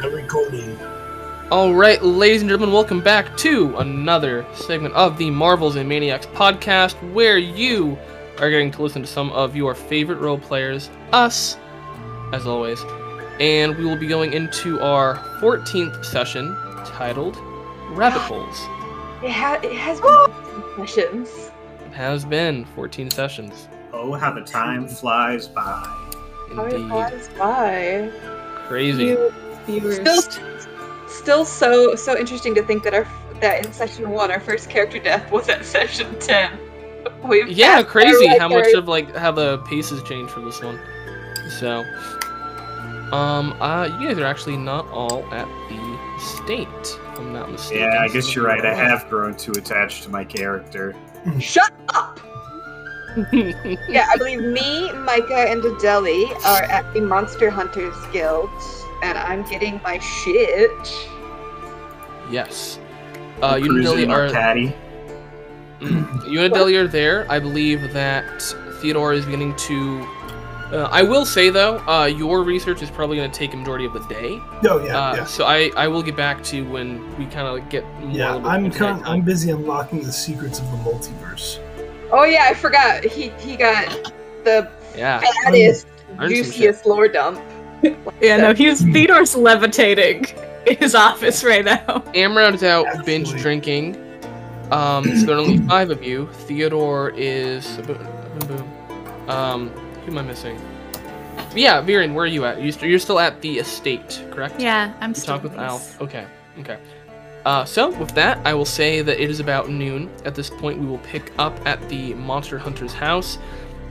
recording. All right, ladies and gentlemen, welcome back to another segment of the Marvels and Maniacs podcast, where you are getting to listen to some of your favorite role players, us, as always. And we will be going into our 14th session titled Rabbit Holes. It, ha- it has been sessions. It has been 14 sessions. Oh, how the time flies by. How it Indeed. flies by. Crazy. You viewers. Still, still so so interesting to think that our that in session one our first character death was at session ten. We've Yeah, crazy how much of like how the pace has changed for this one. So, um, uh, you guys are actually not all at the state. If I'm not mistaken. Yeah, I guess you're right. I have grown too attached to my character. Shut up! Yeah, I believe me, Micah, and Adeli are at the Monster Hunters Guild, and I'm getting my shit. yes. Uh, you and Cruising Dilly in our are caddy. Mm. you and Dilly are there. I believe that Theodore is beginning to. Uh, I will say though, uh, your research is probably going to take a majority of the day. Oh yeah, uh, yeah. So I, I will get back to you when we kind of get more. Yeah, a little bit I'm into con- nighttime. I'm busy unlocking the secrets of the multiverse. Oh yeah, I forgot. He he got the Yeah. fattest, juiciest lore dump. Yeah, no, he's Theodore's levitating in his office right now. Amrod is out Absolutely. binge drinking. Um, so there are only five of you. Theodore is. Um, who am I missing? Yeah, Viren, where are you at? You st- You're still at the estate, correct? Yeah, I'm You still talk with with Alf. Okay, okay. Uh, so with that, I will say that it is about noon. At this point, we will pick up at the Monster Hunter's house.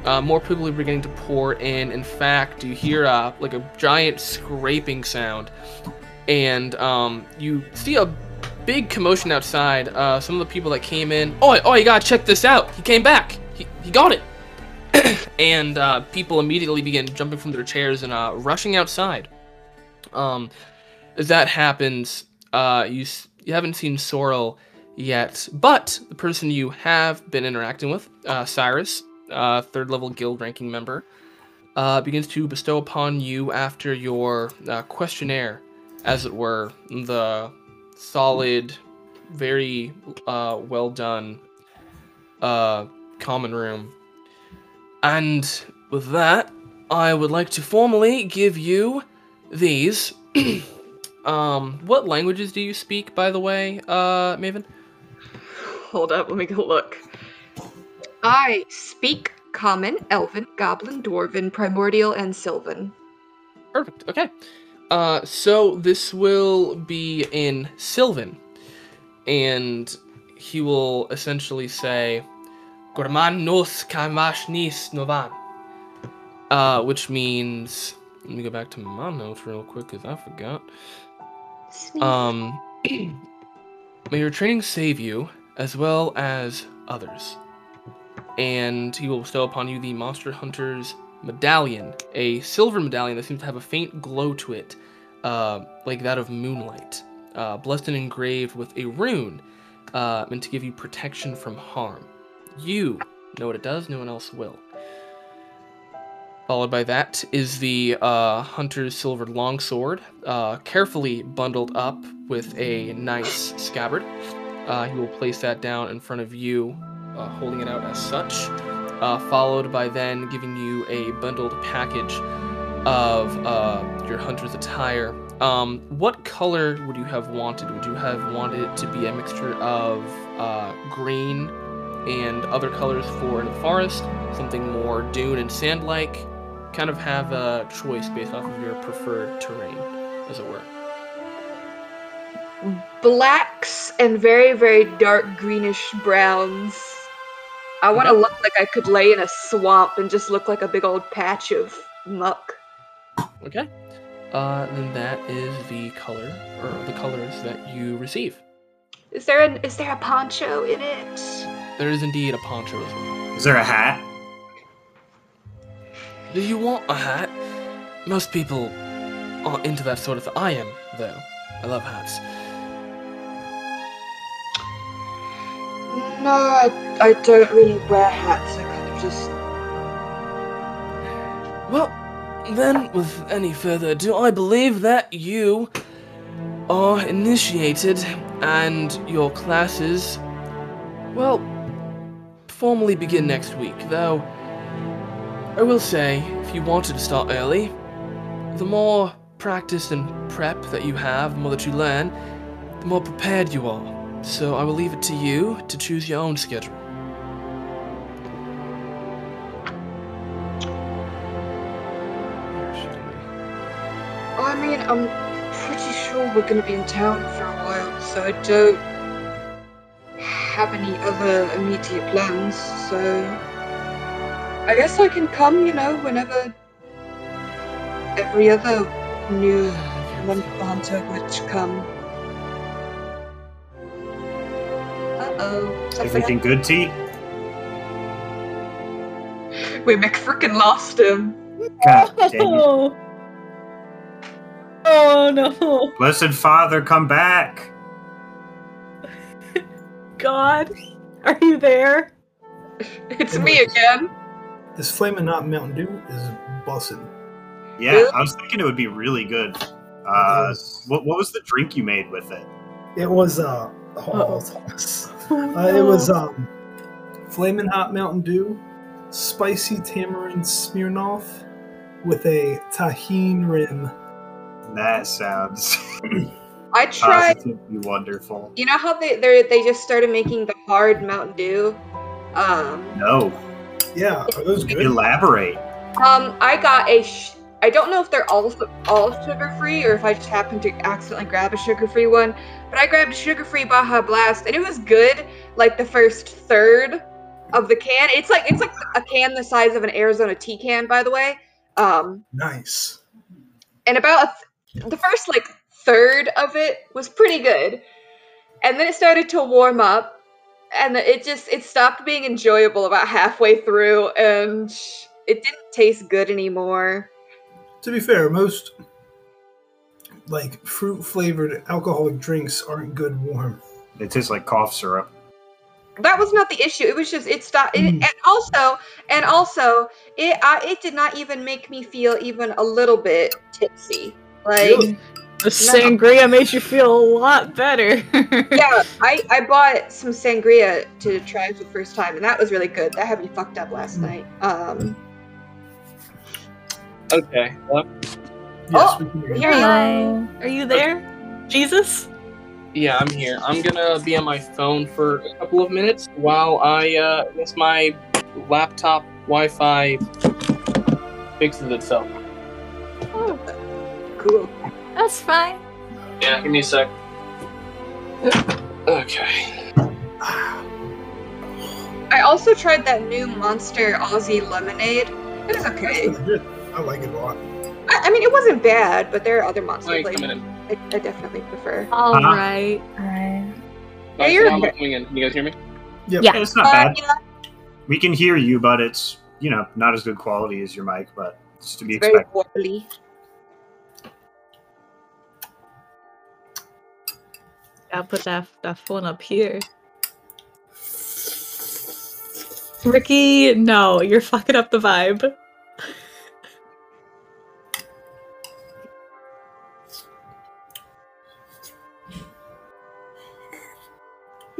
Uh, more people are beginning to pour in. In fact, you hear uh, like a giant scraping sound, and um, you see a big commotion outside. Uh, some of the people that came in. Oh, oh, you gotta check this out. He came back. He, he got it. and uh, people immediately begin jumping from their chairs and uh, rushing outside. Um, as that happens, uh, you you haven't seen Sorrel yet, but the person you have been interacting with, uh, Cyrus, uh, third level guild ranking member, uh, begins to bestow upon you after your uh, questionnaire, as it were, the solid, very uh, well done uh, common room. And with that, I would like to formally give you these. um, what languages do you speak, by the way, uh, Maven? Hold up, let me go look. I speak Common, Elven, Goblin, Dwarven, Primordial, and Sylvan. Perfect. Okay. Uh, so this will be in Sylvan, and he will essentially say, "Gorman nos kamash nis novan," uh, which means. Let me go back to my notes real quick because I forgot. Um, may your training save you as well as others. And he will bestow upon you the Monster Hunter's medallion, a silver medallion that seems to have a faint glow to it, uh, like that of moonlight, uh, blessed and engraved with a rune, uh, meant to give you protection from harm. You know what it does, no one else will. Followed by that is the uh, Hunter's Silver Longsword, uh, carefully bundled up with a nice scabbard. Uh, he will place that down in front of you, uh, holding it out as such. Uh, followed by then giving you a bundled package of uh, your hunter's attire. Um, what color would you have wanted? Would you have wanted it to be a mixture of uh, green and other colors for the forest, something more dune and sand-like? Kind of have a choice based off of your preferred terrain, as it were. Blacks and very, very dark greenish browns. I want to look like I could lay in a swamp and just look like a big old patch of muck. Okay. Uh, then that is the color, or the colors that you receive. Is there an is there a poncho in it? There is indeed a poncho as well. Is there a hat? Do you want a hat? Most people aren't into that sort of thing. I am, though. I love hats. No, I, I don't really wear hats. I kind of just. Well, then, with any further ado, I believe that you are initiated and your classes, well, formally begin next week, though I will say, if you wanted to start early, the more practice and prep that you have, the more that you learn, the more prepared you are. So I will leave it to you to choose your own schedule. I mean, I'm pretty sure we're gonna be in town for a while, so I don't have any other immediate plans, so I guess I can come, you know, whenever every other new Monster Hunter would come. Oh. Everything good, T? We McFrickin' lost him. God dang it. Oh. oh no. Blessed Father, come back! God. Are you there? It's me again. This flaming Hot Mountain Dew is bussin'. Yeah, Really? I was thinking it would be really good. Uh, what, what was the drink you made with it? It was uh, oh, uh it was um, Flamin' Hot Mountain Dew, spicy tamarind Smirnoff, with a Tajín rim. That sounds I tried. positively wonderful. You know how they they they just started making the hard Mountain Dew. Um, No, Yeah, are those good? elaborate. um, I got a. Sh- I don't know if they're all all sugar free or if I just happened to accidentally grab a sugar free one, but I grabbed a sugar free Baja Blast and it was good. Like the first third of the can. It's like it's like a can the size of an Arizona tea can, by the way. Um, Nice. and about a th- the first like third of it was pretty good and then it started to warm up and it just it stopped being enjoyable about halfway through and it didn't taste good anymore To be fair, most like fruit flavored alcoholic drinks aren't good warm. It tastes like cough syrup. that was not the issue it was just it stopped it, Mm. and also and also it uh, it did not even make me feel even a little bit tipsy like Really? The sangria made you feel a lot better. yeah I, I bought some sangria to try for the first time and that was really good that had me fucked up last Mm. night um Okay. Well, Yes, Oh, we can hear you. here you are Are you there? Jesus? yeah, I'm here. I'm gonna be on my phone for a couple of minutes while I uh, guess my laptop Wi-Fi fixes itself. Oh, cool that's fine. Yeah, give me a sec. Okay. I also tried that new Monster Aussie lemonade. It was okay. I like it a lot. I, I mean, it wasn't bad, but there are other monster Like, flavors in. I, I definitely prefer. All Uh-huh. right. All right. Yeah, Alright, you're so I'm okay. coming in. Can you guys hear me? Yep. Yeah. It's not Uh, bad. yeah, We can hear you, but it's you know not as good quality as your mic, but it's to be it's very expected. wobbly. I'll put that that phone up here. Ricky, no, you're fucking up the vibe.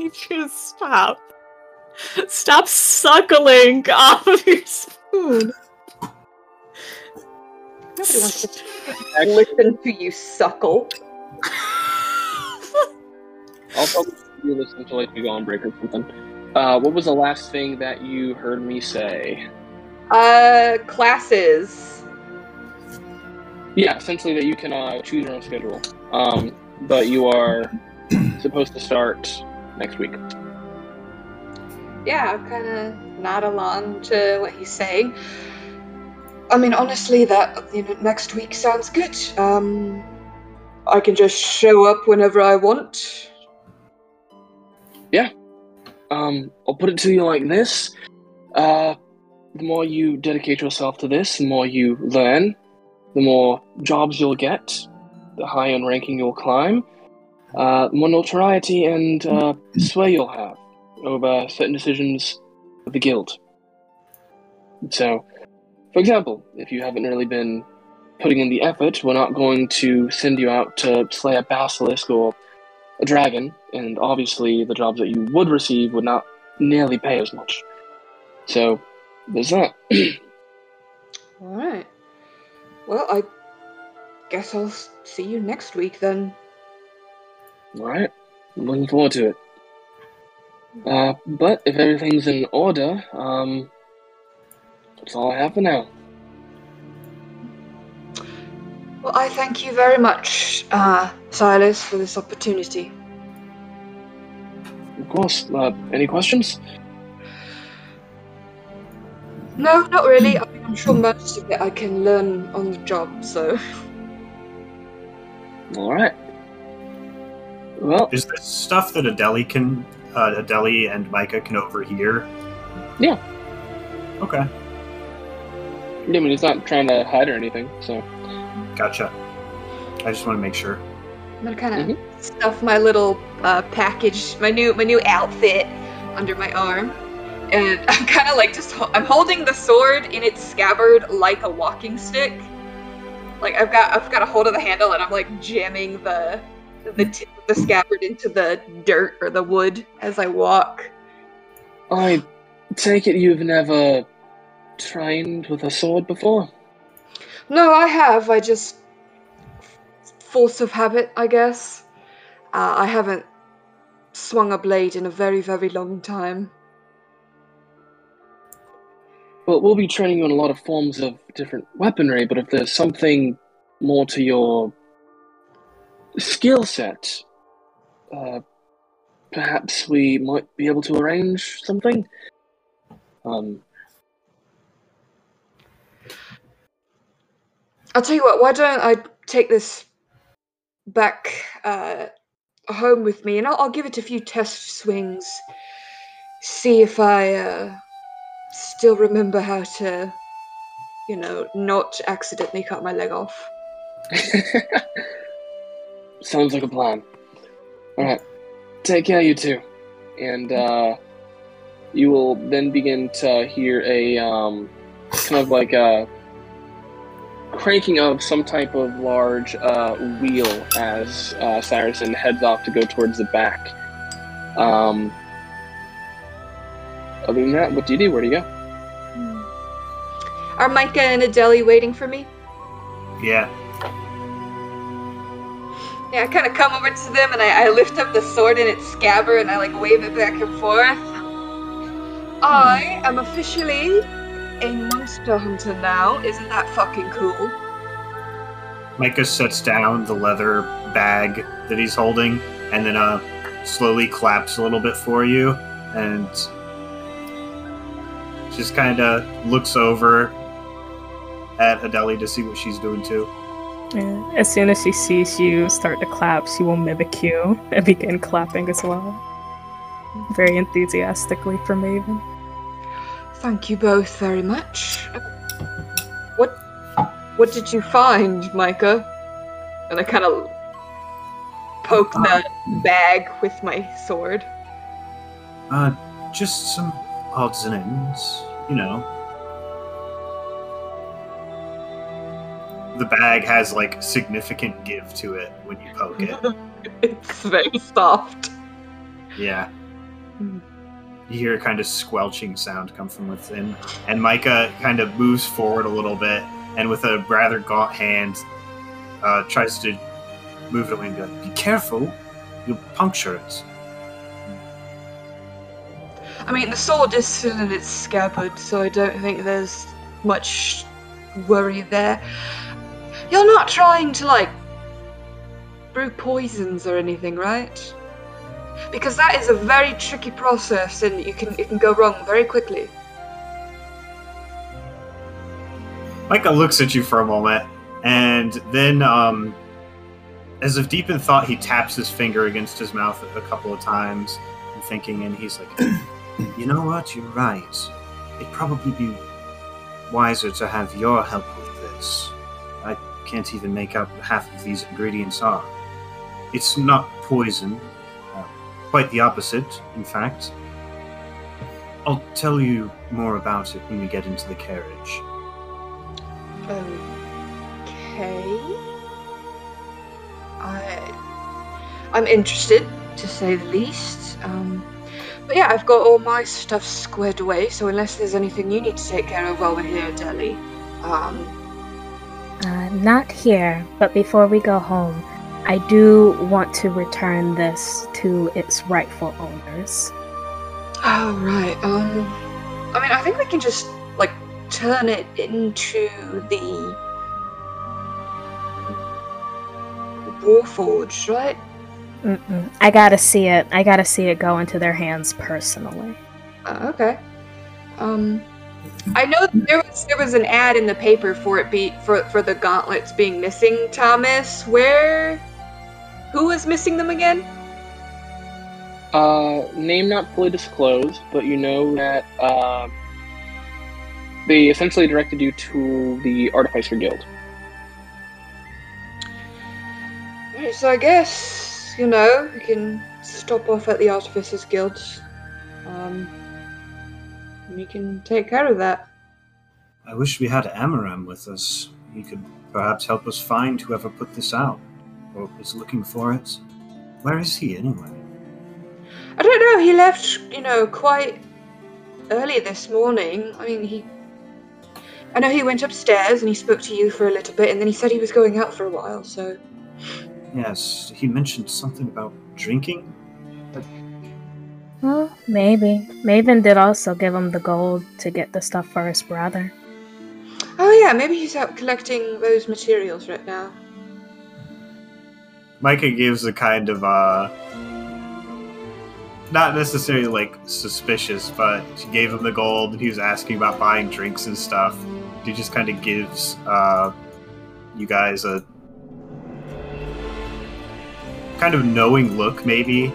You just stop. Stop suckling off of your spoon. Nobody wants to listen to you suckle. I'll probably do this until like we go on break or something. Uh, what was the last thing that you heard me say? Uh, classes. Yeah, essentially that you can uh, choose your own schedule. Um, but you are supposed to start next week. Yeah, I'm kind of nod along to what he's saying. I mean, honestly, that you know, next week sounds good. Um, I can just show up whenever I want. Yeah. Um, I'll put it to you like this: uh, the more you dedicate yourself to this, the more you learn, the more jobs you'll get, the higher in ranking you'll climb, uh, more notoriety and uh, sway you'll have over certain decisions of the guild. So, for example, if you haven't really been putting in the effort, we're not going to send you out to slay a basilisk or a dragon, and obviously the jobs that you would receive would not nearly pay as much. So, there's that. Alright. Well, I guess I'll see you next week then. Alright, I'm looking forward to it. Uh, but if everything's in order, um, that's all I have for now. Well, I thank you very much, uh, Silas, for this opportunity. Of course, uh, any questions? No, not really. I I'm sure most of it I can learn on the job, so. Alright. Well, Is this stuff that Adeli can, uh, Adeli and Micah can overhear? Yeah. Okay, I mean, he's not trying to hide or anything, so. gotcha. I just want to make sure. I'm gonna kind of stuff my little uh, package, my new my new outfit, under my arm, and I'm kind of like just ho- I'm holding the sword in its scabbard like a walking stick. Like I've got I've got a hold of the handle and I'm like jamming the the tip of the scabbard into the dirt or the wood as I walk. I take it you've never trained with a sword before? No, I have. I just force of habit, I guess. Uh, I haven't swung a blade in a very very long time. Well, we'll be training you in a lot of forms of different weaponry, but if there's something more to your skill set, uh, perhaps we might be able to arrange something. Um, I'll tell you what, why don't I take this back uh, home with me and I'll, I'll give it a few test swings. See if I uh, still remember how to, you know, not accidentally cut my leg off. sounds like a plan. All right, take care, you two, and uh, you will then begin to hear a um, kind of like a cranking of some type of large uh, wheel as uh, Saracen heads off to go towards the back. Um, other than that, what do you do? Where do you go? Are Micah and Adeli waiting for me? Yeah. Yeah, I kind of come over to them and I, I lift up the sword in its scabbard and I like wave it back and forth. I am officially a monster hunter now. Isn't that fucking cool? Micah sets down the leather bag that he's holding and then uh, slowly claps a little bit for you and just kind of looks over at Adeli to see what she's doing too. Yeah. As soon as she sees you start to clap, she will mimic you and begin clapping as well. Very enthusiastically for Maven. Thank you both very much. What what did you find, Micah? And I kind of poke the bag with my sword. Uh, just some odds and ends, you know. The bag has like significant give to it when you poke it. It's very soft. Yeah. You hear a kind of squelching sound come from within, and Micah kind of moves forward a little bit, and with a rather gaunt hand, uh, tries to move it away and be like, "Be careful, you'll puncture it." I mean, the sword is still in its scabbard, so I don't think there's much worry there. You're not trying to, like, brew poisons or anything, right? Because that is a very tricky process, and you can it can go wrong very quickly. Micah looks at you for a moment, and then, um, as if deep in thought, he taps his finger against his mouth a couple of times, and thinking, and he's like, "You know what? You're right. It'd probably be wiser to have your help with this. Can't even make out what half of these ingredients are. It's not poison. Uh, quite the opposite, in fact. I'll tell you more about it when we get into the carriage." Okay. I I'm interested to say the least. Um, but yeah, I've got all my stuff squared away. So unless there's anything you need to take care of while we're here, Deli, um, Uh, not here, but before we go home, I do want to return this to its rightful owners. Oh right. Um, I mean, I think we can just like turn it into the Warforged, right? Mm-mm. I gotta see it. I gotta see it go into their hands personally. Uh, okay. Um, I know there was there was an ad in the paper for it be for for the gauntlets being missing. Thomas, where? Who was missing them again? Uh, name not fully disclosed, but you know that uh, they essentially directed you to the Artificer Guild. Right, so I guess you know we can stop off at the Artificers Guild. Um, we can take care of that. I wish we had Amaram with us. He could perhaps help us find whoever put this out, or is looking for it. Where is he anyway? I don't know. He left, you know, quite early this morning. I mean, he. I know he went upstairs and he spoke to you for a little bit, and then he said he was going out for a while. So Yes, he mentioned something about drinking. Well, maybe. Maven did also give him the gold to get the stuff for his brother. Oh yeah, maybe he's out collecting those materials right now. Micah gives a kind of uh not necessarily like suspicious, but she gave him the gold and he was asking about buying drinks and stuff. He just kind of gives uh you guys a kind of knowing look maybe.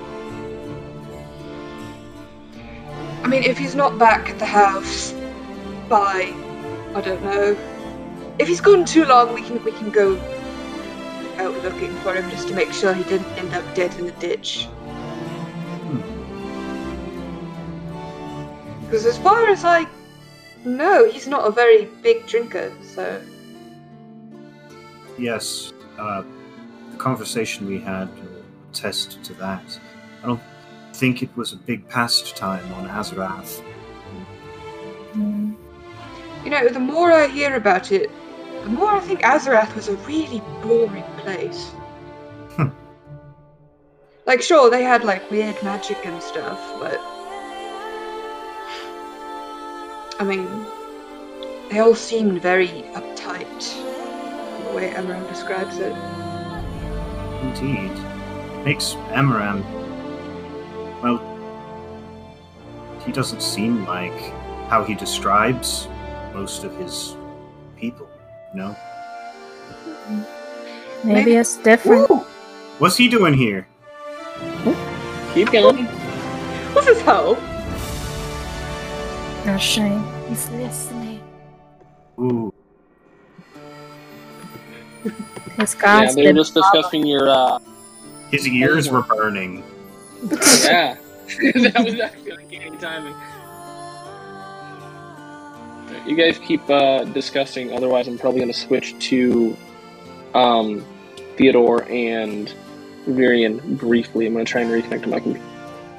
I mean, if he's not back at the house by, I don't know, if he's gone too long, we can we can go out looking for him just to make sure he didn't end up dead in the ditch. Because as far as I know, he's not a very big drinker, so Yes, uh the conversation we had will attest to that. I don't think it was a big pastime on Azarath. Mm. you know, the more I hear about it, the more I think Azarath was a really boring place. Hmm. like, sure, they had like weird magic and stuff, but I mean, they all seemed very uptight. The way Emran describes it. Indeed. Makes Amaram. Well, he doesn't seem like how he describes most of his people, you know? Maybe, Maybe- it's different. What's he doing here? Keep going. What's his hoe? shame. He's listening. Ooh, His yeah, they were did just discussing your. Uh, his ears were burning. Yeah, that was actually like any timing. You guys keep uh, discussing. Otherwise, I'm probably going to switch to um, Theodore and Virian briefly. I'm going to try and reconnect to my computer.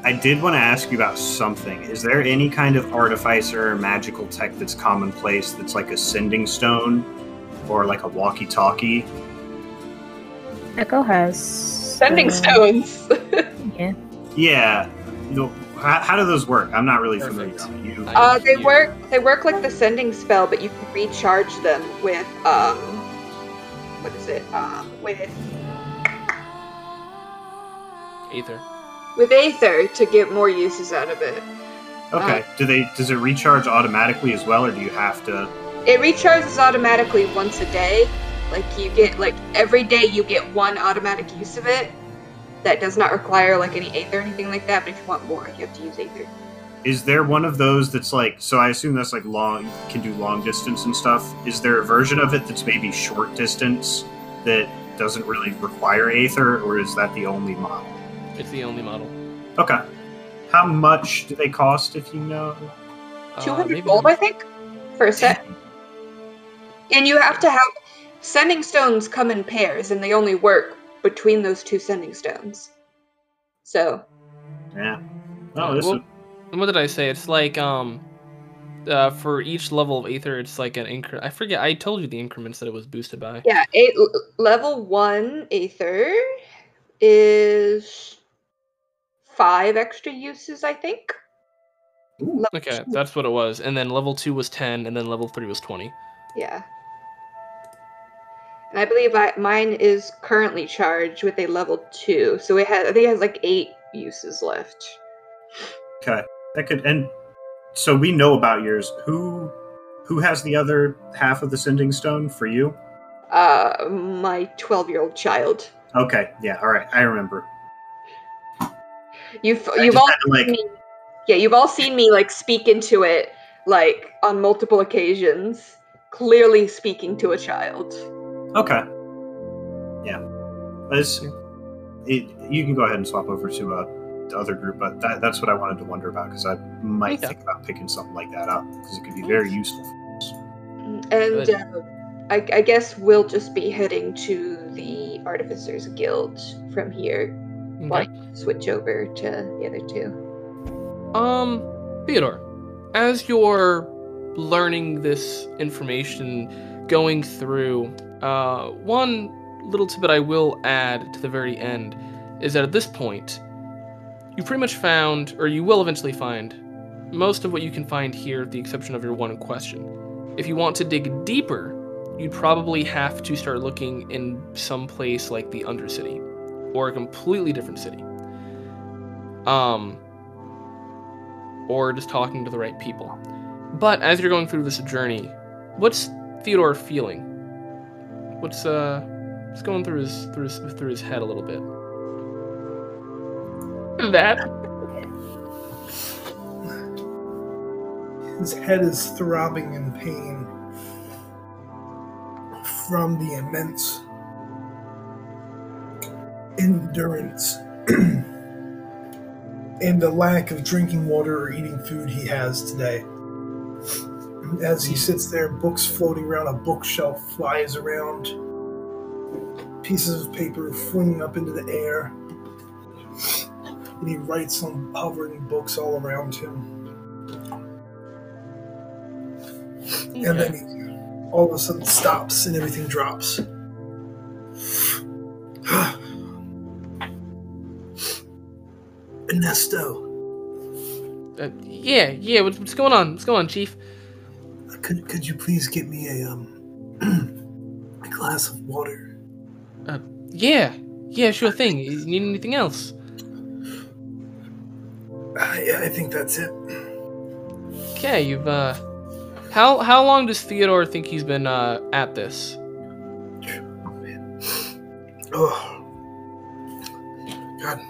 I did want to ask you about something. Is there any kind of artificer or magical tech that's commonplace that's like a sending stone or like a walkie talkie? Echo has Sending uh, stones. Yeah. Yeah. You know, how, how do those work? I'm not really Perfect. familiar. You, Uh, they work. They work like the sending spell, but you can recharge them with um, what is it? Um, with Aether. with Aether to get more uses out of it. okay. Do they? Does it recharge automatically as well, or do you have to? It recharges automatically once a day. Like you get like every day you get one automatic use of it. That does not require like any Aether or anything like that. But if you want more, you have to use Aether. Is there one of those that's like? So I assume that's like long, can do long distance and stuff. Is there a version of it that's maybe short distance that doesn't really require Aether, or is that the only model? It's the only model. Okay. How much do they cost, if you know? Uh, Two hundred maybe- gold, I think, for a set. And you have to have sending stones come in pairs, and they only work between those two sending stones. So, Yeah. Oh, this Well, is, what did I say? It's like um, uh, for each level of Aether, it's like an incre. I forget. I told you the increments that it was boosted by. yeah, eight, level one Aether is five extra uses, I think. Ooh. Okay, two- that's what it was. And then level two was ten, and then level three was twenty. Yeah. And I believe I, mine is currently charged with a level two, so it has I think it has like eight uses left. okay. That could and so we know about yours. Who who has the other half of the sending stone for you? Uh, my twelve-year-old child. Okay. Yeah. All right. I remember. You've I you've all to, like me, yeah, you've all seen me like speak into it like on multiple occasions, clearly speaking to a child. Okay. Yeah. It's, it, you can go ahead and swap over to uh, the other group, but that, that's what I wanted to wonder about because I might Okay. think about picking something like that up because it could be very useful. And uh, I, I guess we'll just be heading to the Artificers Guild from here. Okay. Like switch over to the other two. Um, Theodore, as you're learning this information, going through, uh, one little tidbit I will add to the very end is that at this point, you pretty much found, or you will eventually find, most of what you can find here, with the exception of your one question. If you want to dig deeper, you'd probably have to start looking in some place like the Undercity, or a completely different city. Um, or just talking to the right people. But as you're going through this journey, what's Theodore feeling? What's uh, what's going through his through his through his head a little bit? That His head is throbbing in pain from the immense endurance and the lack of drinking water or eating food he has today. As he sits there, books floating around, a bookshelf flies around, pieces of paper flinging up into the air, and he writes on hovering books all around him. and then he all of a sudden stops and everything drops. Ernesto, uh, yeah yeah what's, what's going on? What's going on, Chief? Could could you please get me a um a glass of water? Uh, Yeah yeah sure thing. You need anything else? I, I think that's it. Okay, you've uh, how how long does Theodore think he's been uh at this? Oh man. Oh. God.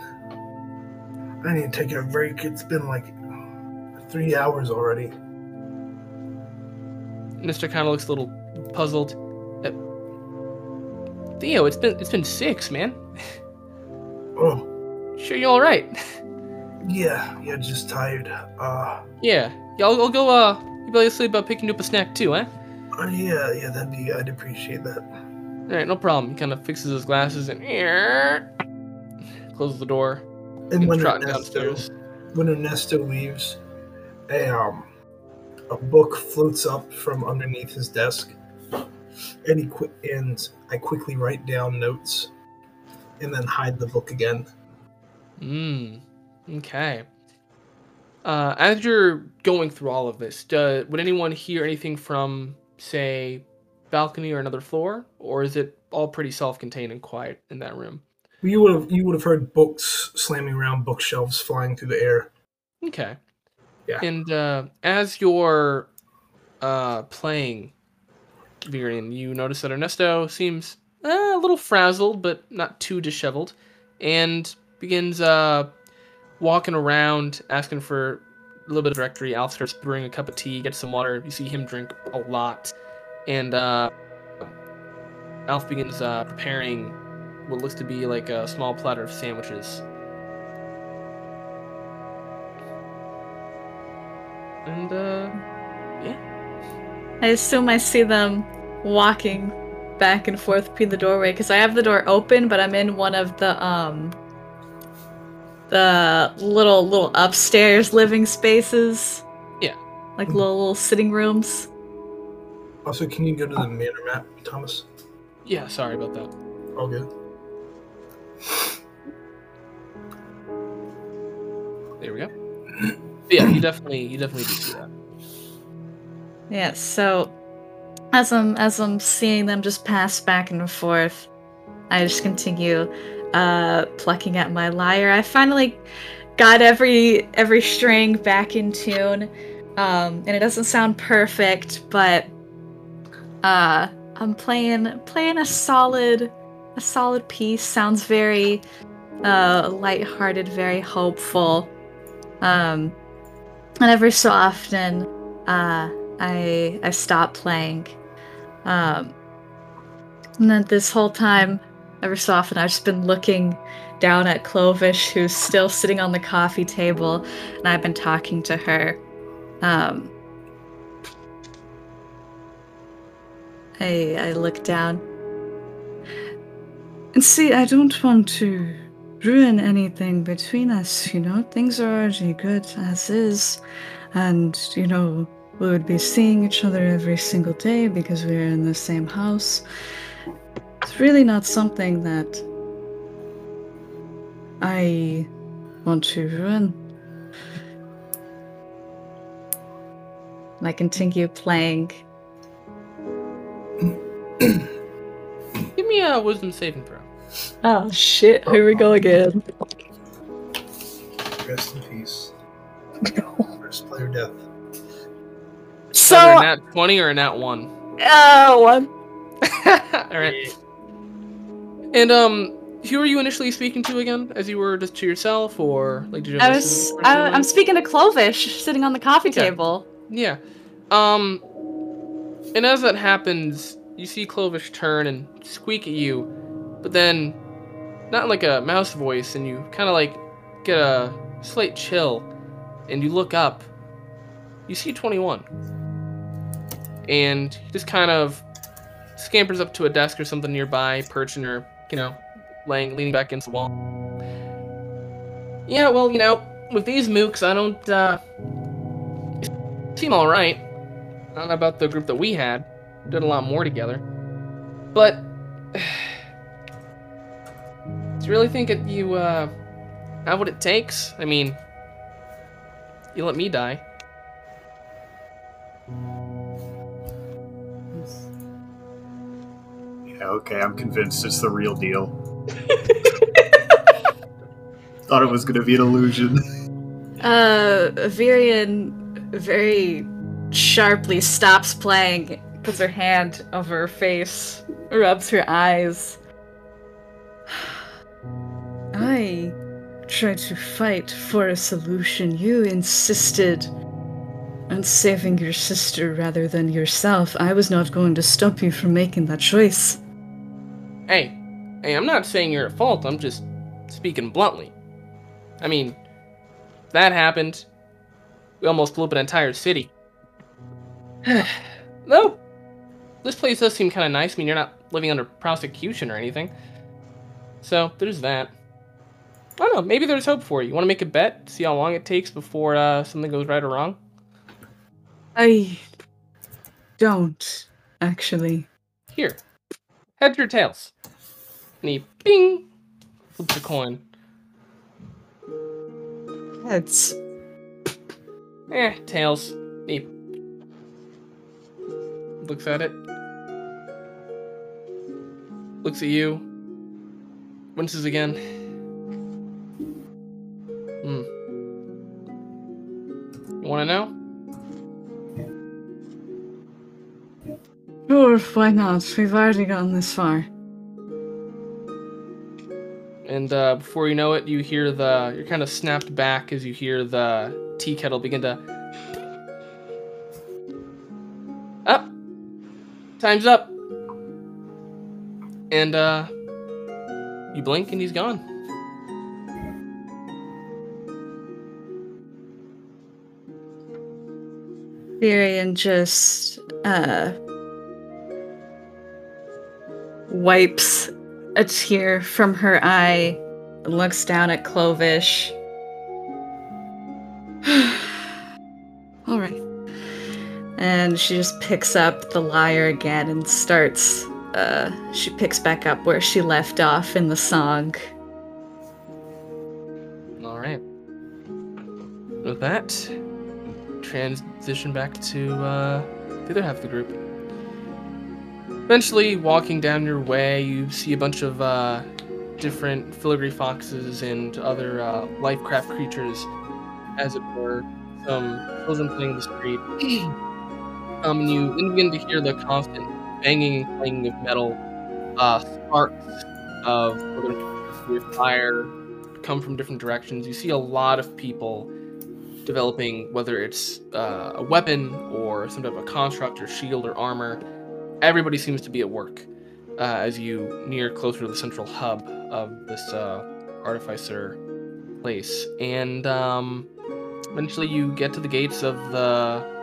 I need to take a break. It's been like three hours already. Kind of looks a little puzzled. Uh, Theo, it's been it's been six, man. Oh, Sure, you all right? yeah, yeah, just tired. Uh, yeah, yeah. I'll, I'll go. Uh, you probably sleep about picking you up a snack too, eh? uh, yeah, yeah, that'd be. I'd appreciate that. All right, no problem. He kind of fixes his glasses and closes the door. And when Ernesto, downstairs. when Ernesto leaves, a um, a book floats up from underneath his desk, and he qui- and I quickly write down notes, and then hide the book again. Mm. Okay. Uh, as you're going through all of this, do, would anyone hear anything from, say, balcony or another floor, or is it all pretty self-contained and quiet in that room? You would have you would have heard books slamming around bookshelves flying through the air. Okay. Yeah. And uh, as you're uh, playing Virion, you notice that Ernesto seems uh, a little frazzled, but not too disheveled, and begins uh, walking around, asking for a little bit of directory. Alf starts brewing a cup of tea, gets some water. You see him drink a lot, and uh, Alf begins uh, preparing what looks to be like a small platter of sandwiches. And uh, I assume I see them walking back and forth between the doorway because I have the door open, but I'm in one of the um the little little upstairs living spaces. Yeah. Like little little sitting rooms. Also, can you go to the manor map, Thomas? Yeah, sorry about that. All good. There we go. Yeah, you definitely you definitely do see that. Yeah, so as I'm as I'm seeing them just pass back and forth, I just continue uh plucking at my lyre. I finally got every every string back in tune. Um and it doesn't sound perfect, but uh I'm playing playing a solid a solid piece. Sounds very uh lighthearted, very hopeful. Um and every so often uh I I stop playing. Um, and then this whole time, every so often, I've just been looking down at Clovish, who's still sitting on the coffee table, and I've been talking to her. Um, I I look down and see. I don't want to ruin anything between us. You know, things are already good as is, and you know we would be seeing each other every single day because we are in the same house. It's really not something that I want to ruin. I continue playing. Give me a wisdom saving throw. Oh shit, here we go again. Rest in peace. First player death. So, Either a nat twenty or a nat one. oh, one. All right. And um, who were you initially speaking to again? As you were just to yourself, or like did you? I was. I, I'm speaking to Clovish, sitting on the coffee Okay. table. Yeah. Um. And as that happens, you see Clovis turn and squeak at you, but then, not like a mouse voice, and you kind of like get a slight chill, and you look up. You see 21. And he just kind of scampers up to a desk or something nearby, perching or, you know, laying, leaning back against the wall. Yeah, well, you know, with these mooks, I don't, uh, seem alright. Know about the group that we had. Did a lot more together. But do you really think that you uh have what it takes? I mean you let me die. Yeah, okay, I'm convinced it's the real deal. Thought it was gonna be an illusion. Uh, Virian very sharply stops playing, puts her hand over her face, rubs her eyes. I tried to fight for a solution. You insisted on saving your sister rather than yourself. I was not going to stop you from making that choice. Hey, hey, I'm not saying you're at fault, I'm just speaking bluntly. I mean, that happened. We almost blew up an entire city. no. This place does seem kind of nice. I mean, you're not living under prosecution or anything. So, there's that. I don't know. Maybe there's hope for you. You want to make a bet? See how long it takes before uh, something goes right or wrong? I don't, actually. Here. Heads or tails? And he, bing, flips a coin. Heads. Eh, tails. He looks at it. Looks at you. Winces again. You wanna know? Sure, why not? We've already gotten this far. And uh, before you know it, you hear the. You're kind of snapped back as you hear the tea kettle begin to. Up! Time's up! And, uh. You blink and he's gone. Virian just uh wipes a tear from her eye, looks down at Clovish. All right. And she just picks up the lyre again and starts. Uh, she picks back up where she left off in the song. All right. With that, transition back to uh, the other half of the group. Eventually, walking down your way, you see a bunch of uh, different filigree foxes and other uh, lifecraft creatures, as it were. Some children playing in the street. um, and you begin to hear the constant banging and clanging of metal, uh, sparks of fire come from different directions. You see a lot of people developing, whether it's uh, a weapon or some type of construct or shield or armor. Everybody seems to be at work uh, as you near closer to the central hub of this uh, artificer place. And um, eventually you get to the gates of the.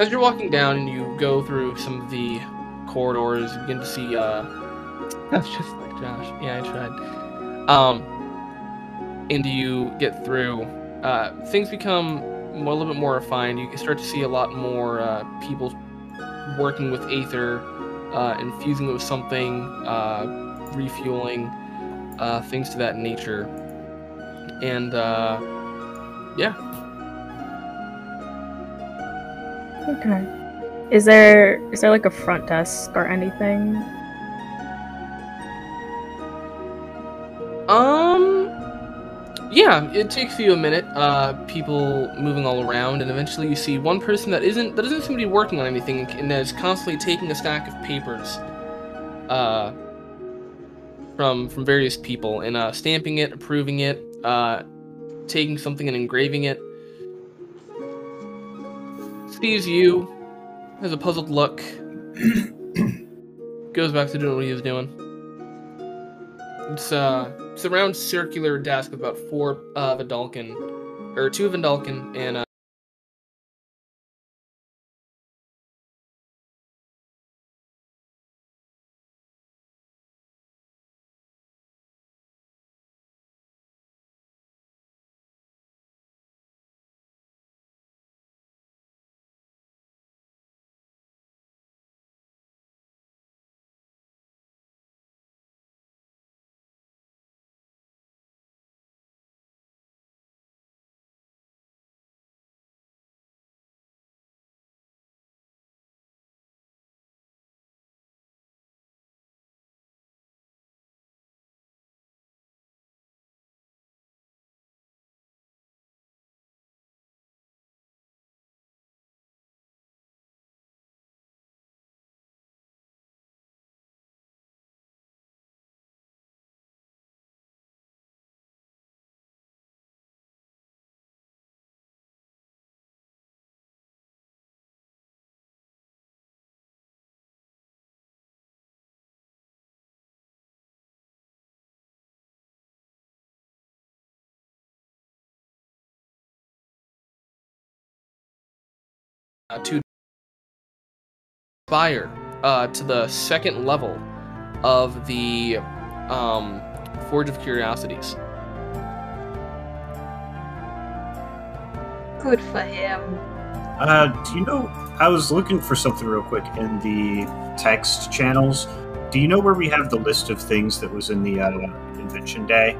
As you're walking down and you go through some of the corridors, you begin to see. Uh, that's just like Josh. Yeah, I tried. Um, and you get through, uh, things become a little bit more refined. You start to see a lot more uh, people working with Aether, uh, infusing it with something, uh, refueling, uh, things to that nature. And uh, yeah, Okay. Is there is there like a front desk or anything? Um. Yeah, it takes you a minute. Uh, people moving all around, and eventually you see one person that isn't that doesn't seem to be working on anything, and is constantly taking a stack of papers, uh, from from various people, and uh, stamping it, approving it, uh, taking something and engraving it. Sees you, has a puzzled look, goes back to doing what he was doing. It's uh, it's a round circular desk with about four uh, Vidalcan, or two Vidalcan and uh, uh, to fire uh, to the second level of the um, Forge of Curiosities. Good for him. Uh, do you know? I was looking for something real quick in the text channels. Do you know where we have the list of things that was in the uh, invention day?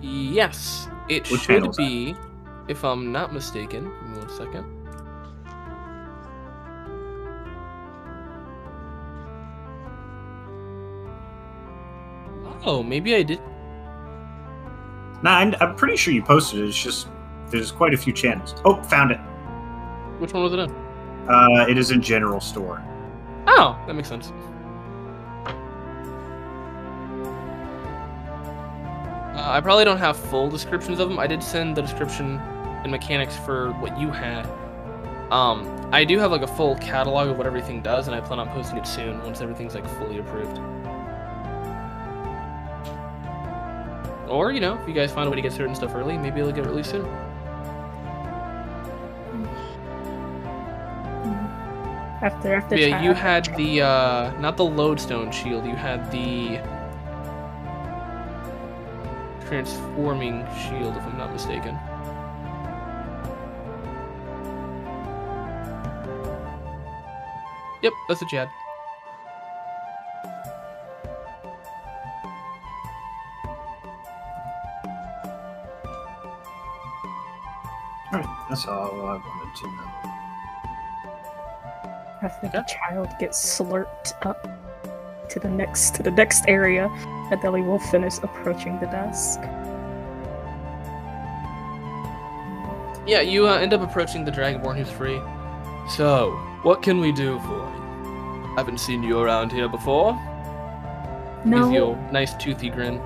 Yes, it What should channel that? be, if I'm not mistaken. One second. Oh, maybe I did. Nah, I'm, I'm pretty sure you posted it. It's just there's quite a few channels. Oh, found it. Which one was it in? Uh, it is in general store. Oh, that makes sense. Uh, I probably don't have full descriptions of them. I did send the description and mechanics for what you had. Um, I do have like a full catalog of what everything does, and I plan on posting it soon once everything's like fully approved. Or you know, if you guys find a way to get certain stuff early, maybe it'll get released soon. After after Yeah, you had the uh not the lodestone shield, you had the transforming shield if I'm not mistaken. Yep, that's what you had. Alright, that's all I wanted to know. After the child gets slurped up to the next to the next area, Adeli will finish approaching the desk. Yeah, you uh, end up approaching the Dragonborn who's free. So, what can we do for you? I haven't seen you around here before. Gives you No, a nice toothy grin.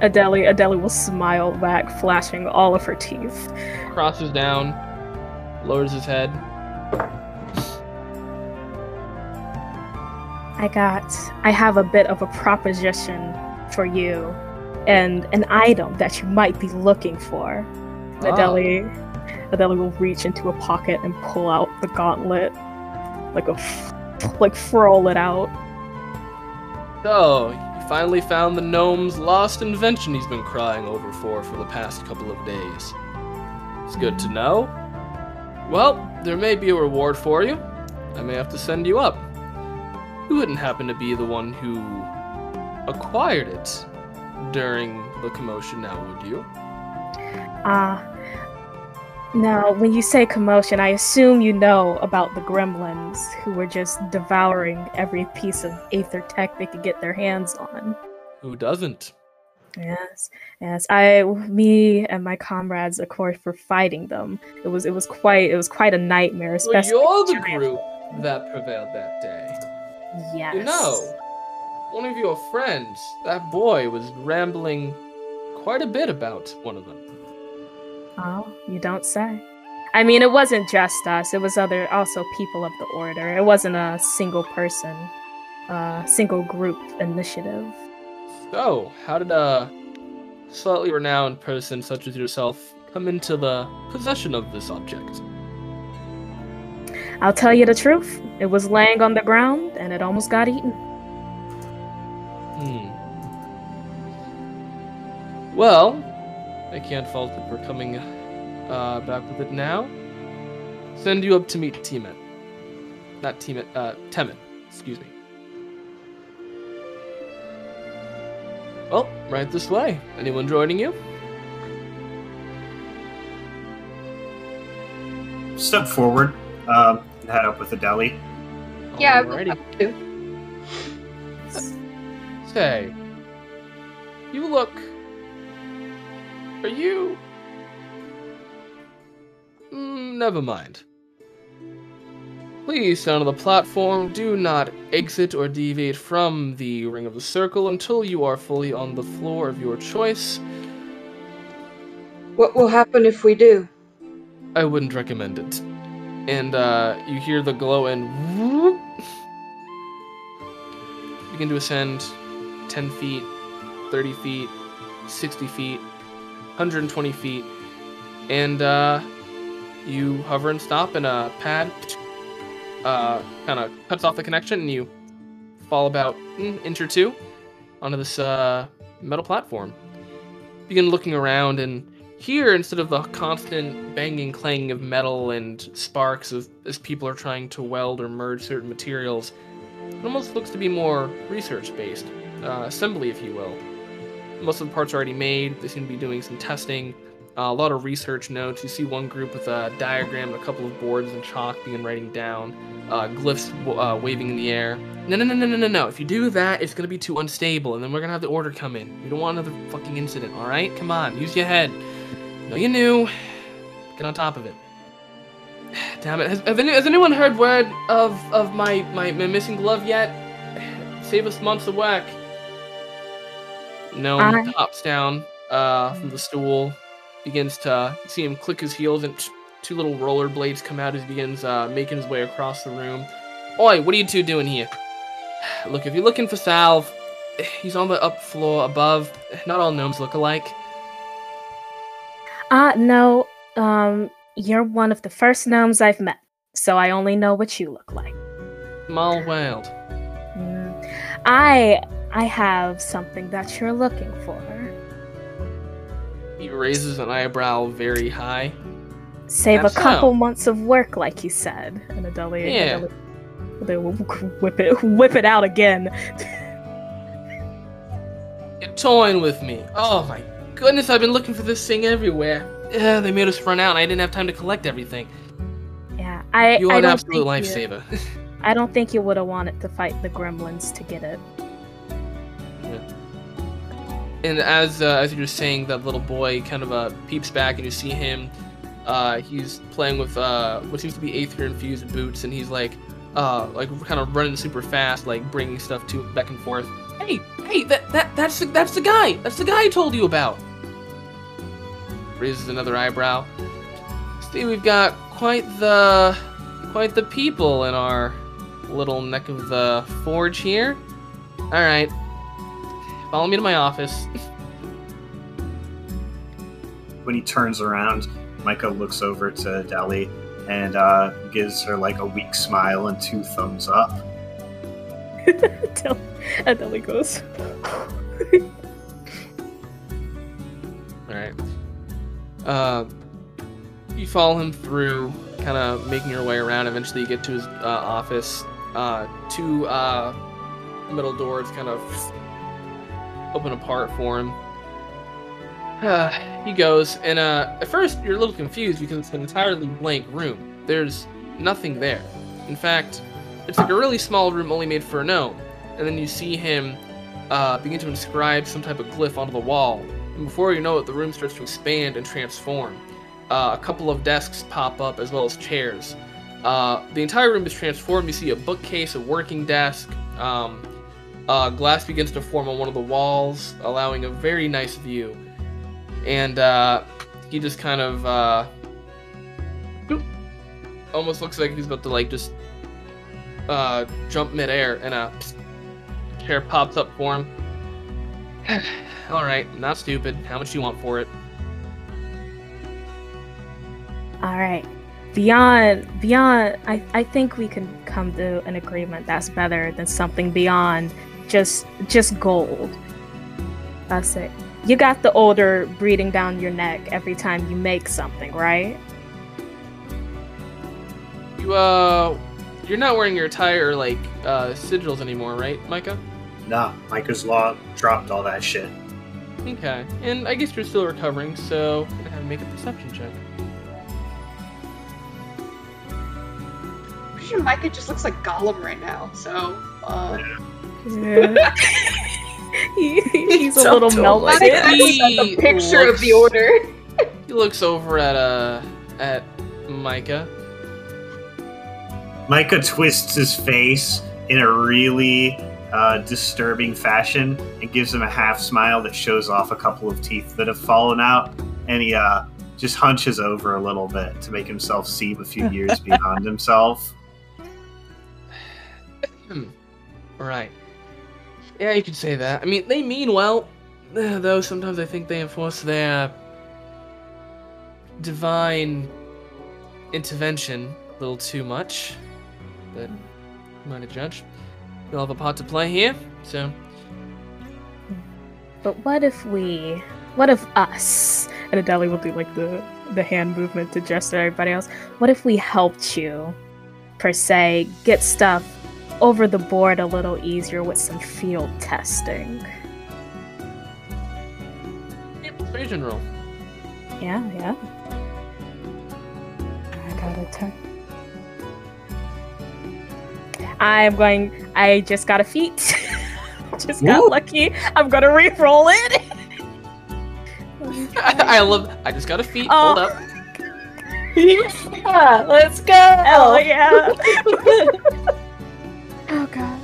Adeli Adeli will smile back, flashing all of her teeth. Crosses down, lowers his head. I got I have a bit of a proposition for you and an item that you might be looking for. Ah. Adeli Adeli will reach into a pocket and pull out the gauntlet. Like a f- like furl it out. So, finally found the gnome's lost invention he's been crying over for for the past couple of days. It's good to know. Well, there may be a reward for you. I may have to send you up. You wouldn't happen to be the one who acquired it during the commotion now, would you? Ah. Now, when you say commotion, I assume you know about the gremlins who were just devouring every piece of aether tech they could get their hands on. Who doesn't? Yes, yes. I, me, and my comrades, of course, were fighting them. It was, it was quite, it was quite a nightmare. Well, Especially you're the giant- group that prevailed that day. Yes. You know, one of your friends, that boy, was rambling quite a bit about one of them. Oh, you don't say. I mean, it wasn't just us. It was other, also people of the order. It wasn't a single person, uh, single group initiative. So, how did a slightly renowned person such as yourself come into the possession of this object? I'll tell you the truth. It was laying on the ground and it almost got eaten. Hmm. Well, I can't fault it for coming uh, back with it now. Send you up to meet Tiamat. Not Tiamat, uh, Temin. Excuse me. Well, right this way. Anyone joining you? Step forward um, and head up with the deli. Yeah, I would Alrighty. have to. Say, you look. Are you. Mm, never mind. Please stand on the platform. Do not exit or deviate from the ring of the circle until you are fully on the floor of your choice. What will happen if we do? I wouldn't recommend it. And uh, you hear the glow and whoop, begin to ascend 10 feet, 30 feet, 60 feet, 120 feet, and uh, you hover and stop, and a pad uh, kind of cuts off the connection, and you fall about an inch or two onto this uh, metal platform. Begin looking around, and here, instead of the constant banging, clanging of metal and sparks as, as people are trying to weld or merge certain materials, it almost looks to be more research based, uh, assembly, if you will. Most of the parts are already made, they seem to be doing some testing, uh, a lot of research notes. You see one group with a diagram a couple of boards and chalk begin writing down, uh, glyphs uh, waving in the air. No, no, no, no, no, no, no. If you do that, it's gonna be too unstable, and then we're gonna have the order come in. We don't want another fucking incident, alright? Come on, use your head. No, you knew. Get on top of it. Damn it. Has, has, any, has anyone heard word of, of my, my, my missing glove yet? Save us months of work. No, I- hops down uh, from the stool, begins to see him click his heels, and two little roller blades come out as he begins uh, making his way across the room. Oi, what are you two doing here? Look, if you're looking for Salve, he's on the up floor above. Not all gnomes look alike. Uh, no, um, you're one of the first gnomes I've met. so I only know what you look like. Small world. Mm. I I have something that you're looking for. He raises an eyebrow very high. Save That's a couple so. months of work, like you said. And Adelia, Yeah. Adelia- they will whip it whip it out again. You're toying with me. Oh my goodness, I've been looking for this thing everywhere. Yeah, they made us run out and I didn't have time to collect everything. Yeah, I You I an absolute lifesaver. I don't think you would have wanted to fight the gremlins to get it. And as uh, as you're saying, that little boy kind of uh, peeps back and you see him. Uh, he's playing with uh, what seems to be aether infused boots, and he's like, uh, like kind of running super fast, like bringing stuff to back and forth. Hey, hey, that that that's the, that's the guy. That's the guy I told you about. Raises another eyebrow. See, we've got quite the quite the people in our little neck of the forge here. All right, follow me to my office. When he turns around, Micah looks over to Deli and uh, gives her like a weak smile and two thumbs up. Until Adelia goes. All right. Uh, you follow him through, kind of making your way around. Eventually, you get to his uh, office. Uh, two uh, middle doors kind of open apart for him. Uh, he goes, and uh, at first you're a little confused because it's an entirely blank room. There's nothing there. In fact, it's like a really small room only made for a gnome. And then you see him uh, begin to inscribe some type of glyph onto the wall. And before you know it, the room starts to expand and transform. Uh, a couple of desks pop up as well as chairs. Uh, the entire room is transformed. You see a bookcase, a working desk. Um, uh, glass begins to form on one of the walls, allowing a very nice view. And uh, he just kind of uh, almost looks like he's about to like just uh, jump midair, and a chair pops up for him. All right, not stupid. How much do you want for it? All right. Beyond, beyond, I, I think we can come to an agreement that's better than something beyond just, just gold. That's it. You got the odor breathing down your neck every time you make something, right? You uh, you're not wearing your attire like uh, sigils anymore, right, Micah? Nah, Micah's law dropped all that shit. Okay, and I guess you're still recovering, so I'm gonna have to make a perception check. Pretty sure Micah just looks like Gollum right now. So, uh, Yeah. he, he's a little tell melted. think that's He a picture of the looks- order. He looks over at uh at Micah. Micah twists his face in a really uh, disturbing fashion and gives him a half smile that shows off a couple of teeth that have fallen out. And he uh, just hunches over a little bit to make himself seem a few years beyond himself. Hmm. Right. Yeah, you could say that. I mean, they mean well, though sometimes I think they enforce their divine intervention a little too much. But I'm not a judge. You'll have a part to play here, so But what if we, what if us, and Adeli will do like the the hand movement to gesture everybody else. What if we helped you, per se, get stuff over the board a little easier with some field testing? yeah, persuasion roll. Yeah, yeah. I got a ten. I'm going. I just got a feat. just got Woo. lucky. I'm gonna re-roll it. I love. I just got a feat. Oh. Hold up. Yeah, let's go. Hell yeah. Oh gosh.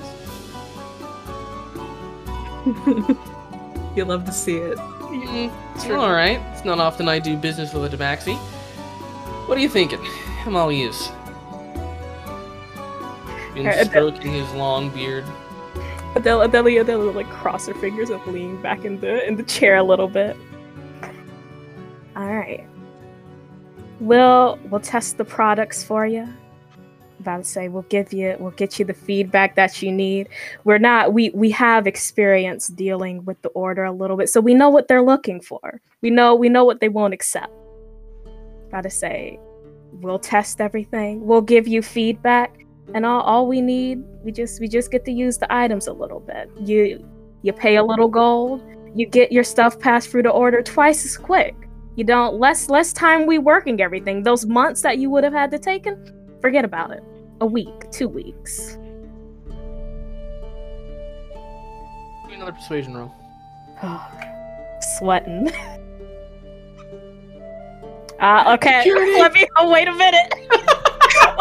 you love to see it. Mm, all right. It's not often I do business with a tabaxi. What are you thinking? I'm all ears. Been Alright, stroking his long beard. Adele, Adele, Adele, like cross her fingers and lean back in the in the chair a little bit. All right. We'll we'll test the products for you. About to say we'll give you we'll get you the feedback that you need. We're not we we have experience dealing with the order a little bit so we know what they're looking for. We know we know what they won't accept. Gotta say we'll test everything we'll give you feedback and all, all we need we just we just get to use the items a little bit. You you pay a little gold you get your stuff passed through the order twice as quick. You don't less less time we working everything. Those months that you would have had to take taken Forget about it. A week, two weeks. Give me another persuasion roll. Sweating. Uh, okay. Security. Let me. Oh, wait a minute.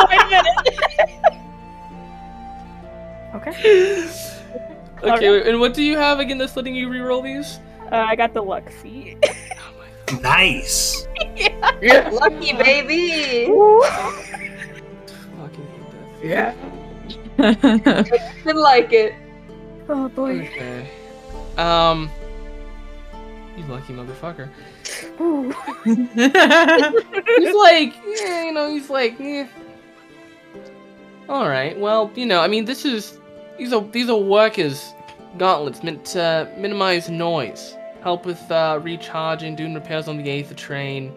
wait a minute. okay. Okay, right. and what do you have again that's letting you re-roll these? Uh, I got the luck feat. nice. yeah. Lucky baby. Yeah. Didn't like it. Oh boy. Okay. Um. You lucky motherfucker. he's like, yeah, you know, he's like, yeah. All right. Well, you know, I mean, this is these are these are workers gauntlets meant to minimize noise, help with uh, recharging, doing repairs on the Aether train.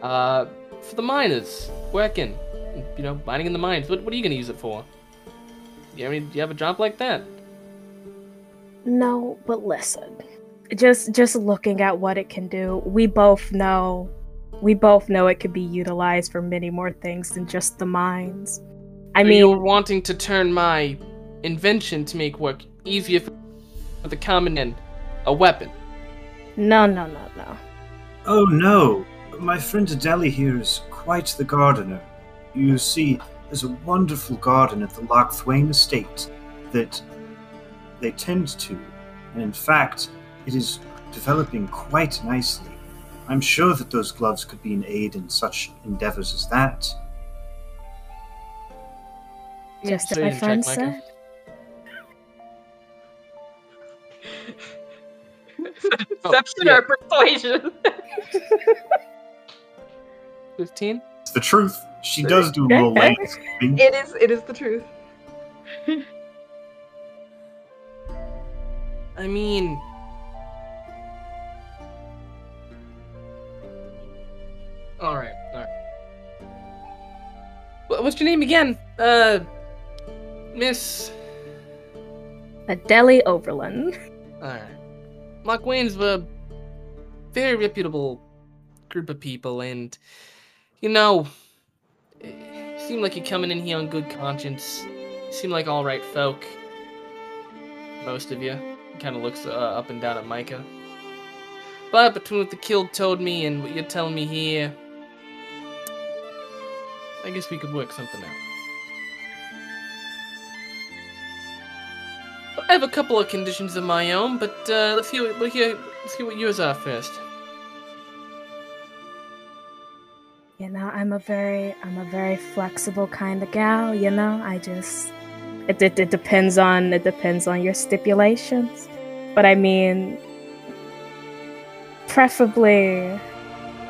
Uh, for the miners working you know, mining in the mines. What, what are you going to use it for? You, I mean, do you have a job like that? No, but listen. Just just looking at what it can do, we both know we both know it could be utilized for many more things than just the mines. I so mean, you're wanting to turn my invention to make work easier for the common man a weapon. No, no, no, no. Oh no, my friend Adeli here is quite the gardener. You see, there's a wonderful garden at the Loch Thwain estate that they tend to, and in fact, it is developing quite nicely. I'm sure that those gloves could be an aid in such endeavors as that. Just as my friend said. Deception or persuasion? 15? It's the truth. She does do a little. It is. It is the truth. I mean, all right, all right. What's your name again? Uh, Miss Adeli Overland. All right. Loch Wayne's a very reputable group of people, and you know, seem like you're coming in here on good conscience. You seem like all right folk. Most of you. Kind of looks uh, up and down at Micah. But between what the killed told me and what you're telling me here, I guess we could work something out. I have a couple of conditions of my own, but uh, let's hear, let's hear, let's hear what yours are first. You know i'm a very i'm a very flexible kind of gal you know? I just it, it, it depends on it depends on your stipulations. But i mean preferably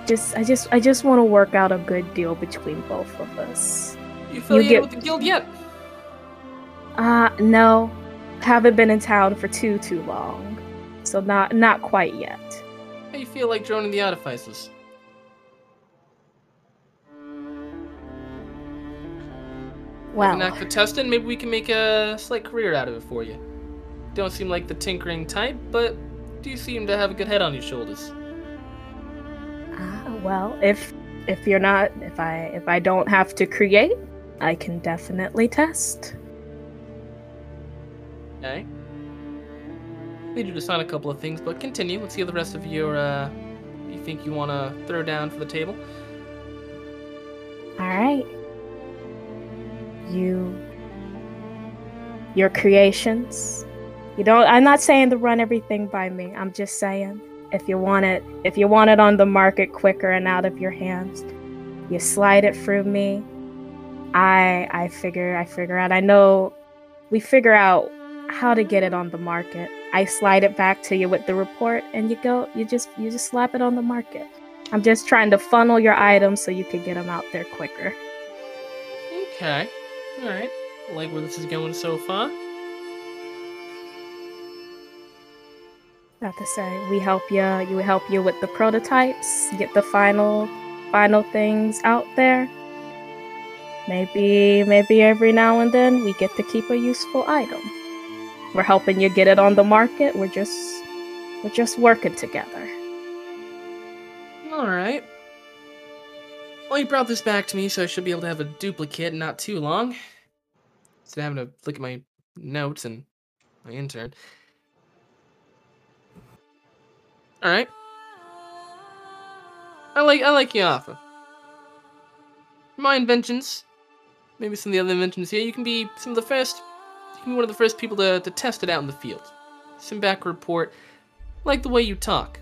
just i just i just want to work out a good deal between both of us. You affiliated you get, with the guild yet? Uh no. Haven't been in town for too too long. So not not quite yet. How you feel like joining the artificers Well, knack for testing. Maybe we can make a slight career out of it for you. Don't seem like the tinkering type, but do you seem to have a good head on your shoulders. Uh, well, if if you're not, if I if I don't have to create, I can definitely test. Okay. Need you to sign a couple of things, but continue. Let's hear the rest of your. Uh, you think you want to throw down for the table? All right you your creations. You don't I'm not saying to run everything by me. I'm just saying if you want it if you want it on the market quicker and out of your hands, you slide it through me. I I figure I figure out I know we figure out how to get it on the market. I slide it back to you with the report and you go you just you just slap it on the market. I'm just trying to funnel your items so you can get them out there quicker. Okay. All right. Like where this is going so far. Not to say we help you. You help you with the prototypes, get the final, final things out there. Maybe, maybe every now and then we get to keep a useful item. We're helping you get it on the market. We're just, we're just working together. All right. Well, you brought this back to me, so I should be able to have a duplicate not too long. Instead of having to look at my notes and my intern. All right. I like I like your offer. My inventions, maybe some of the other inventions here. You can be some of the first. You can be one of the first people to, to test it out in the field. Send back a report. Like the way you talk.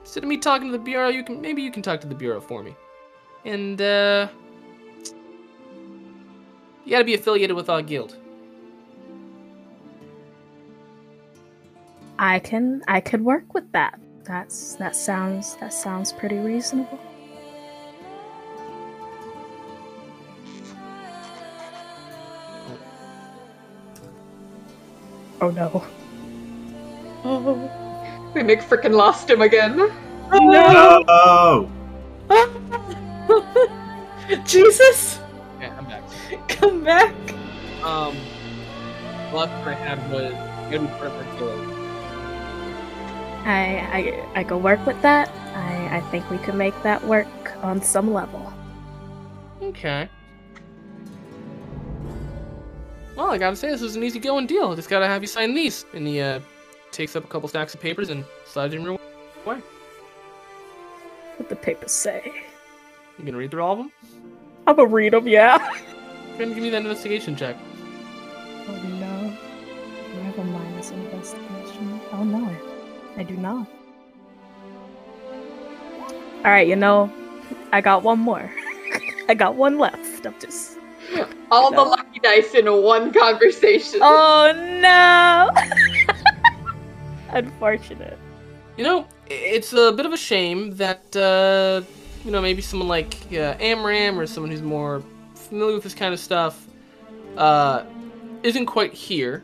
Instead of me talking to the bureau, you can maybe you can talk to the bureau for me. And uh you gotta be affiliated with our guild. I can, I could work with that. That's that sounds that sounds pretty reasonable. Oh no. Oh, we make freaking lost him again. No! Jesus, Yeah, I'm back. come back. Um the last one I had was you gotta be part of our guild. I, I I go work with that. I I think we could make that work on some level. Okay. Well, I gotta say, this was an easy going deal. Just gotta have you sign these. And he uh, takes up a couple stacks of papers and slides in your way. What the papers say? You gonna read through all of them? I'm gonna read them. Yeah. Go ahead and give me that investigation check. Oh no. Do I have a minus investigation? Oh no. I do not. Alright, you know, I got one more. I got one left. I'm just All No. the lucky dice in one conversation. Oh no! Unfortunate. You know, it's a bit of a shame that, uh, you know, maybe someone like uh, Amram or someone who's more familiar with this kind of stuff uh, isn't quite here.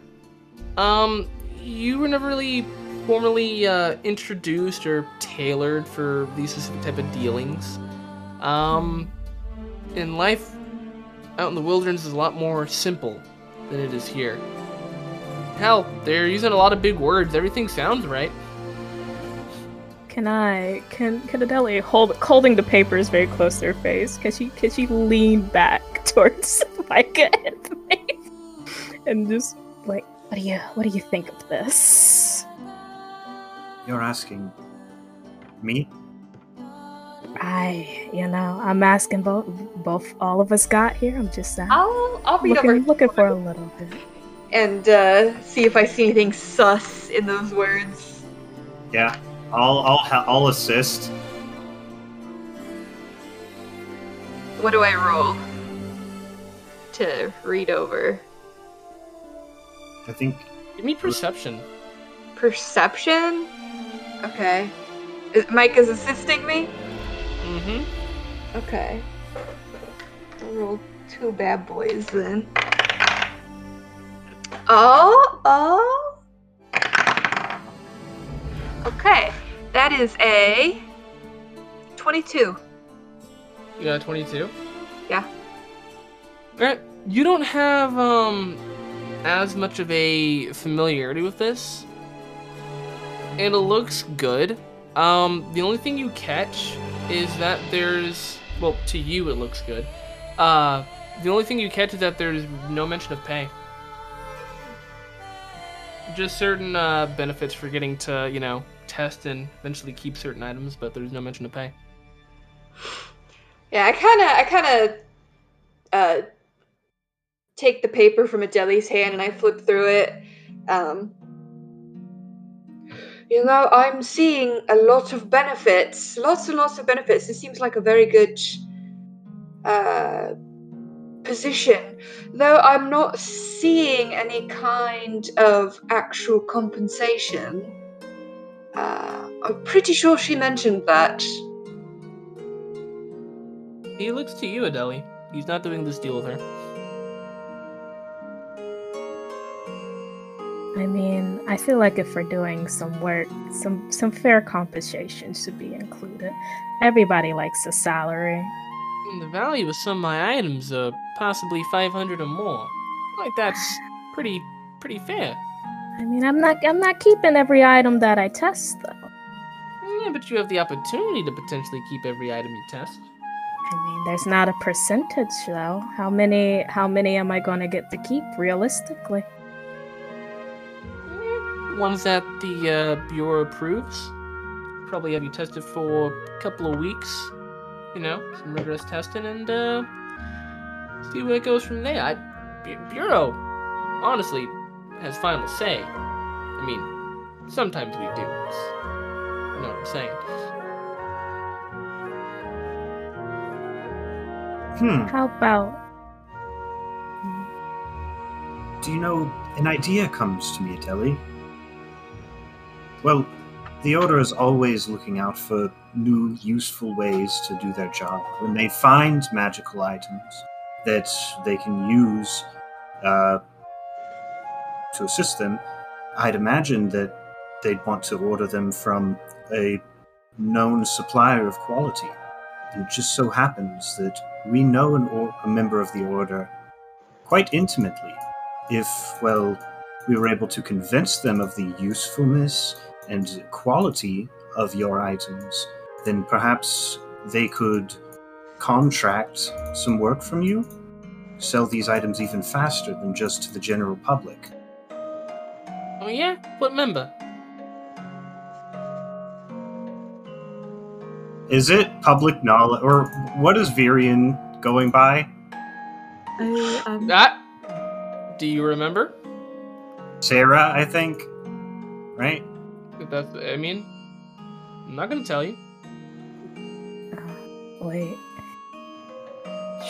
Um, you were never really formally uh, introduced or tailored for these specific type of dealings. Um, in life out in the wilderness is a lot more simple than it is here. Hell, they're using a lot of big words. Everything sounds right. Can I can can Adele hold holding the papers very close to her face? Can she can she lean back towards Micah and me and just like what do you what do you think of this? You're asking me? I you know I'm asking both both all of us got here. I'm just uh, I'll I'll read looking over looking for a little bit. and uh, see if I see anything sus in those words. Yeah. I'll I'll I'll assist. What do I roll to read over? I think Give me perception. Perception. Okay. Is, Mike is assisting me. Mm-hmm. Okay. I'll roll two bad boys then. Oh, oh. Okay, that is a 22. You got 22? Yeah. Alright. You don't have, um, as much of a familiarity with this. And it looks good. Um, the only thing you catch is that there's, well, to you it looks good. Uh, the only thing you catch is that there's no mention of pay. Just certain uh, benefits for getting to, you know, test and eventually keep certain items, but there's no mention of pay. Yeah, I kind of, I kind of, uh, take the paper from Adeli's hand and I flip through it. Um, you know, I'm seeing a lot of benefits, lots and lots of benefits. This seems like a very good uh, position, though I'm not seeing any kind of actual compensation. Uh, I'm pretty sure she mentioned that. He looks to you, Adeli. He's not doing this deal with her. I mean, I feel like if we're doing some work, some some fair compensation should be included. Everybody likes a salary. And the value of some of my items are possibly 500 or more. like that's pretty pretty fair. I mean, I'm not I'm not keeping every item that I test though. Yeah, but you have the opportunity to potentially keep every item you test. I mean, there's not a percentage though. How many how many am I going to get to keep realistically? Ones that the uh, bureau approves. Probably have you tested for a couple of weeks. You know, some rigorous testing, and uh, see where it goes from there. I, bureau, honestly, has final say. I mean, sometimes we do. It's, you know what I'm saying? Hmm. How about Do you know, an idea comes to me, Adeli. Well, the Order is always looking out for new, useful ways to do their job. When they find magical items that they can use uh, to assist them, I'd imagine that they'd want to order them from a known supplier of quality. It just so happens that we know or- a member of the Order quite intimately if, well, we were able to convince them of the usefulness and quality of your items, then perhaps they could contract some work from you, sell these items even faster than just to the general public. Oh yeah? What member? Is it public knowledge, or what is Virion going by? I, um, That? Do you remember? Sarah, I think, right? That's, I mean, I'm not gonna tell you. wait?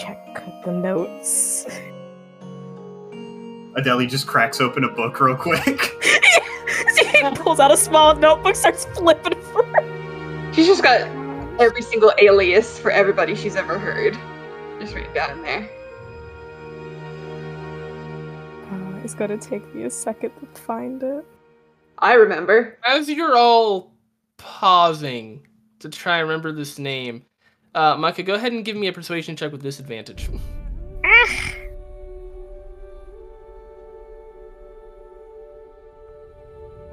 Check the notes. Adeli just cracks open a book real quick. she pulls out a small notebook, starts flipping through. She's just got every single alias for everybody she's ever heard. Just written down in there. Uh, it's gonna take me a second to find it. I remember. As you're all pausing to try and remember this name, uh, Micah, go ahead and give me a persuasion check with disadvantage.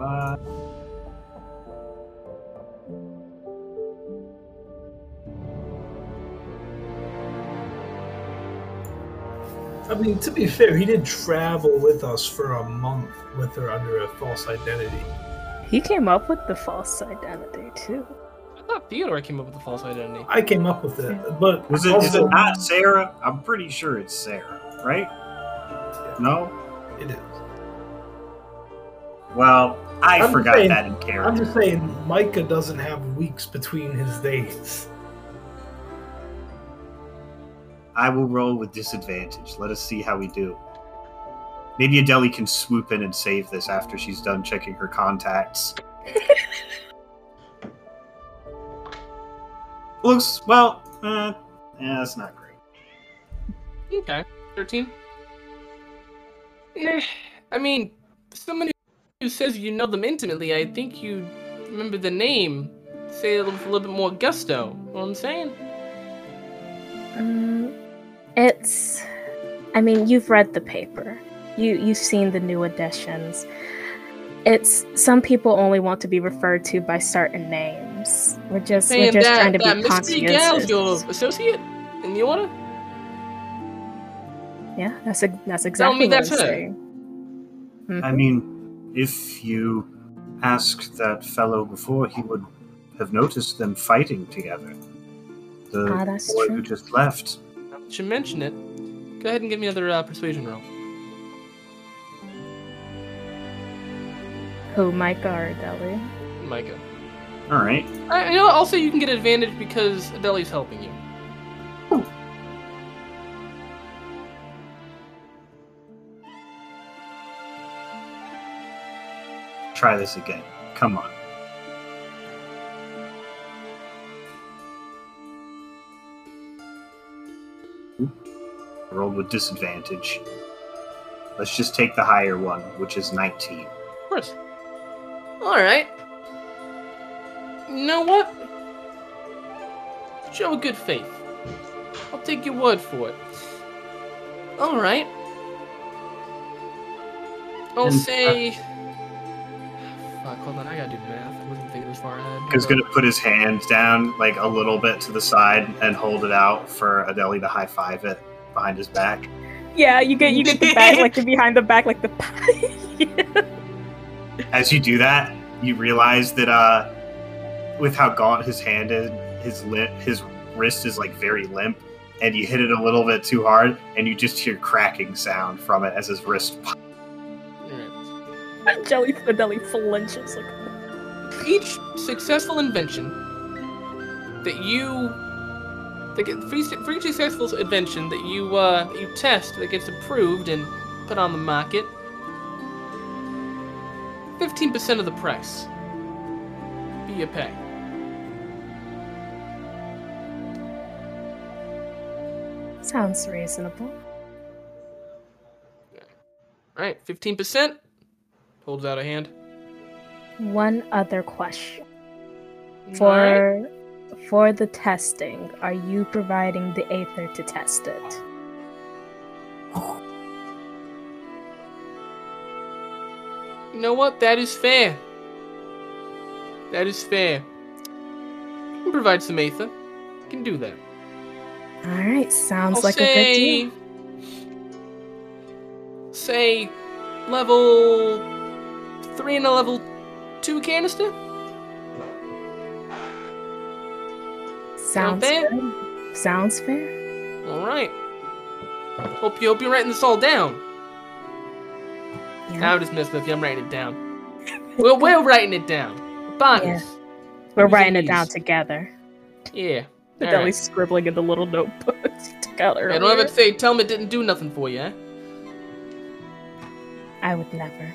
Uh, I mean, to be fair, he did travel with us for a month with her under a false identity. He came up with the false identity too. I thought Theodore came up with the false identity. I came up with it, but was it, is also, it not Sarah? I'm pretty sure it's Sarah, right? No? It is. Well, I I'm forgot saying- that in character. I'm just saying, Micah doesn't have weeks between his days. I will roll with disadvantage. Let us see how we do. Maybe Adeli can swoop in and save this after she's done checking her contacts. Looks well. Uh, yeah, that's not great. Okay, thirteen. Eh, I mean, someone who says you know them intimately, I think you remember the name. Say it with a little bit more gusto. Know what I'm saying? Um, it's. I mean, you've read the paper. You you've seen the new editions. It's some people only want to be referred to by certain names. We're just we're Saying just that, trying to that be gal's conscientious. your associate in the order. Yeah, that's a, that's Tell exactly me what that's I'm her. saying. I Mhm. mean, if you asked that fellow before, he would have noticed them fighting together. The Ah, that's boy true. who just left. Now that you mention it, go ahead and give me another uh, persuasion roll. Who, Micah or Deli? Micah. All right. I, you know, what, also you can get advantage because Adeli's helping you. Try this again. Come on. Rolled with disadvantage. Let's just take the higher one, which is 19. course. All right. You know what? Show good faith. I'll take your word for it. All right. I'll uh, say. Fuck, hold on. I gotta do math. I wasn't thinking as far ahead. He's gonna put his hand down like a little bit to the side and hold it out for Adeli to high five it behind his back. Yeah, you get you get the back like the behind the back like the As you do that, you realize that uh, with how gaunt his hand is, his li- his wrist is like very limp, and you hit it a little bit too hard, and you just hear cracking sound from it as his wrist. pops. Alright. Jelly Fidelli flinches like For each successful invention that you that get, for, each, for each successful invention that you uh, you test that gets approved and put on the market, fifteen percent of the price be your pay. sounds reasonable. All right, fifteen percent. Holds out a hand. One other question. All right. For for the testing, are you providing the aether to test it? You know what? That is fair. That is fair. You can provide some aether. You can do that. All right, sounds I'll like a good say, deal. Say level three and a level two canister. Sounds fair? Sounds fair. All right. Hope you hope you're writing this all down. Yeah. I'm just messing with you. I'm writing it down. we're, we're writing it down. Bonus. We're Use writing it down together. Yeah. The All deli right. scribbling in the little notebooks took out I don't have to say. Tell me it didn't do nothing for you. Eh? I would never.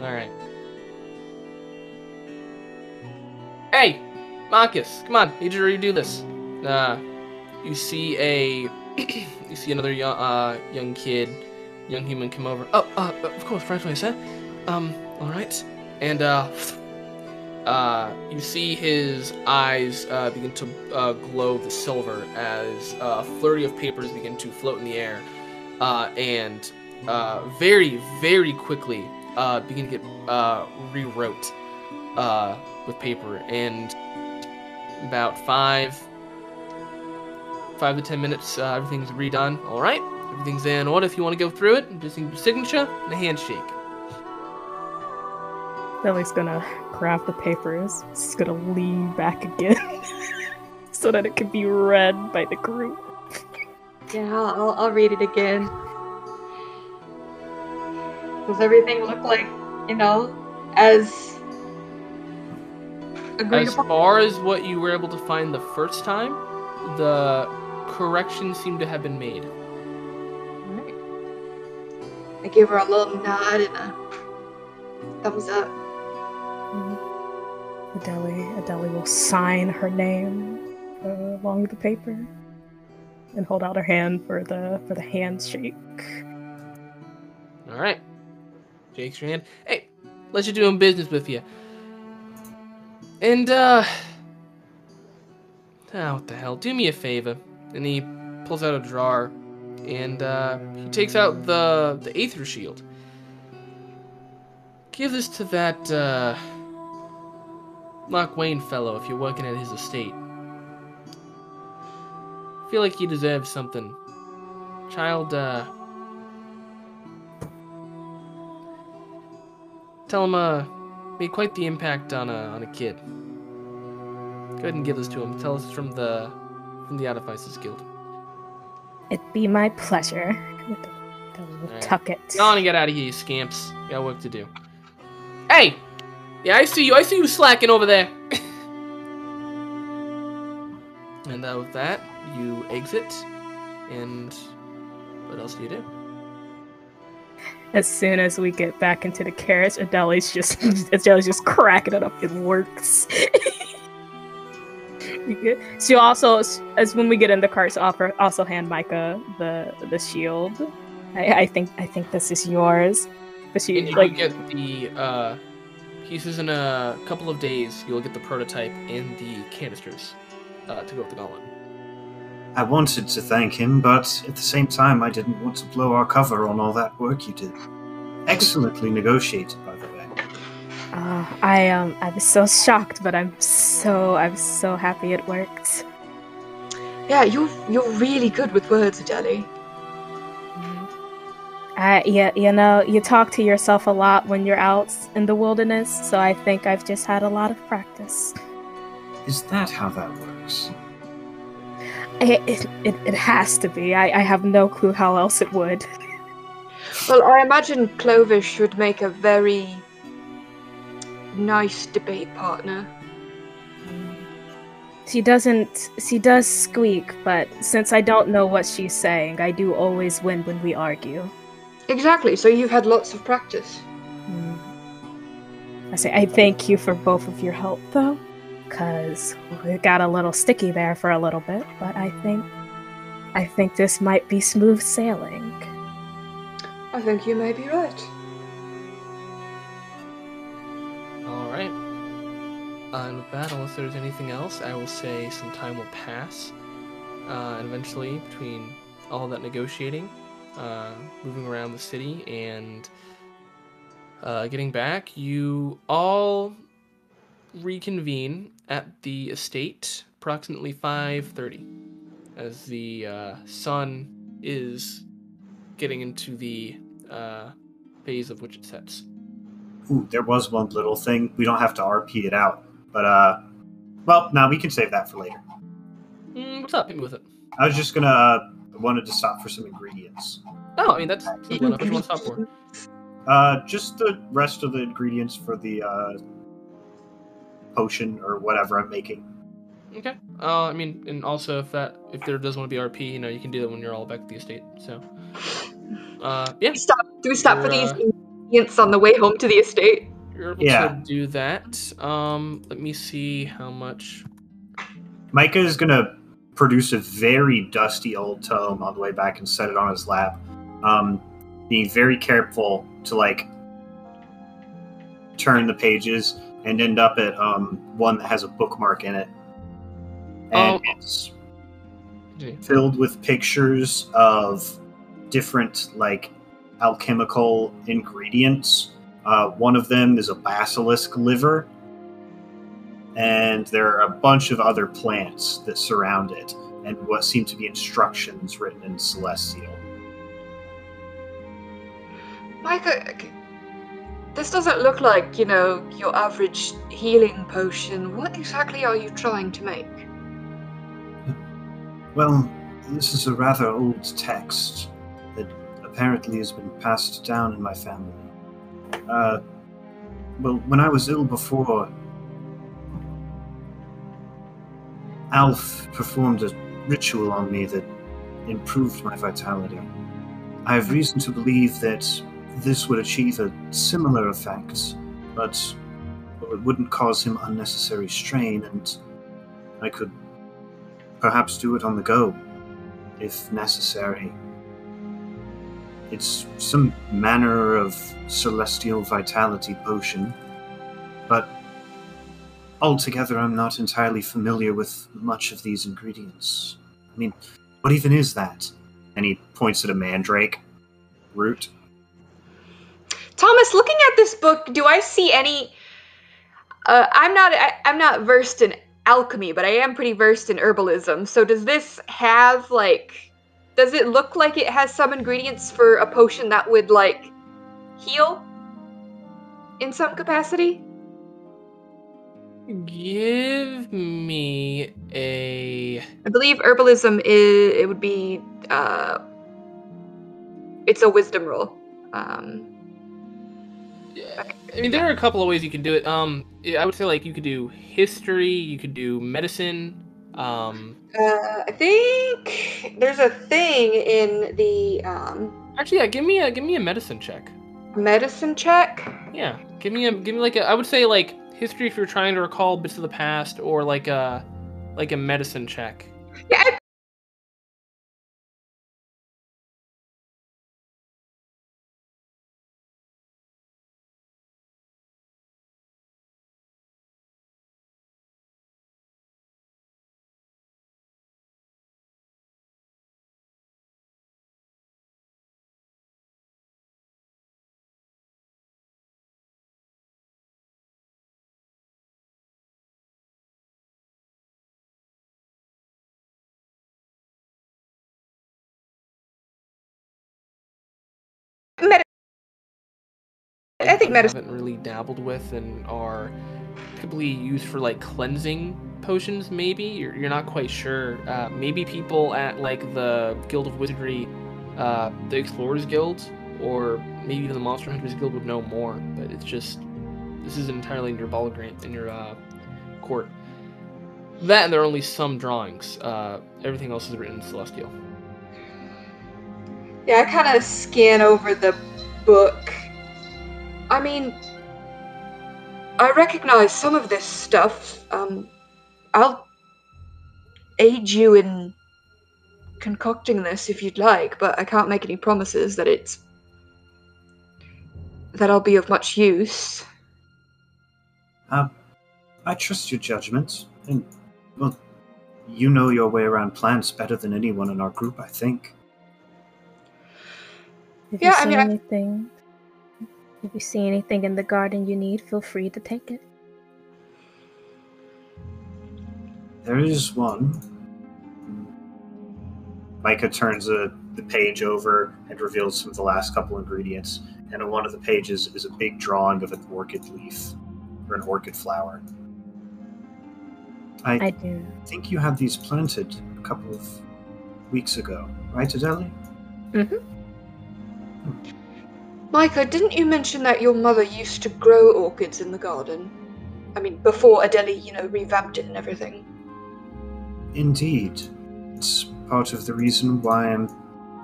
All right. Hey, Marcus, come on, need you to redo this. Uh, you see a, you see another young, uh, young kid, young human come over. Oh, uh, of course, French way, sir. Um, all right, and uh, uh, you see his eyes uh, begin to uh, glow the silver as a flurry of papers begin to float in the air, uh, and uh, very, very quickly uh, begin to get uh, rewrote uh, with paper, and about five, five to ten minutes, uh, everything's redone. All right, everything's in order. If you want to go through it, just need your signature and a handshake. Deli's gonna grab the papers. He's gonna lean back again so that it can be read by the group. Yeah, I'll, I'll, I'll read it again. Does everything look like, you know, as agreed As upon? far as what you were able to find the first time, the corrections seem to have been made. Alright. I give her a little nod and a thumbs up. Adeli, Adeli will sign her name uh, along the paper and hold out her hand for the for the handshake. All right. Shakes your hand. Hey, let you doing business with you. And uh, oh, what the hell? Do me a favor. And he pulls out a drawer, and uh, he takes out the the aether shield. Give this to that uh, Mark Wayne fellow if you're working at his estate. feel like he deserves something. Child, uh, Tell him, uh, made quite the impact on a on a kid. Go ahead and give this to him. Tell us from the from the Artificers Guild. It'd be my pleasure. Adeli will Alright. tuck it. Go on and get out of here, you scamps. You got work to do. Hey! Yeah, I see you. I see you slacking over there. and uh, with that, you exit. And what else do you do? As soon as we get back into the carriage, Adeli's just Adeli's just cracking it up. It works. She'll also, as when we get in the carts, offer also hand Micah the the shield. I, I think I think this is yours. But she And you like get the uh, says in a couple of days you'll get the prototype and the canisters uh, to go with the gauntlet. I wanted to thank him, but at the same time, I didn't want to blow our cover on all that work you did. Excellently negotiated, by the way. uh, I um I was so shocked, but I'm so I'm so happy it worked. Yeah, you're you're really good with words, Adeli. Uh, yeah, you know, you talk to yourself a lot when you're out in the wilderness, so I think I've just had a lot of practice. Is that how that works? It, it, it, has to be. I, I have no clue how else it would. Well, I imagine Clovis should make a very nice debate partner. She doesn't. She does squeak, but since I don't know what she's saying, I do always win when we argue. Exactly. So you've had lots of practice. Hmm. I say I thank you for both of your help, though, because we got a little sticky there for a little bit. But I think, I think this might be smooth sailing. I think you may be right. All right. Uh, and with that, unless there's anything else, I will say some time will pass, uh, and eventually, between all that negotiating, uh, moving around the city, and uh, getting back, you all reconvene at the estate approximately 5:30, as the uh, sun is getting into the uh, phase of which it sets. Ooh, there was one little thing. We don't have to RP it out, but uh, well, now we can save that for later. Mm, what's up? With it. I was just gonna uh, wanted to stop for some ingredients. Oh, I mean that's simple enough. What you want to stop for? Uh, just the rest of the ingredients for the uh, potion or whatever I'm making. Okay. Uh, I mean, and also if that if there does want to be RP, you know, you can do that when you're all back at the estate. So, uh, yeah, We stop. Do we stop for You're, these uh, ingredients on the way home to the estate? you're able Yeah. to do that. Um, let me see how much. Micah is gonna produce a very dusty old tome on the way back and set it on his lap, um, being very careful to like turn the pages and end up at um, one that has a bookmark in it, and Oh. it's filled with pictures of different like alchemical ingredients. Uh, one of them is a basilisk liver, and there are a bunch of other plants that surround it, and what seem to be instructions written in Celestial. Micah, okay, this doesn't look like, you know, your average healing potion. What exactly are you trying to make? Well, this is a rather old text that apparently has been passed down in my family. Uh, well, when I was ill before, Alf performed a ritual on me that improved my vitality. I have reason to believe that this would achieve a similar effect, but it wouldn't cause him unnecessary strain, and I could perhaps do it on the go, if necessary. It's some manner of celestial vitality potion, but altogether I'm not entirely familiar with much of these ingredients. I mean, what even is that? And he points at a mandrake root. Thomas, looking at this book, do I see any? Uh, I'm not. I, I'm not versed in alchemy, but I am pretty versed in herbalism. So does this have like? Does it look like it has some ingredients for a potion that would like heal in some capacity? Give me a. I believe herbalism is. It would be. Uh, it's a wisdom roll. Um, I mean, there are a couple of ways you can do it. Um, I would say like you could do history, you could do medicine. Um, Uh, I think there's a thing in the um, actually, yeah, give me a give me a medicine check. medicine check. Yeah, give me a give me like a. I would say like history if you're trying to recall bits of the past, or like a like a medicine check. Yeah, I I think medicine. haven't really dabbled with and are typically used for like cleansing potions. Maybe you're, you're not quite sure. Uh, maybe people at like the Guild of Wizardry, uh, the Explorers Guild, or maybe even the Monster Hunters Guild would know more. But it's just this is entirely in your ball grant in your uh, court. That and there are only some drawings. Uh, everything else is written in Celestial. Yeah, I kind of scan over the book. I mean, I recognize some of this stuff. Um, I'll aid you in concocting this if you'd like, but I can't make any promises that it's that I'll be of much use. Uh, I trust your judgment, and well, you know your way around plants better than anyone in our group, I think. If Yeah, you I mean, anything, if you see anything in the garden you need, feel free to take it. There is one. Micah turns a, the page over and reveals some of the last couple ingredients. And on one of the pages is a big drawing of an orchid leaf or an orchid flower. I, I do. think you had these planted a couple of weeks ago, right, Adele? Mm-hmm. Hmm. Micah, didn't you mention that your mother used to grow orchids in the garden? I mean, before Adeli, you know, revamped it and everything. Indeed. It's part of the reason why I'm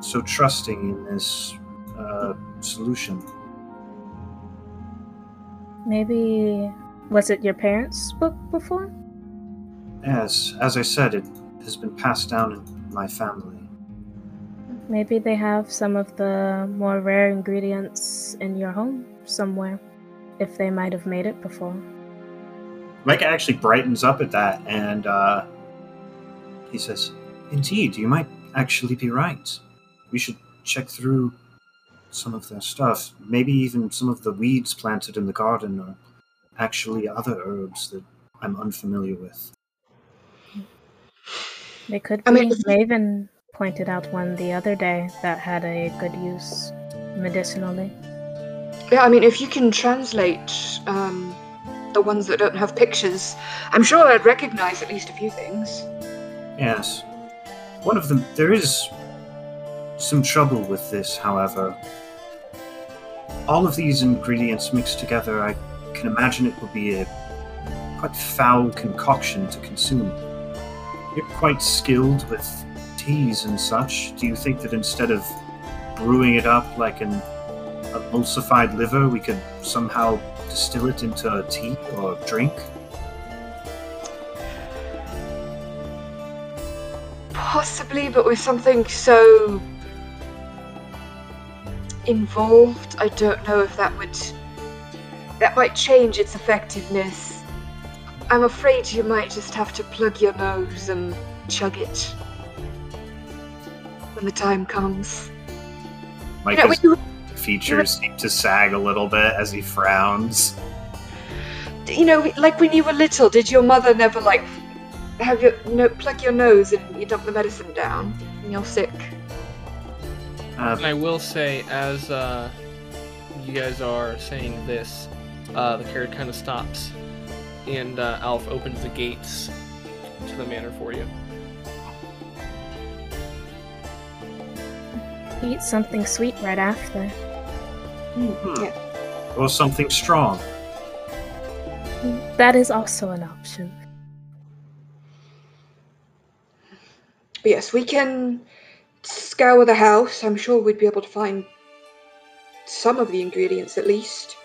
so trusting in this uh, solution. Maybe was it your parents' book before? Yes, as I said, it has been passed down in my family. Maybe they have some of the more rare ingredients in your home somewhere, if they might have made it before. Micah actually brightens up at that and uh, he says, Indeed, you might actually be right. We should check through some of their stuff. Maybe even some of the weeds planted in the garden are actually other herbs that I'm unfamiliar with. They could be. I mean- Maven pointed out one the other day that had a good use medicinally. Yeah, I mean, if you can translate um, the ones that don't have pictures, I'm sure I'd recognize at least a few things. Yes. One of them, there is some trouble with this, however. All of these ingredients mixed together, I can imagine it would be a quite foul concoction to consume. You're quite skilled with teas and such. Do you think that instead of brewing it up like an emulsified liver, we could somehow distill it into a tea or a drink? Possibly, but with something so involved, I don't know if that would. That might change its effectiveness. I'm afraid you might just have to plug your nose and chug it when the time comes. You know, Micah's when you, features seem to sag a little bit as he frowns. you know, like when you were little, did your mother never like have your no plug your nose and you dump the medicine down when you're sick? Uh, And I will say, as uh, you guys are saying this, uh, the carriage kind of stops, and uh, Alf opens the gates to the manor for you. Eat something sweet right after. hmm. Or something strong. That is also an option. But yes, we can scour the house. I'm sure we'd be able to find some of the ingredients at least.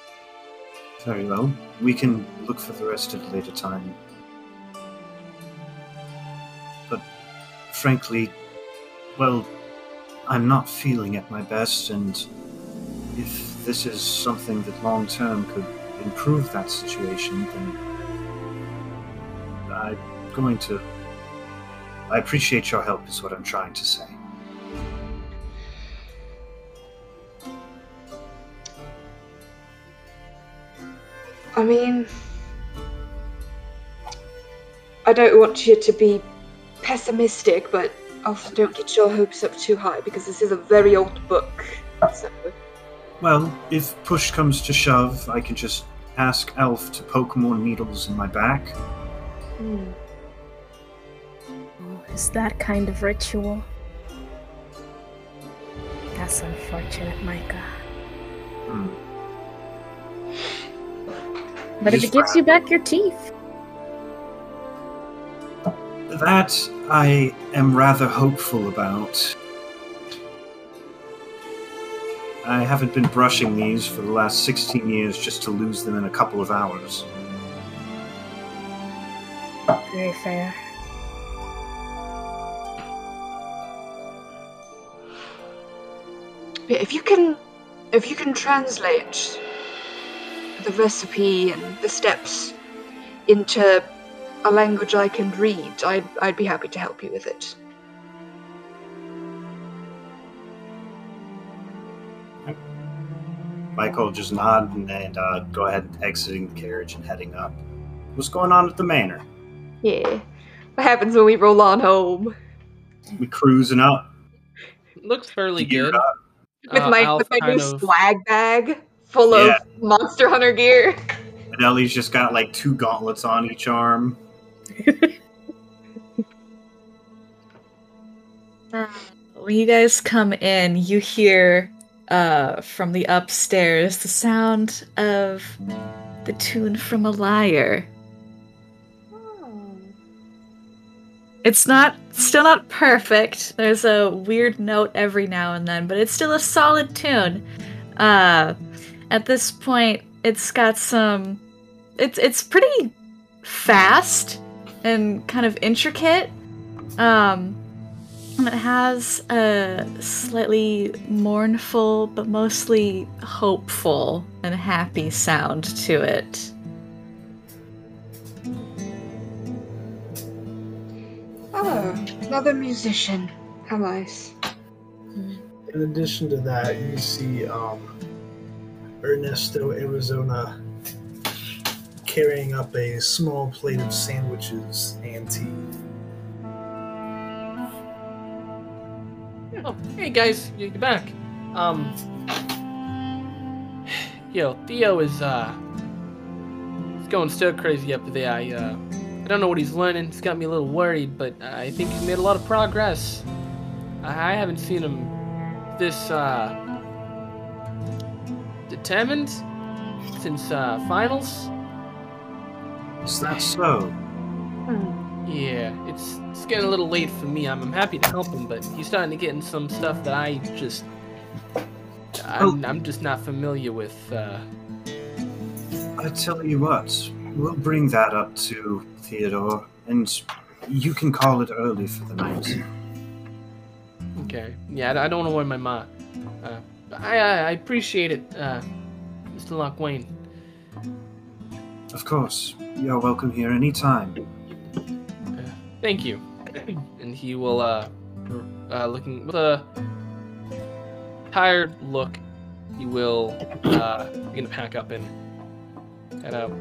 Very well. We can look for the rest at a later time. But frankly, well, I'm not feeling at my best, and if this is something that long term could improve that situation, then I'm going to. I appreciate your help, is what I'm trying to say. I mean, I don't want you to be pessimistic, but also don't get your hopes up too high because this is a very old book. So Well, if push comes to shove, I can just ask Elf to poke more needles in my back. Oh, is that kind of ritual? That's unfortunate, Micah. Hmm. But if it gives you back your teeth, That I am rather hopeful about. I haven't been brushing these for the last 16 years just to lose them in a couple of hours. very fair. Yeah, if you can, if you can translate the recipe and the steps into a language I can read, I'd I'd be happy to help you with it. Michael just nod and, and uh, go ahead exiting the carriage and heading up. What's going on at the manor? Yeah. What happens when we roll on home We cruising up. Looks fairly Gear good. up. with Uh, my Alf with my new of- swag bag full of Monster Hunter gear? And Ellie's just got like two gauntlets on each arm. When you guys come in, you hear uh, from the upstairs the sound of the tune from a lyre. It's not still not perfect. There's a weird note every now and then, but it's still a solid tune. Uh, at this point, it's got some. It's it's pretty fast and kind of intricate. Um, and it has a slightly mournful, but mostly hopeful and happy sound to it. Oh, another musician. How nice. In addition to that, you see um, Ernesto Arizona carrying up a small plate of sandwiches and tea. Oh, hey guys, you're back. Um, yo, Theo is uh, he's going stir crazy up there. I uh, I don't know what he's learning. It's got me a little worried, but I think he's made a lot of progress. I, I haven't seen him this uh determined since uh finals. Is that so? Yeah, it's it's getting a little late for me. I'm, I'm happy to help him, but he's starting to get in some stuff that I just I'm, I'm just not familiar with. Uh, I tell you what, we'll bring that up to Theodore, and you can call it early for the night. okay, yeah, I, I don't want to worry my ma. Uh, I, I I appreciate it, uh, Mr. Lockwain. Of course, you're welcome here anytime. Thank you. and he will uh, uh looking with a tired look. He will uh begin to pack up and head out.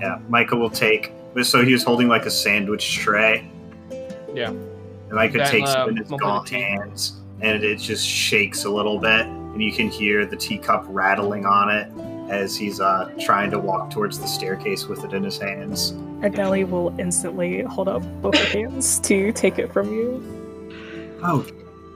Yeah, Michael will take. So he was holding like a sandwich tray. Yeah. And Micah That, takes uh, it in his gaunt hands, and it just shakes a little bit, and you can hear the teacup rattling on it as he's uh, trying to walk towards the staircase with it in his hands. Adele will instantly hold up both her hands to take it from you. Oh,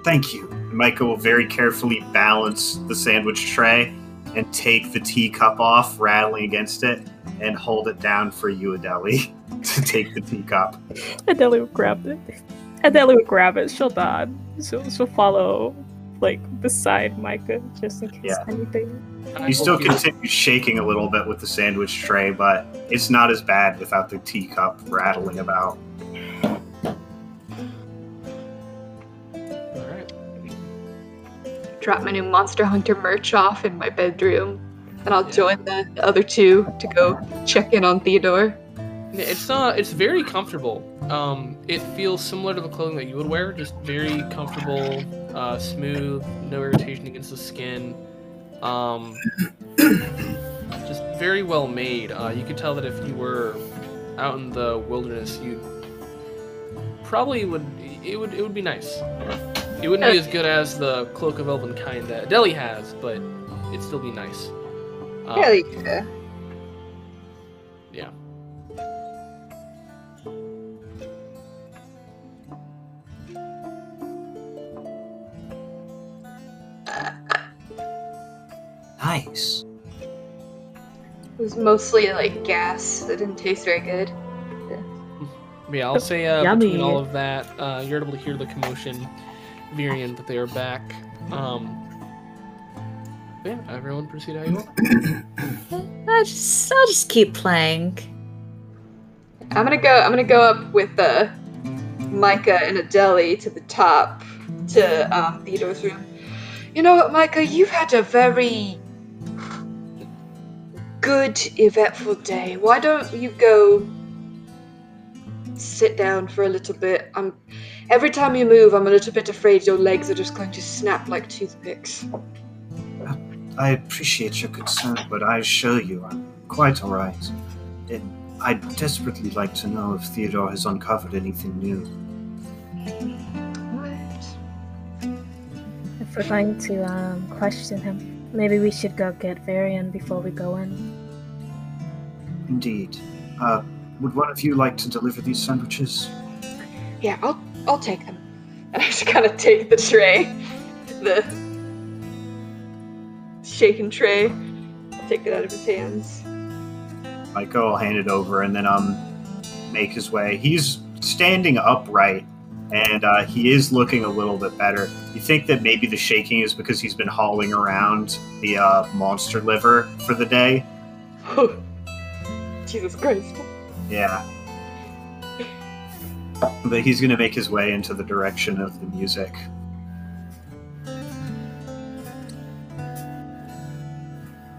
thank you. Micah will very carefully balance the sandwich tray and take the teacup off, rattling against it, and hold it down for you, Adeli, to take the teacup. Adele will grab it. Adele will grab it. She'll nod. She'll, she'll follow, like, beside Micah, just in case Yeah. anything. You still continue shaking a little bit with the sandwich tray, but it's not as bad without the teacup rattling about. Alright. Drop my new Monster Hunter merch off in my bedroom, and I'll join the other two to go check in on Theodore. It's uh, it's very comfortable. Um, it feels similar to the clothing that you would wear, just very comfortable, uh, smooth, no irritation against the skin. Um, just very well made. Uh, you could tell that if you were out in the wilderness, you probably would. It would. It would be nice. It wouldn't be as good as the Cloak of Elvenkind that Adeli has, but it'd still be nice. Um, yeah. Nice. It was mostly like gas. It didn't taste very good. Yeah, I'll say uh, between all of that, uh, you're able to hear the commotion, Virion, that they are back. Um, yeah, everyone proceed how you want. I'll just, I'll just keep playing. I'm gonna go. I'm gonna go up with uh, Micah and Adeli to the top to um, Theodore's room. You know what, Micah? You've had a very good, eventful day. Why don't you go sit down for a little bit? I'm. Every time you move, I'm a little bit afraid your legs are just going to snap like toothpicks. I appreciate your concern, but I assure you I'm quite alright. And I'd desperately like to know if Theodore has uncovered anything new. If we're going to um, question him, maybe we should go get Varian before we go in. Indeed. Uh, would one of you like to deliver these sandwiches? Yeah, I'll I'll take them. And I just kind of take the tray, the shaken tray, I'll take it out of his hands. Michael will hand it over and then um make his way. He's standing upright and uh, he is looking a little bit better. You think that maybe the shaking is because he's been hauling around the uh, monster liver for the day? Jesus Christ. Yeah. But he's going to make his way into the direction of the music.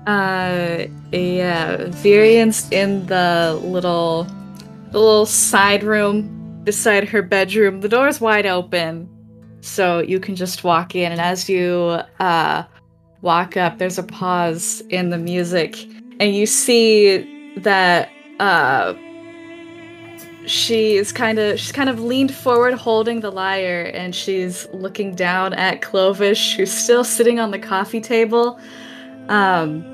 Uh, yeah, Virian's in the little, the little side room beside her bedroom. The door's wide open, so you can just walk in. And as you uh walk up, there's a pause in the music, and you see that uh she is kind of she's kind of leaned forward holding the lyre and she's looking down at Clovis who's still sitting on the coffee table um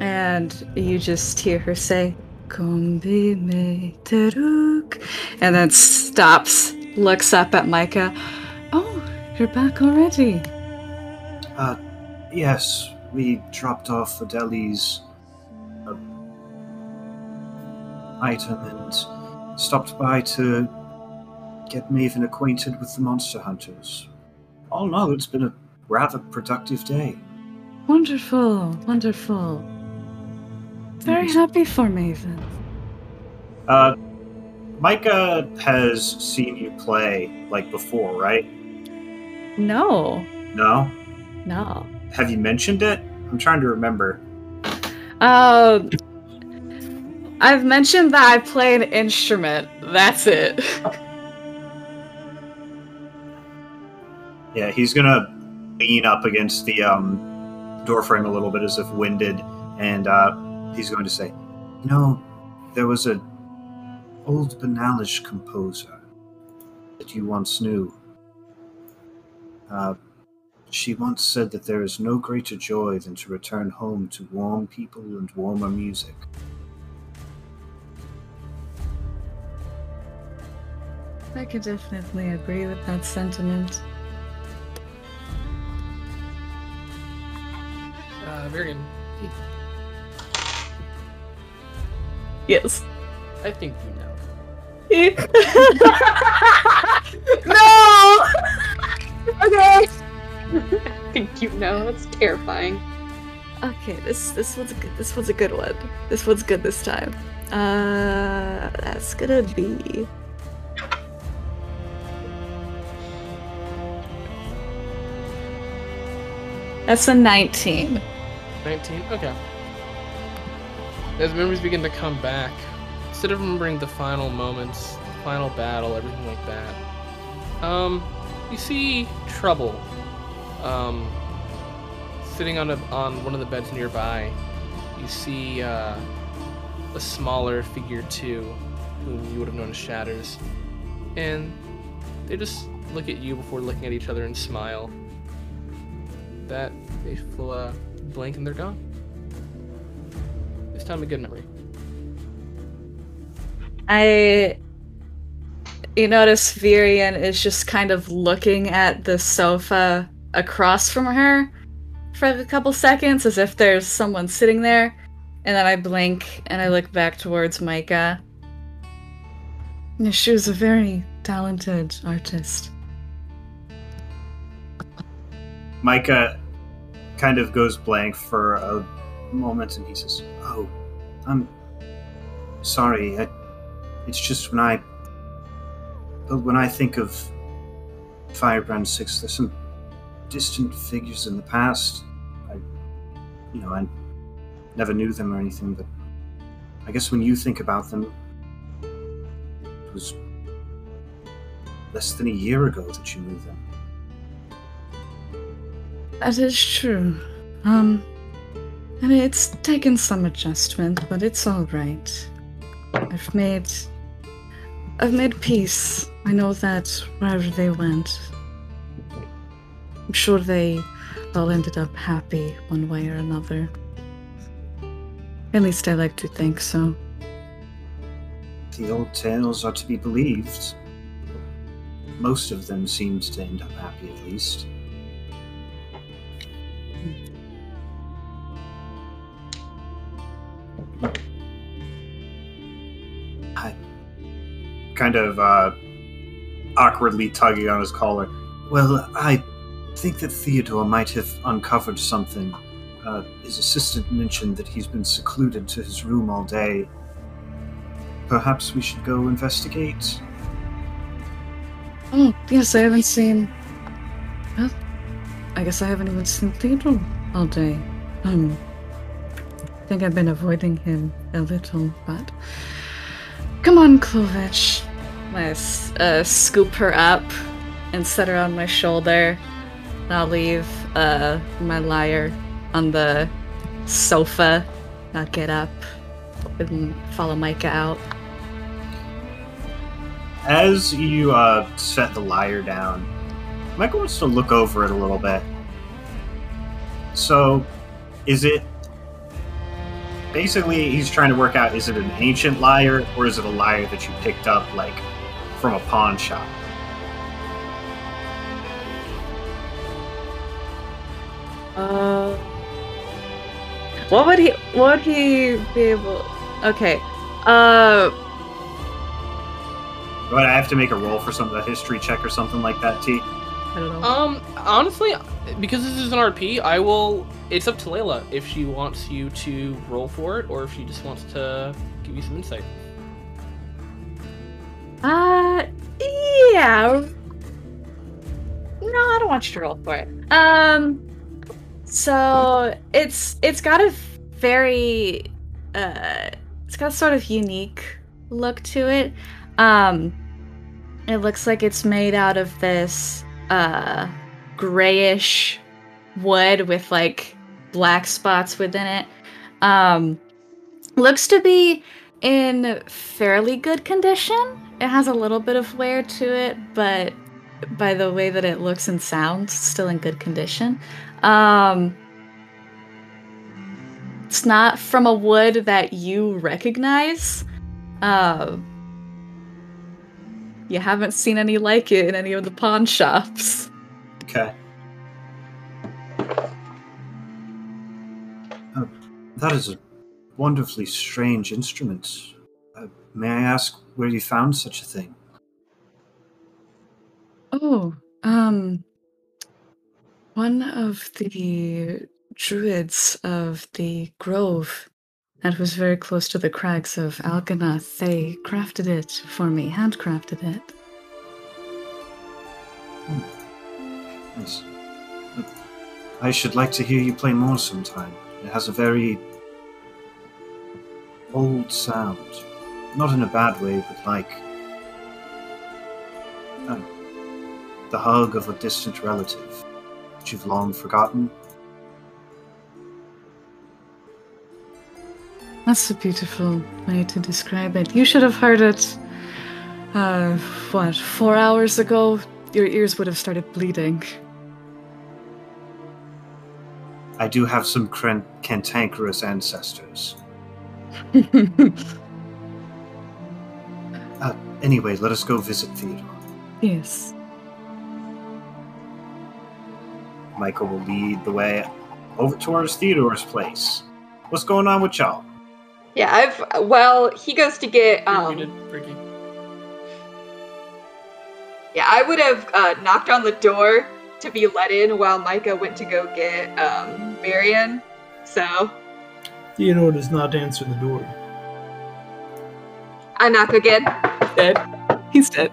and you just hear her say and then stops looks up at Micah oh you're back already Uh, yes, we dropped off Adeli's uh, item and stopped by to get Maven acquainted with the monster hunters. All in all, it's been a rather productive day. wonderful wonderful very happy for Maven Uh, Micah has seen you play like before, right? no No? no Have you mentioned it? I'm trying to remember. Um, I've mentioned that I play an instrument. That's it. Yeah, he's gonna lean up against the um, door frame a little bit as if winded, and uh, he's going to say, "You know, there was a old Banalish composer that you once knew. Uh, she once said that there is no greater joy than to return home to warm people and warmer music. I could definitely agree with that sentiment. Uh, Virion, Yes. I think you know. no. okay. I think you know. It's terrifying. Okay. This this one's a good. This one's a good one. This one's good this time. Uh, that's gonna be. That's a 19. 19? Okay. As memories begin to come back, instead of remembering the final moments, the final battle, everything like that, um, you see Trouble, um, sitting on a, on one of the beds nearby. You see uh, a smaller figure too, whom you would have known as Shatters, and they just look at you before looking at each other and smile. That they will a blank and they're gone. This time a good memory. I you notice Virian is just kind of looking at the sofa across from her for a couple seconds as if there's someone sitting there. And then I blink and I look back towards Micah. Yeah, She was a very talented artist. Micah kind of goes blank for a moment and he says, I'm sorry. I, it's just when I. When I think of Firebrand 6, there's some distant figures in the past. I. You know, I never knew them or anything, but I guess when you think about them, it was less than a year ago that you knew them. That is true. Um, and it's taken some adjustment, but it's all right. I've made, I've made peace. I know that wherever they went, I'm sure they all ended up happy one way or another. At least I like to think so. The old tales are to be believed. Most of them seemed to end up happy, at least. Kind of uh, awkwardly tugging on his collar. Well, I think that Theodore might have uncovered something. Uh, his assistant mentioned that he's been secluded to his room all day. Perhaps we should go investigate. Oh, yes, I haven't seen. Well, I guess I haven't even seen Theodore all day. Um, I think I've been avoiding him a little, but. Come on, Klovich. I uh, scoop her up and set her on my shoulder. And I'll leave uh, my lyre on the sofa. I'll get up and follow Micah out. As you uh, set the lyre down, Michael wants to look over it a little bit. So, is it basically he's trying to work out is it an ancient lyre or is it a lyre that you picked up like from a pawn shop? Uh, what would he? What would he be able? Okay. Uh, But I have to make a roll for some a history check or something like that, T. I don't know. Um, honestly, because this is an RP, I will. It's up to Layla if she wants you to roll for it or if she just wants to give you some insight. Uh, yeah. No, I don't want you to roll for it. Um, so it's it's got a very uh, it's got a sort of unique look to it. Um, it looks like it's made out of this uh grayish wood with like black spots within it. Um, looks to be in fairly good condition. It has a little bit of wear to it, but by the way that it looks and sounds, still in good condition. Um, it's not from a wood that you recognize. Uh, you haven't seen any like it in any of the pawn shops. Okay. Oh, that is a wonderfully strange instrument. Uh, may I ask where you found such a thing? Oh, um, one of the druids of the grove that was very close to the crags of Alganath, they crafted it for me, handcrafted it. Yes. Uh, I should like to hear you play more sometime. It has a very old sound. Not in a bad way, but like uh, the hug of a distant relative that you've long forgotten. That's a beautiful way to describe it. You should have heard it Uh, what, four hours ago, your ears would have started bleeding. I do have some cran- cantankerous ancestors. Anyway, let us go visit Theodore. yes. Michael will lead the way over towards Theodore's place. What's going on with y'all? Yeah, I've. Well, he goes to get. You're Um, muted, Ricky. yeah, I would have uh, knocked on the door to be let in while Micah went to go get um, Marion. So Theodore does not answer the door. I knock again. Dead. He's dead.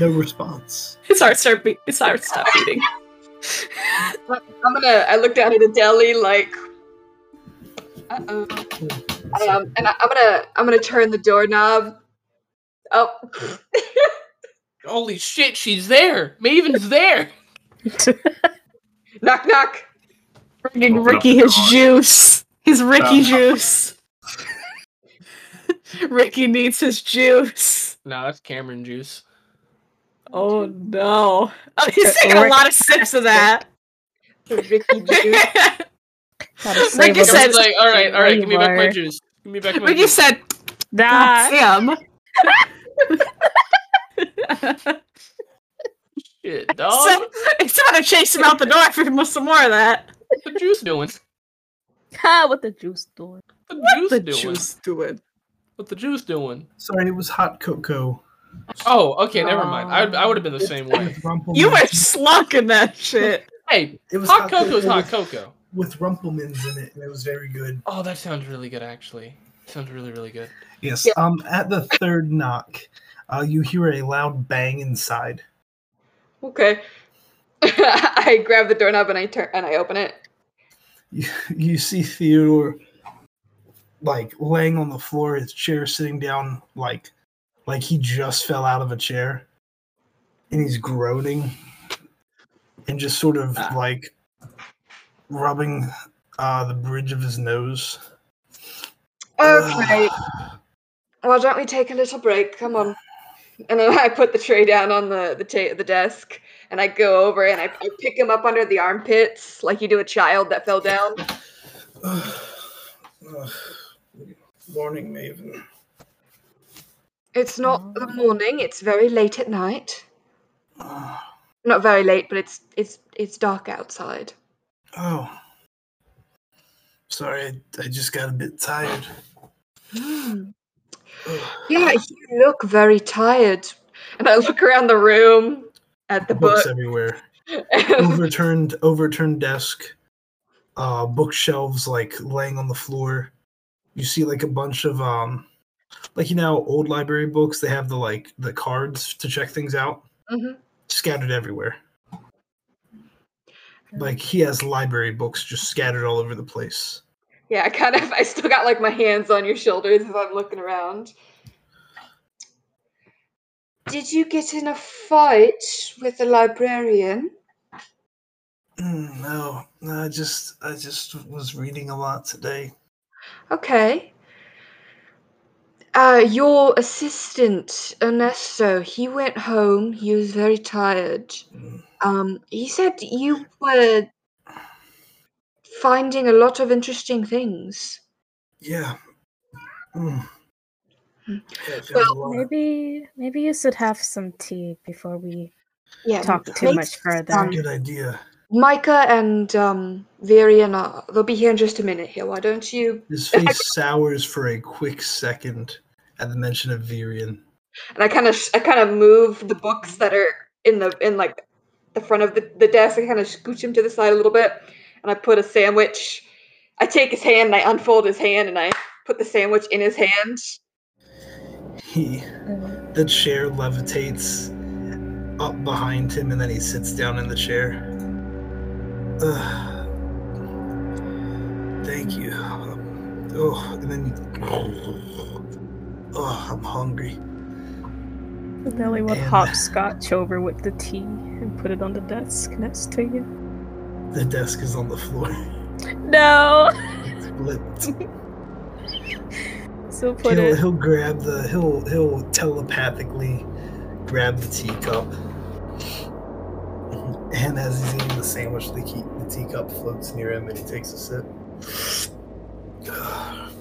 No response. His heart start be- his heart stopped beating. I'm gonna. I look down at Adeli like. Uh oh. Um, and I, I'm gonna. I'm gonna turn the doorknob. Oh. Holy shit, she's there! Maven's there! knock knock. Bringing Open Ricky the his door. juice. His Ricky juice. Ricky needs his juice. No, that's Cameron juice. Oh no. Oh, he's taking a lot of sips of that. Ricky juice. Ricky said- like, alright, alright, give me back my juice. Give me back my juice. Ricky juice. said, Nah. "Damn." Shit, dog. so, it's trying to chase him out the door for him with some more of that. What's the juice doing? Ha, what the juice doing? What the juice the doing? juice doing? What the juice doing? Sorry, it was hot cocoa. Oh, okay, never mind. I, I would have been the same way. You were slunking that shit. Hey, It was hot cocoa's cocoa hot with, cocoa. with Rumple Minze in it, and it was very good. Oh, that sounds really good, actually. Sounds really, really good. Yes. Yeah. Um. At the third knock, uh, you hear a loud bang inside. Okay. I grab the doorknob and I turn and I open it. You, you see Theodore, like laying on the floor, his chair sitting down, like, like he just fell out of a chair, and he's groaning, and just sort of Ah. like rubbing uh, the bridge of his nose. Okay. Well, don't we take a little break? Come on. And then I put the tray down on the the, ta- the desk, and I go over and I, I pick him up under the armpits like you do a child that fell down. Morning, Maven. It's not the morning; it's very late at night. Not very late, but it's it's it's dark outside. Oh. Sorry, I, I just got a bit tired. Hmm. Yeah, you look very tired. And I look around the room at the Books book. everywhere. overturned overturned desk uh bookshelves like laying on the floor you see like a bunch of um like you know old library books they have the like the cards to check things out Mhm. scattered everywhere like he has library books just scattered all over the place Yeah, I kind of I still got like my hands on your shoulders as I'm looking around. Did you get in a fight with the librarian? Mm, no no i just i just was reading a lot today Okay. Uh, your assistant Ernesto, he went home. He was very tired. Um, he said you were finding a lot of interesting things. yeah Mm. Yeah, Well. Maybe maybe you should have some tea before we Yeah, talk too much further. um, good idea Micah and um, Virian are they'll be here in just a minute. Here, why don't you? His face sours for a quick second at the mention of Virian. And I kind of I kind of move the books that are in the in like the front of the, the desk. I kind of scooch him to the side a little bit, and I put a sandwich. I take his hand and I unfold his hand and I put the sandwich in his hand. He, the chair levitates up behind him, and then he sits down in the chair. Ugh. Thank you. Um, oh, and then. Oh, I'm hungry. Nelly will And- hopscotch over with the tea and put it on the desk next to you. The desk is on the floor. No. It's flipped. So put he'll, it. he'll grab the he'll he'll telepathically grab the teacup. And as he's eating the sandwich, the, key, the teacup floats near him and he takes a sip.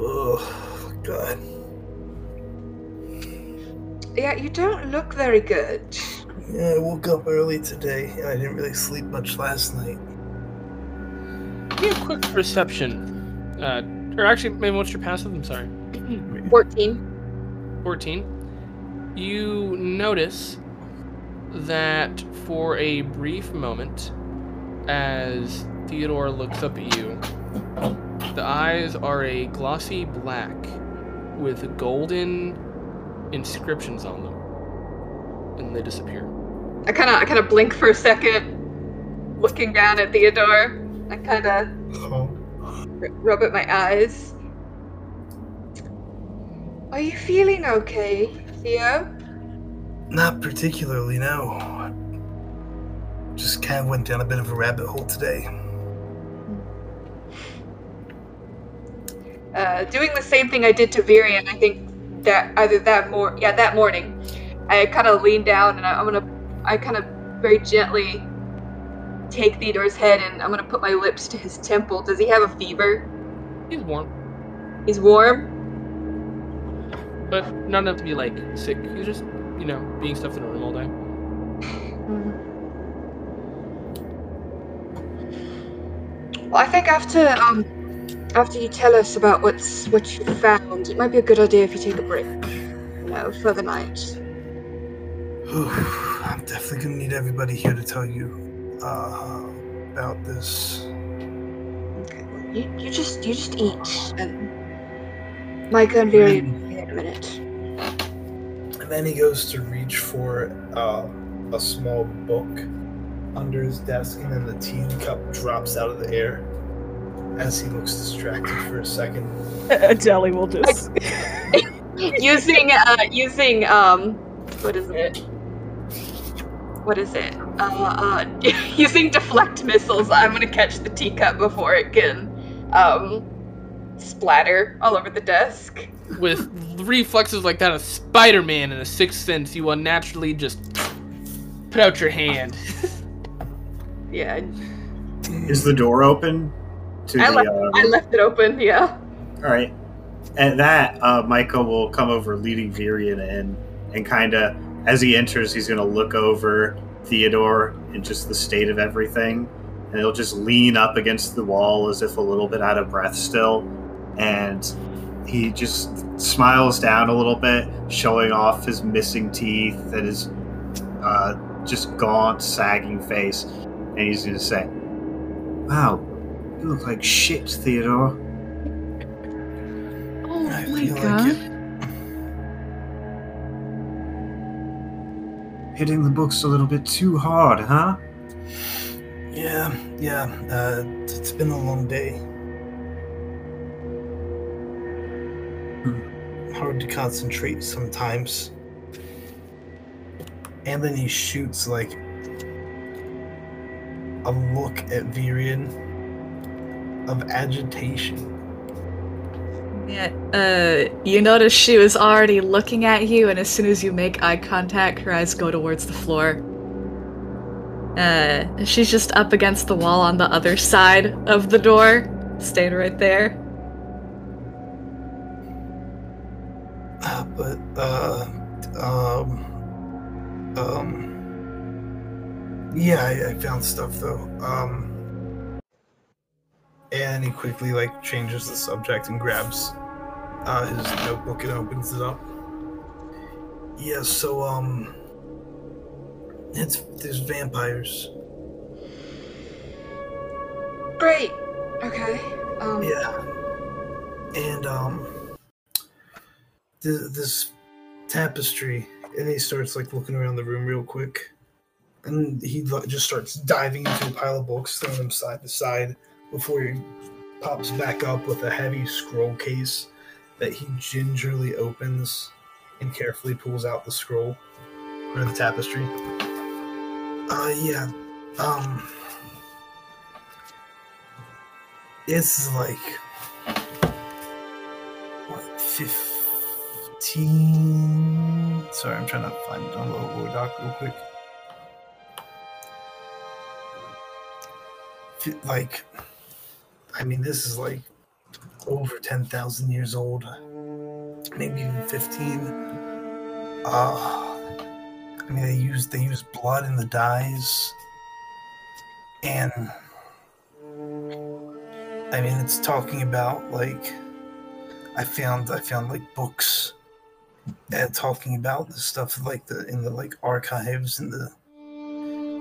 Oh, God. Yeah, you don't look very good. Yeah, I woke up early today and I didn't really sleep much last night. Give me a quick perception. Uh, or actually, maybe what's your passive? I'm sorry. 14. 14. You notice that for a brief moment, as Theodore looks up at you, the eyes are a glossy black with golden inscriptions on them. And they disappear. I kind of I kind of blink for a second, looking down at Theodore. I kind of Oh. rub at my eyes. Are you feeling okay, Theo? Not particularly, no. Just kind of went down a bit of a rabbit hole today. Uh, doing the same thing I did to Virion. I think that either that mor yeah that morning, I kind of lean down and I, I'm gonna I kind of very gently take Theodore's head and I'm gonna put my lips to his temple. Does he have a fever? He's warm, He's warm. But not enough to be like sick. He's just, you know, being stuffed in a room all day. Well, I think after um after you tell us about what's what you found, it might be a good idea if you take a break. You know, for the night. I'm definitely gonna need everybody here to tell you uh, about this. Okay. Well, you, you just you just eat and Micah and Virion will be here in a minute. And then he goes to reach for uh, a small book under his desk, and then the teacup drops out of the air as he looks distracted for a second. Jelly will just. using uh using um what is it? What is it? Uh, uh using deflect missiles, I'm gonna catch the teacup before it can um splatter all over the desk. With reflexes like that of Spider-Man in a Sixth Sense, you will naturally just put out your hand. Yeah, Is the door open? To I the, left, uh, I left it open. Yeah. All right. At that, uh, Michael will come over, leading Virion in, and kind of, as he enters, he's going to look over Theodore and just the state of everything, and he'll just lean up against the wall as if a little bit out of breath still, and he just smiles down a little bit, showing off his missing teeth and his uh, just gaunt, sagging face, and he's going to say, "Wow, you look like shit, Theodore." Oh I my feel like god. it. Hitting the books a little bit too hard, huh? Yeah, yeah. Uh, it's been a long day. Hard to concentrate sometimes. And then he shoots like a look at Virian of agitation. Yeah, uh, you notice she was already looking at you, and as soon as you make eye contact, her eyes go towards the floor. Uh, she's just up against the wall on the other side of the door, staying right there. Uh, but uh, um, um, yeah, I, I found stuff though. Um, and he quickly like changes the subject and grabs uh, his notebook and opens it up. Yeah, so um, it's there's vampires. Great. Okay. Um. Yeah, and um, th- this tapestry, and he starts like looking around the room real quick, and he just starts diving into a pile of books, throwing them side to side before he pops back up with a heavy scroll case that he gingerly opens and carefully pulls out the scroll or the tapestry. Uh, yeah, um. it's like what fifteen. Sorry, I'm trying to find on the Doc real quick. Like, I mean, this is like over ten thousand years old, maybe even fifteen. Uh, I mean, they use they use blood in the dyes, and I mean, it's talking about like I found I found like books and talking about the stuff like the in the like archives in the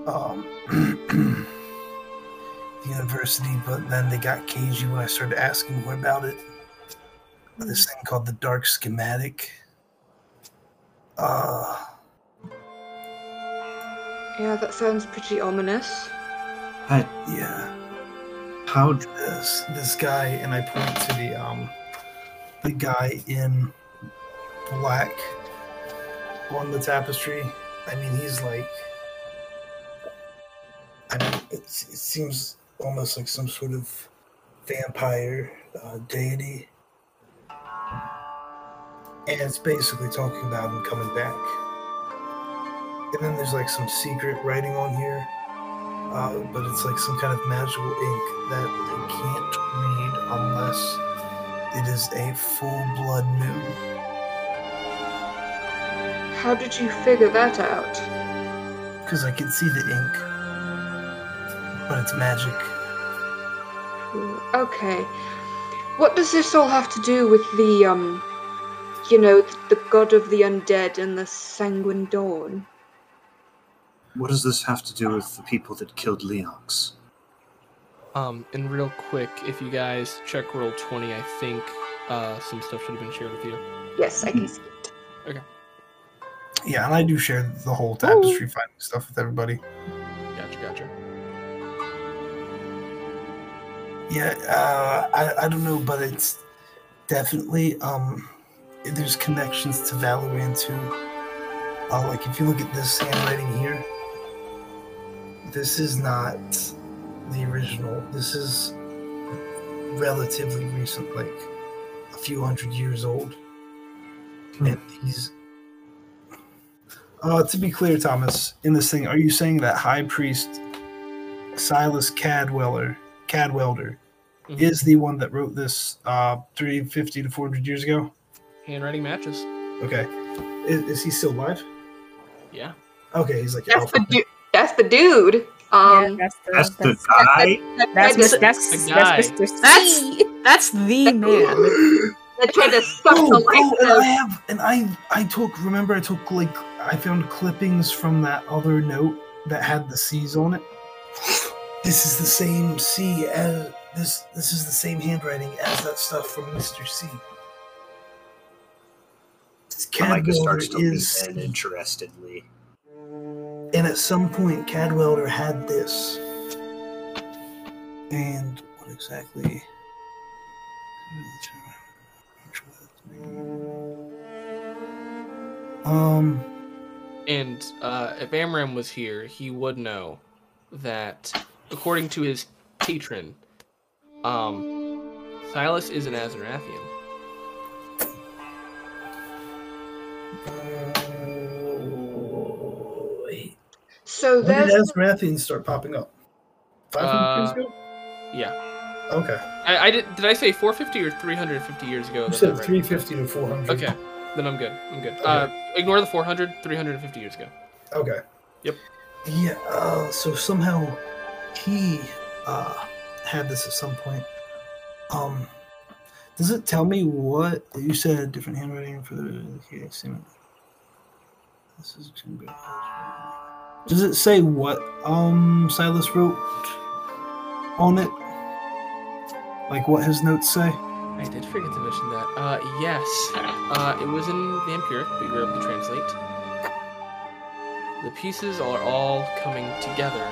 um the university, but then they got cagey when I started asking more about it. This thing called the Dark Schematic. Uh Yeah, that sounds pretty ominous. I, yeah. how this this guy and I point to the um the guy in black on the tapestry. I mean he's like I mean it's, it seems almost like some sort of vampire uh, deity. And it's basically talking about him coming back. And then there's like some secret writing on here uh, but it's like some kind of magical ink that I can't read unless it is a full blood moon. How did you figure that out? Because I can see the ink, but it's magic. Okay. What does this all have to do with the, um, you know, the god of the undead and the sanguine dawn? what does this have to do with the people that killed Leox? Um, and real quick, if you guys check Roll20, I think uh, some stuff should have been shared with you. Yes, I can see it. Yeah, and I do share the whole tapestry finding stuff with everybody. Gotcha, gotcha. Yeah, uh, I, I don't know, but it's definitely um, there's connections to Valorant too. Uh, like if you look at this handwriting here, this is not the original. This is relatively recent, like a few hundred years old. Hmm. And these. Uh, to be clear, Thomas, in this thing, are you saying that High Priest Silas Cadweller, Cadwelder, Mhm. is the one that wrote this uh, 350 to 400 years ago? Handwriting matches. Okay. Is, is he still alive? Yeah. Okay, he's like That's the dude. That's the dude. yeah, Um, that's the That's the guy. that that's, tried Mr. to, that's, the that's guy. Mr. C. That's that's the man. that tried to suck Oh, the life oh, and out I have, and I, I took. Remember, I took like I found clippings from that other note that had the C's on it. This is the same C as this. This is the same handwriting as that stuff from Mister C. Micah starts to Cadwelder is, lean in interestedly. and at some point, Cadwelder had this. And what exactly? Um. And uh, if Amram was here, he would know that, according to his patron, um, Silas is an Azarathian. Wait. So When did there's Azrathians start popping up? 500 years Uh, ago? Yeah. Okay. I, I did. Did I say 450 or 350 years ago? You that said that read? 350 to 400. Okay. Then I'm good. I'm good. Uh, ignore the 400. 350 years ago. Okay. Yep. Yeah, uh, so somehow he uh, had this at some point. Um, does it tell me what you said? Different handwriting for the okay, same- This is. Does it say what um Silas wrote on it? Like what his notes say? I did forget to mention that. Uh, yes. Uh, it was in Vampiric, but you were able to translate. The pieces are all coming together.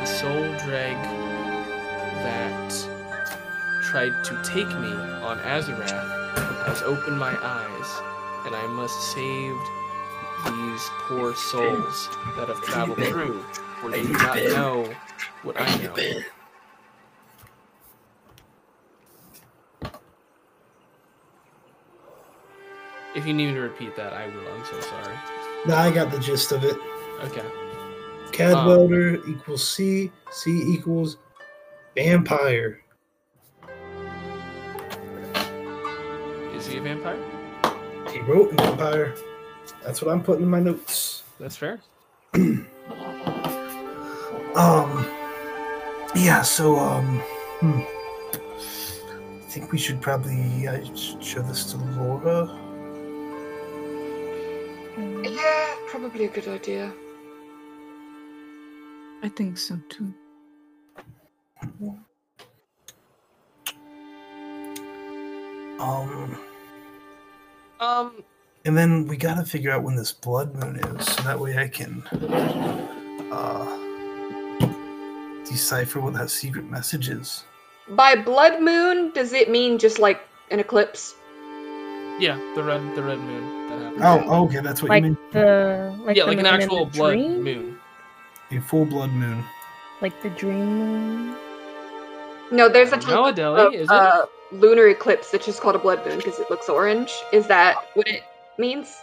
The soul drag that tried to take me on Azarath has opened my eyes, and I must save these poor souls that have traveled through, for they do not know what I know. If you need me to repeat that, I will. I'm so sorry. Now I got the gist of it. Okay. CAD Cadwelder equals C. C equals vampire. Is he a vampire? He wrote vampire. That's what I'm putting in my notes. That's fair. Um. Yeah. So um. Hmm. I think we should probably uh, show this to Laura. Probably a good idea. I think so too. Um. Um, And then we gotta figure out when this blood moon is, so that way I can uh, decipher what that secret message is. By blood moon, does it mean just like an eclipse? Yeah, the red, the red moon that happened. Oh, okay, that's what like you mean. the like yeah, the like an actual blood dream? moon. A full blood moon. like the dream moon. No, there's a type No, of Adele, is it? uh, lunar eclipse that's just called a blood moon because it looks orange. Is that what it means?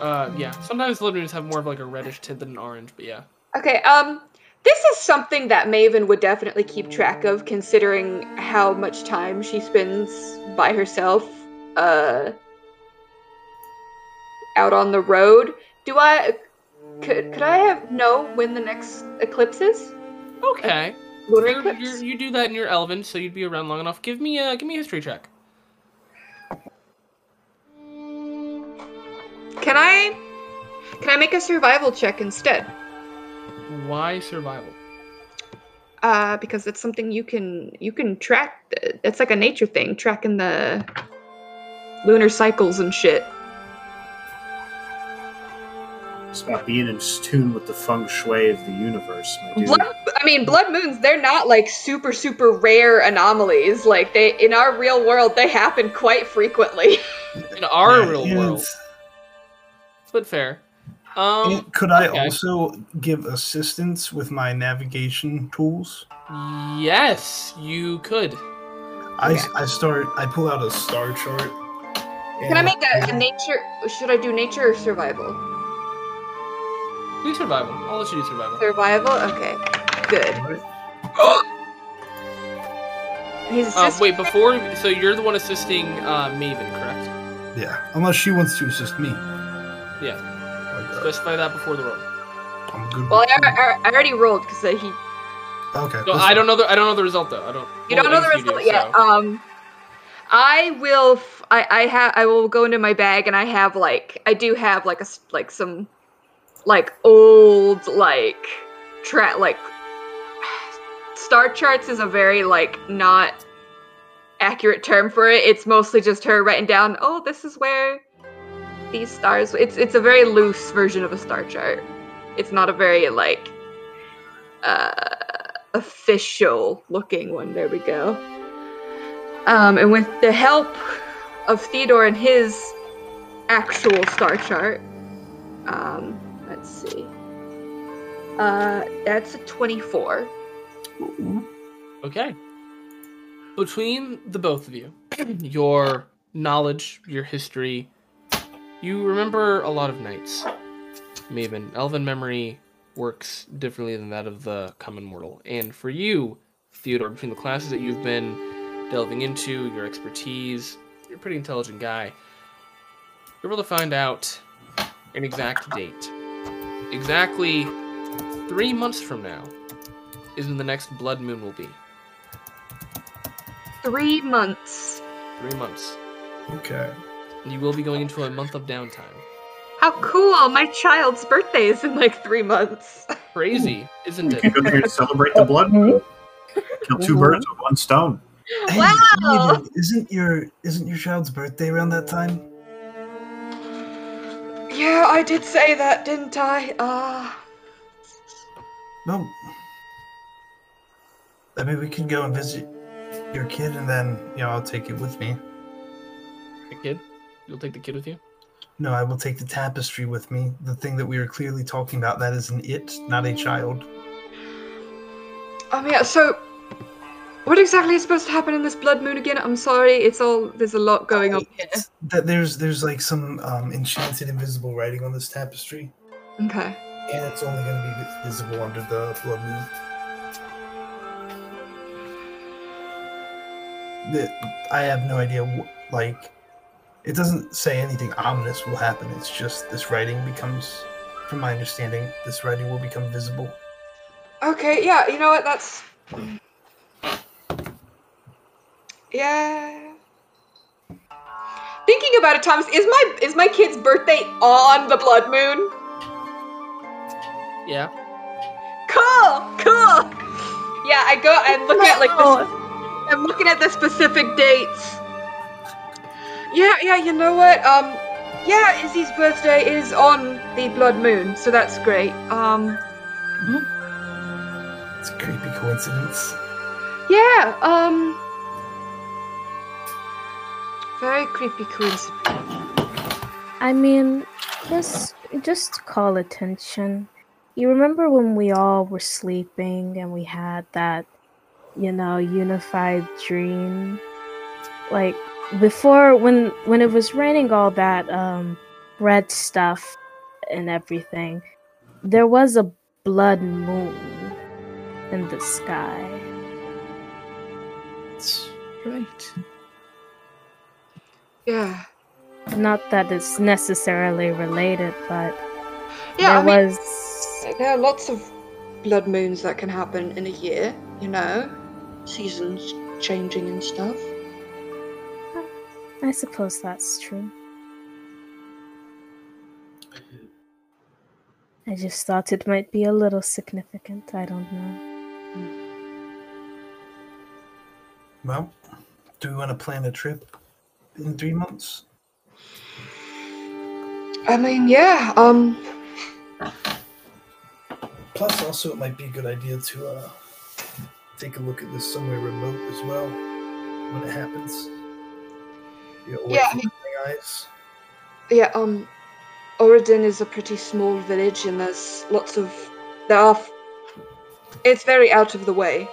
Uh, yeah. Sometimes blood moons have more of like a reddish tint than an orange, but yeah. Okay, um, this is something that Maven would definitely keep track of, considering how much time she spends by herself, uh, out on the road. Do I, could, could I have know when the next eclipse is? Okay. Lunar You're, eclipse? you're, you do that in your elven, so you'd be around long enough. Give me a give me a history check. Can I, can I make a survival check instead? Why survival? Uh, because it's something you can you can track. It's like a nature thing, tracking the lunar cycles and shit. It's about being in tune with the feng shui of the universe, my dude. Blood, I mean, blood moons. They're not like super super rare anomalies. Like they in our real world, they happen quite frequently. In our Yeah, real and- world, but fair. Um, could I okay. also give assistance with my navigation tools? yes, you could. I, Okay. I start. I pull out a star chart. Can I make a, a nature? Should I do nature or survival? Do survival. I'll let you do survival. Survival. Okay, good. He's Uh, wait, before so you're the one assisting uh, Maven, correct? Yeah, unless she wants to assist me. Yeah. Like, uh, Specify that before the roll. I'm good. Well, I, I, I already rolled because he. Okay. So I don't know the I don't know the result though. I don't. You don't know the result do, yet. so- Um, I will. F- I I have. I will go into my bag and I have like I do have like a like some like old like tra- like star charts is a very like not accurate term for it. It's mostly just her writing down. Oh, this is where these stars. It's it's a very loose version of a star chart. It's not a very like uh official looking one. There we go. Um, and with the help of Theodore and his actual star chart, um, let's see. Uh, that's a 24. Okay. Between the both of you, your knowledge, your history, you remember a lot of nights. Maven, elven memory works differently than that of the common mortal. And for you, Theodore, between the classes that you've been delving into, your expertise, you're a pretty intelligent guy. You're able to find out an exact date. Exactly three months from now is when the next blood moon will be. Three months. Three months. Okay. And you will be going into a month of downtime. How cool! My child's birthday is in like three months. Crazy, isn't it? You can go there to celebrate the blood moon. Kill two birds with one stone. Hey, Wow! Maven, isn't your isn't your child's birthday around that time? Yeah, I did say that, didn't I? Ah. No. I mean, we could go and visit your kid, and then you know I'll take it with me. The kid? You'll take the kid with you? No, I will take the tapestry with me. The thing that we were clearly talking about. That is an it, not a child. Um, yeah, so what exactly is supposed to happen in this blood moon again? I'm sorry, it's all there's a lot going on here. That there's there's like some um, enchanted invisible writing on this tapestry, Okay. and it's only going to be visible under the blood moon. I have no idea. wh- Like, it doesn't say anything ominous will happen. It's just this writing becomes, from my understanding, this writing will become visible. Okay, yeah, you know what, that's Yeah. Thinking about it, Thomas, is my is my kid's birthday on the blood moon? Yeah. Cool, cool. Yeah, I go. I'm looking at like this. I'm looking at the specific dates. Yeah, yeah. You know what? Um, yeah, Izzy's birthday is on the blood moon, so that's great. Um, It's a creepy coincidence. yeah. Um, very creepy coincidence. I mean, just just call attention. You remember when we all were sleeping and we had that, you know, unified dream? Like before when when it was raining all that um red stuff and everything, there was a blood moon in the sky. That's right. Yeah. Not that it's necessarily related, but Yeah. I there mean, was there are lots of blood moons that can happen in a year. You know, seasons changing and stuff. I suppose that's true. I just thought it might be a little significant. I don't know. Well, do we want to plan a trip in three months? I mean, yeah. Um. Plus, also, it might be a good idea to uh, take a look at this somewhere remote as well when it happens. You know, Yeah, I mean- eyes. Yeah, um, Oridin is a pretty small village, and there's lots of there are. f- It's very out of the way.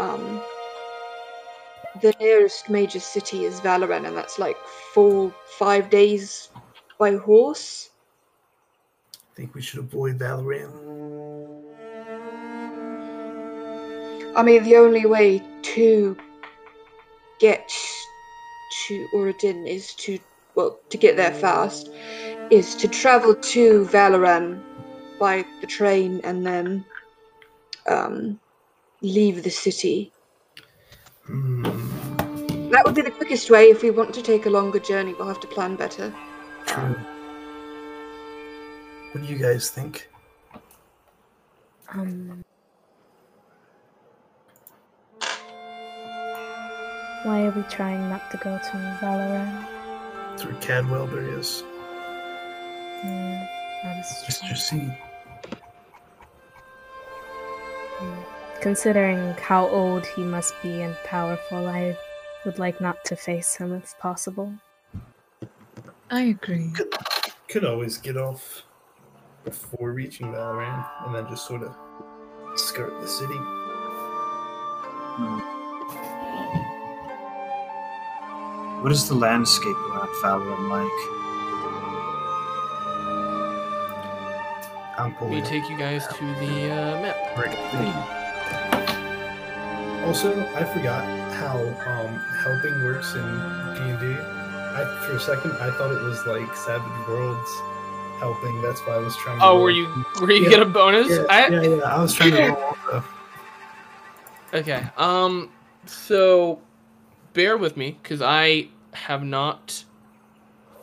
Um, the nearest major city is Valoran, and that's like four, five days by horse. I think we should avoid Valorant. I mean, the only way to get to Oridin is to, well, to get there fast, is to travel to Valoran by the train and then um, leave the city. Hmm. That would be the quickest way. If we want to take a longer journey, we'll have to plan better. True. What do you guys think? Um, why are we trying not to go to Valorant? That's where Cadwelder is. Hmm, that is true. Mr. C. Considering how old he must be and powerful, I would like not to face him if possible. I agree. Could, could always get off before reaching Valorant and then just sort of skirt the city. What is the landscape around Valorant like? I'm Let pulling me take you guys to the uh, map. Right. Also, I forgot how um, helping works in D and D. I for a second I thought it was like Savage Worlds helping. That's why I was trying. to Oh, roll. were you were you Yeah. get a bonus? Yeah, I, yeah, yeah. I was trying to roll also. Okay. Um. So, bear with me because I have not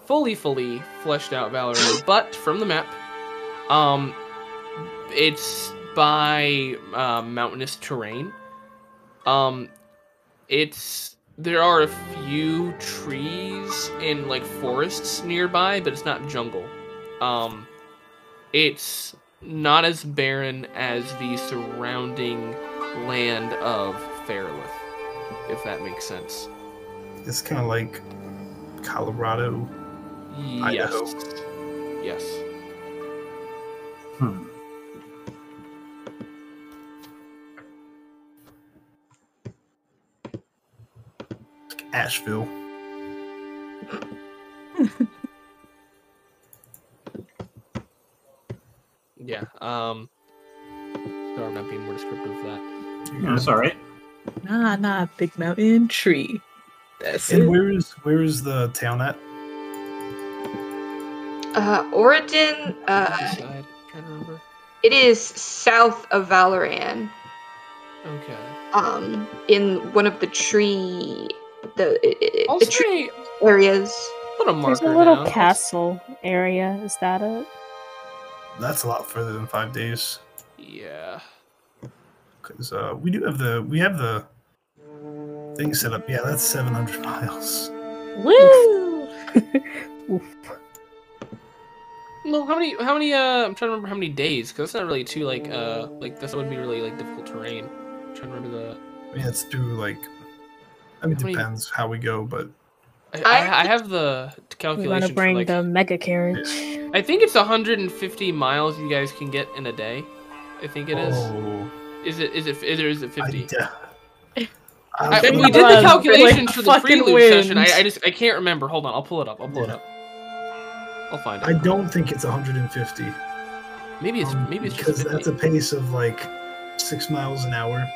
fully, fully fleshed out Valorant, but from the map, um, it's by uh, mountainous terrain. Um, it's there are a few trees and like forests nearby, but it's not jungle. Um, it's not as barren as the surrounding land of Fairlith, if that makes sense. It's kind of like Colorado. Yes. Idaho. Yes. Hmm. Asheville. Yeah. Um. Sorry, I'm not being more descriptive of that. Yeah, that's all right. Nah, nah, big mountain tree. That's And it. where is where is the town at? Uh, Oridin. uh, This side, trying remember. it is south of Valoran. Okay. Um, in one of the tree, the, i- I'll the tree say areas. put a There's a little down. castle area. Is that it? That's a lot further than five days. Yeah. Because uh, we do have the we have the thing set up. Yeah, that's seven hundred miles. Woo! Oof. No, how many? How many? Uh, I'm trying to remember how many days. Because that's not really too like uh like this would be really like difficult terrain. I'm trying to remember the. Yeah, it's through like. I mean, How many- depends how we go, but I, I- I, I have the We calculation. want to for, bring like, the mega carriage. I think it's 150 miles you guys can get in a day. I think it is. Oh, Is it? Is it? Is it? Is it 50? yeah. I, I- we did the Run, calculations like for the fucking prelude session. I. I just I can't remember. Hold on, I'll pull it up. I'll pull it up. I'll find I don't think it's 150. Maybe it's um, maybe it's because just 50. that's a pace of like six miles an hour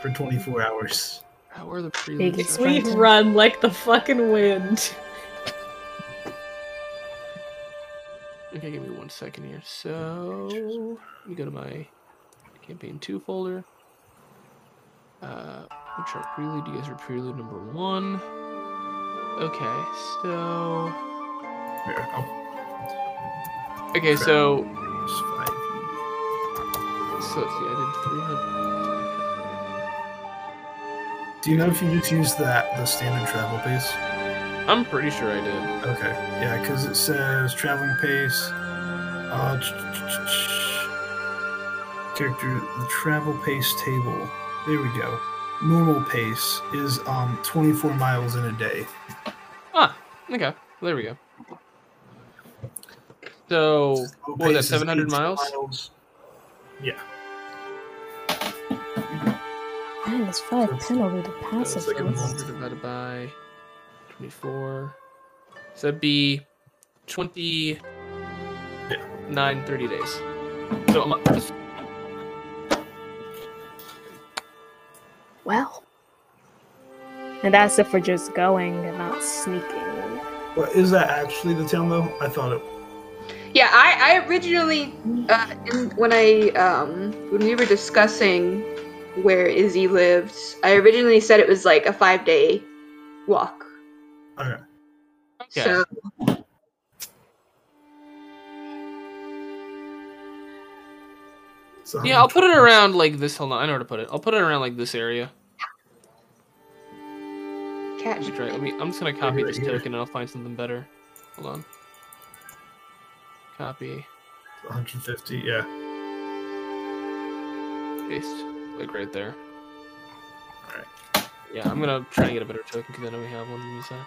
for 24 hours. How are the prelude Big sessions? We Exciting. run like the fucking wind. Okay, give me one second here. So let me go to my campaign two folder. Uh, which are prelude? You guys are prelude number one. Okay, so Here, I'll okay, so use five. so let's see. I did three hundred. Do you know if you just use that the standard travel pace? I'm pretty sure I did. Okay, yeah, because it says traveling pace. Uh, ch- ch- ch- ch- character the travel pace table. There we go. Normal pace is um 24 miles in a day. Ah, okay. There we go. So what was that? Seven hundred 18 miles. Yeah, Man, it's five So it's- penalty to it's passive like a list. month. divided by twenty-four. So that'd be twenty. Yeah. Nine, 30 days. So a month. Well. And that's if we're just going and not sneaking. Well, is that actually the town though? I thought it. Yeah, I, I originally, uh, in, when I, um, when we were discussing where Izzy lived, I originally said it was like a five day walk. Okay. Okay. So, So Yeah, I'll put it around like this. Hold on, I know where to put it. I'll put it around like this area. catch. Just try- let me- I'm just gonna copy Right this here. token and I'll find something better. Hold on. Copy, 150. Yeah. paste, like right there. Alright. Yeah, I'm gonna try and get a better token because I know we have one. Uh,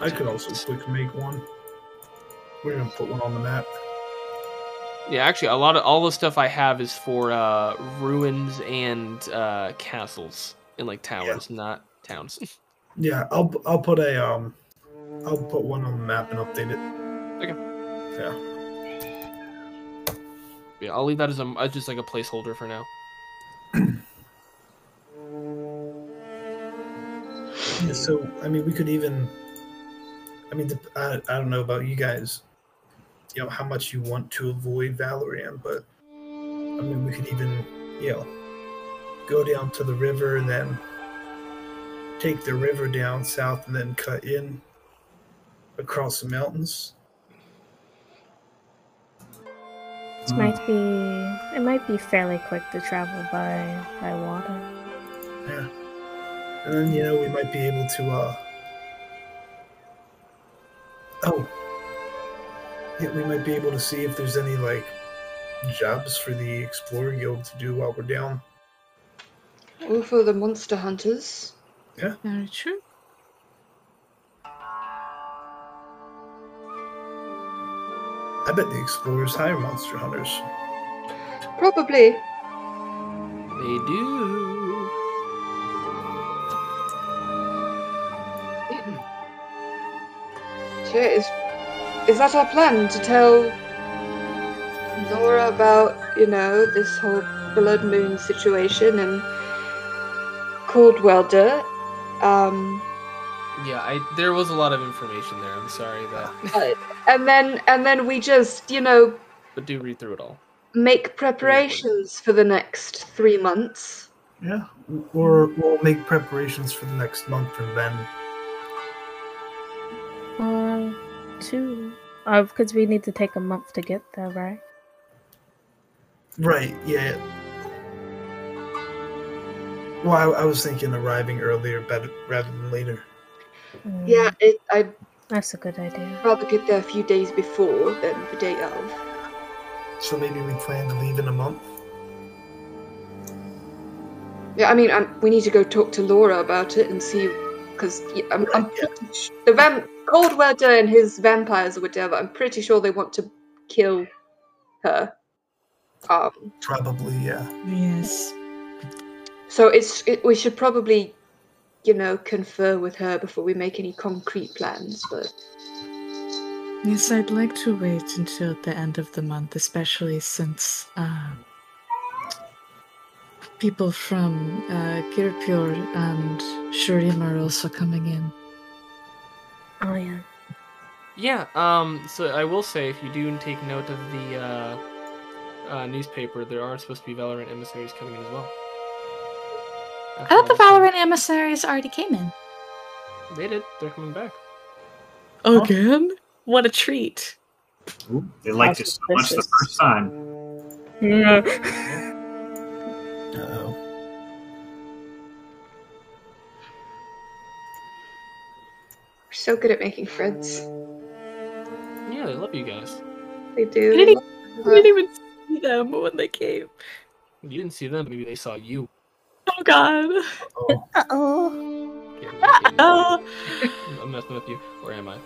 I could also quick make one. We're gonna put one on the map. Yeah, actually, a lot of all the stuff I have is for uh, ruins and uh, castles and like towers, not towns. Yeah, I'll I'll put a um, I'll put one on the map and update it. Okay. Yeah. Yeah, I'll leave that as a as just like a placeholder for now. Yeah, so I mean, we could even. I mean, I, I don't know about you guys. You know how much you want to avoid Valerian, but I mean, we could even, you know, go down to the river and then take the river down south and then cut in across the mountains. This might be it might be fairly quick to travel by by water. Yeah. And then, you know, we might be able to, uh. Oh. Yeah, we might be able to see if there's any, like, jobs for the Explorer Guild to do while we're down. Or for the monster hunters. Yeah. Very true. I bet the explorers hire monster hunters. Probably. They do. Hmm. So is, is that our plan to tell Laura about, you know, this whole blood moon situation and Caldwelder? Um, yeah, I there was a lot of information there. I'm sorry that and then and then we just you know but do read through it all. make preparations for the next three months. Yeah, or we'll make preparations for the next month and then. Uh, two. Uh, because we need to take a month to get there, right? Right. Yeah. Well, I, I was thinking arriving earlier better rather than later. Mm, Yeah, it, I'd That's a good idea. rather get there a few days before than the day of. So maybe we plan to leave in a month. Yeah, I mean, i we need to go talk to Laura about it and see, because I'm, I'm Yeah. pretty sh- the vamp Coldweather and his vampires or whatever. I'm pretty sure they want to kill her. Um, Probably, yeah. Yes. so it's it, we should probably, you know, confer with her before we make any concrete plans. But Yes, I'd like to wait until the end of the month, especially since uh, people from uh, Girpur and Shurim are also coming in. Oh yeah. Yeah. Um. So I will say, if you do take note of the uh, uh, newspaper, there are supposed to be Valorant emissaries coming in as well. I thought the After Valorant emissaries already came in. They did. They're coming back. Again? What a treat. Ooh, they liked it so much the first time. Uh-oh. we're so good at making friends. Yeah, they love you guys. They do. We didn't, we didn't even see them when they came. You didn't see them. Maybe they saw you. Oh god. Oh, Uh oh. Yeah, I'm. Oh. I'm messing with you, or am I?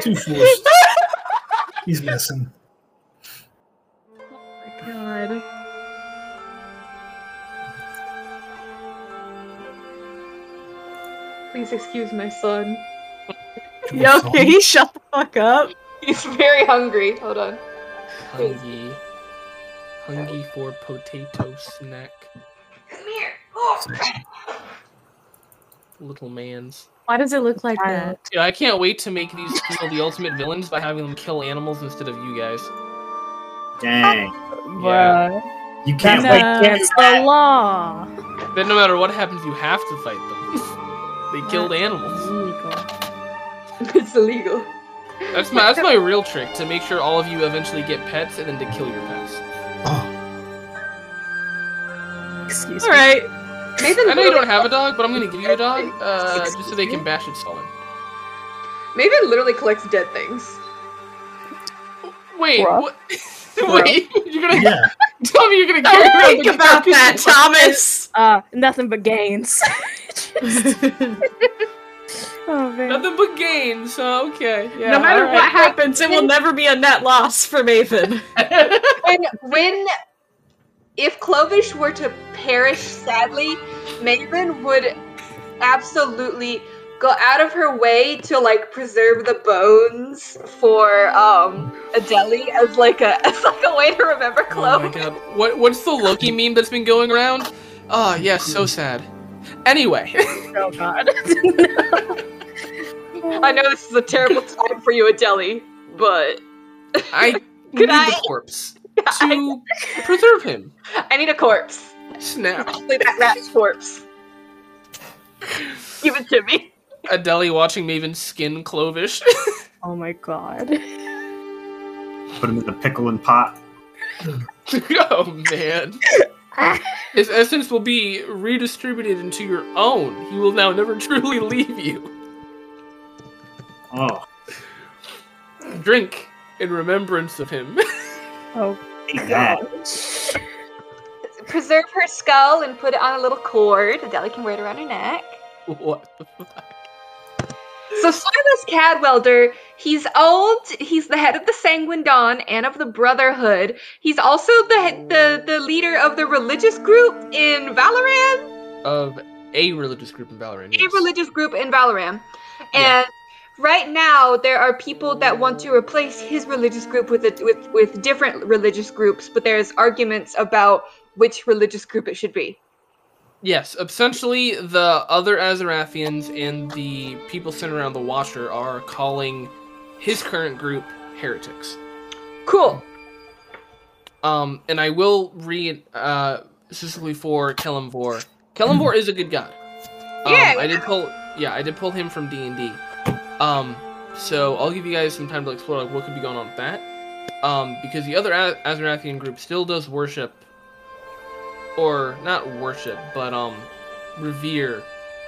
too forced. He's missing. god. Please excuse my son. Too Yeah, much okay, shut the fuck up. He's very hungry. Hold on. Hungry. Hungry for potato snack. Come here. Oh. Little man's. Why does it look like Child. that? Yeah, I can't wait to make these people the ultimate villains by having them kill animals instead of you guys. Dang. Bruh. You can't That's wait. against the law. Then no matter what happens, you have to fight them. they killed animals. Illegal. it's illegal. That's my that's my real trick to make sure all of you eventually get pets and then to kill your pets. Excuse All me. right. Nathan I know you don't have a dog, but I'm gonna give you a dog, uh, just so they can bash its skull in. Maven literally collects dead things. Wait, Bruh. what? Wait, you're gonna yeah. tell me you're gonna carry Don't around think about that, Thomas. Uh, nothing but gains. oh man. Nothing but gains. So okay, yeah. no matter alright. what happens, it will never be a net loss for Maven. When when if Clovish were to perish sadly, Maven would absolutely go out of her way to like preserve the bones for um Adeli as like a as like a way to remember Oh my god. What what's the Loki meme that's been going around? Oh yes, so sad. Anyway, Oh god. I know this is a terrible time for you, Adeli, but I need Good the corpse to preserve him. I need a corpse. Snap. Especially that rat's corpse. Give it to me. Adeli watching Maven skin Clovish. oh my god. Put him in the pickle and pot. oh man. His essence will be redistributed into your own. He will now never truly leave you. Oh, Drink in remembrance of him. Oh eat that. Preserve her skull and put it on a little cord. Adeli can wear it around her neck. what the fuck? So Silas Cadwelder, he's old. He's the head of the Sanguine Dawn and of the Brotherhood. He's also the the the leader of the religious group in Valorant. Of a religious group in Valorant. a religious group in Valorant. And Yeah. Right now there are people that want to replace his religious group with a, with with different religious groups, but there's arguments about which religious group it should be. Yes, essentially, the other Azarathians and the people sent around the Watcher are calling his current group heretics. Cool. Um, and I will read uh, specifically for Kellamvor. Kellamvor is a good guy. Um, Yeah, I did pull. Yeah, I did pull him from D and D. Um, so I'll give you guys some time to explore like what could be going on with that. Um, because the other Az- Azarathian group still does worship, or not worship, but um, revere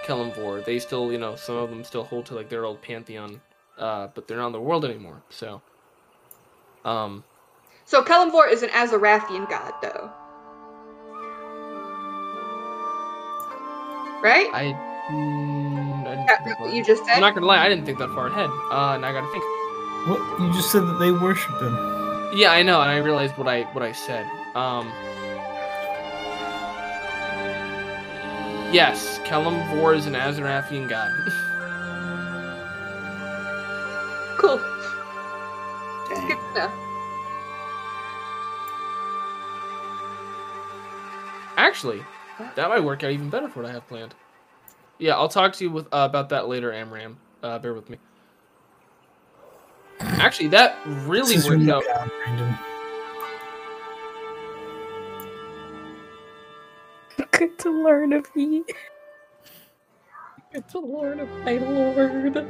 Kellamvor. They still, you know, some of them still hold to like their old pantheon, uh, but they're not in the world anymore. So, um, So Kellamvor is an Azarathian god, though. Right? I. Mm, I didn't That- think that what far you just I'm not gonna lie, I didn't think that far ahead. Uh, now I gotta think. What you just said that they worship him. Yeah, I know, and I realized what I what I said. Um. Yes, Kellam is an Azarathian god. Cool. Dang. Good to know. Actually, that might work out even better for what I have planned. Yeah, I'll talk to you with uh, about that later, Amram. Uh, bear with me. Actually, that really This worked really out. bad, Brandon. Good to learn of ye. Good to learn of my Lord.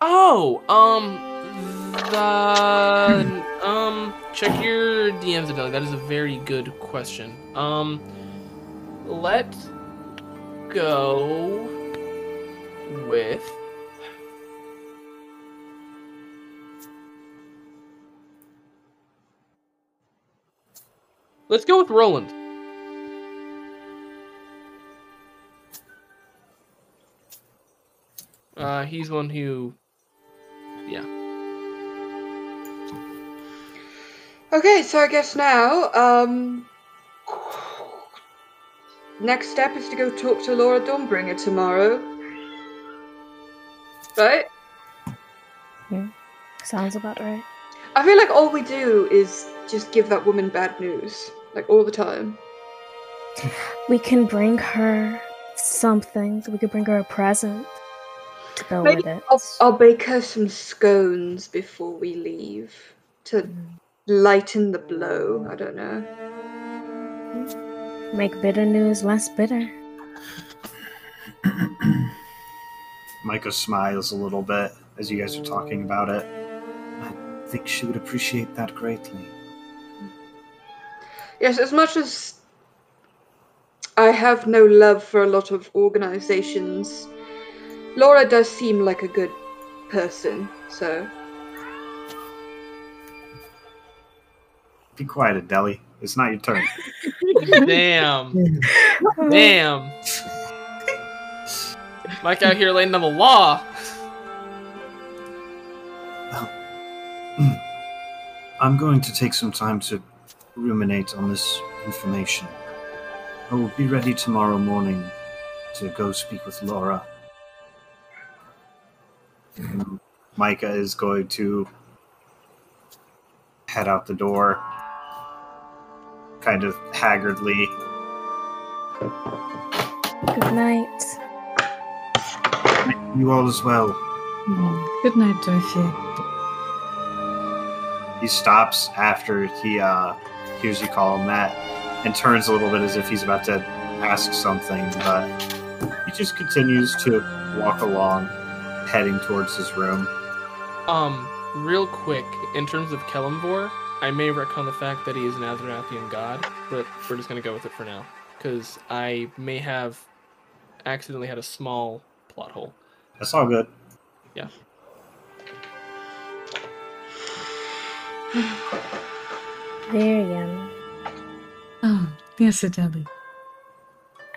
Oh, um, the um, check your DMs, Adele. That is a very good question. Um, let's go with. Let's go with Roland. Uh, he's one who, yeah. Okay, so I guess now, um, next step is to go talk to Laura Dawnbringer tomorrow. Right? Yeah. Sounds about right. I feel like all we do is just give that woman bad news, like all the time. We can bring her something. We could bring her a present to go Maybe with it. I'll, I'll bake her some scones before we leave to lighten the blow. I don't know. Make bitter news less bitter. Micah smiles a little bit as you guys are talking about it. I think she would appreciate that greatly. Yes, as much as I have no love for a lot of organizations, Laura does seem like a good person, so. Be quiet, Adeli. It's not your turn. Damn. Damn. Mike out here laying down the law. I'm going to take some time to ruminate on this information. I will be ready tomorrow morning to go speak with Laura. Micah is going to head out the door, kind of haggardly. Good night. You all as well. Good night, Dorothy. He stops after he uh, hears you call him that and turns a little bit as if he's about to ask something, but he just continues to walk along, heading towards his room. Um, real quick, in terms of Kellamvor, I may retcon the fact that he is an Azarathian god, but we're just gonna go with it for now. Because I may have accidentally had a small plot hole. That's all good. Yeah. Miriam, Oh, yes, Adeli.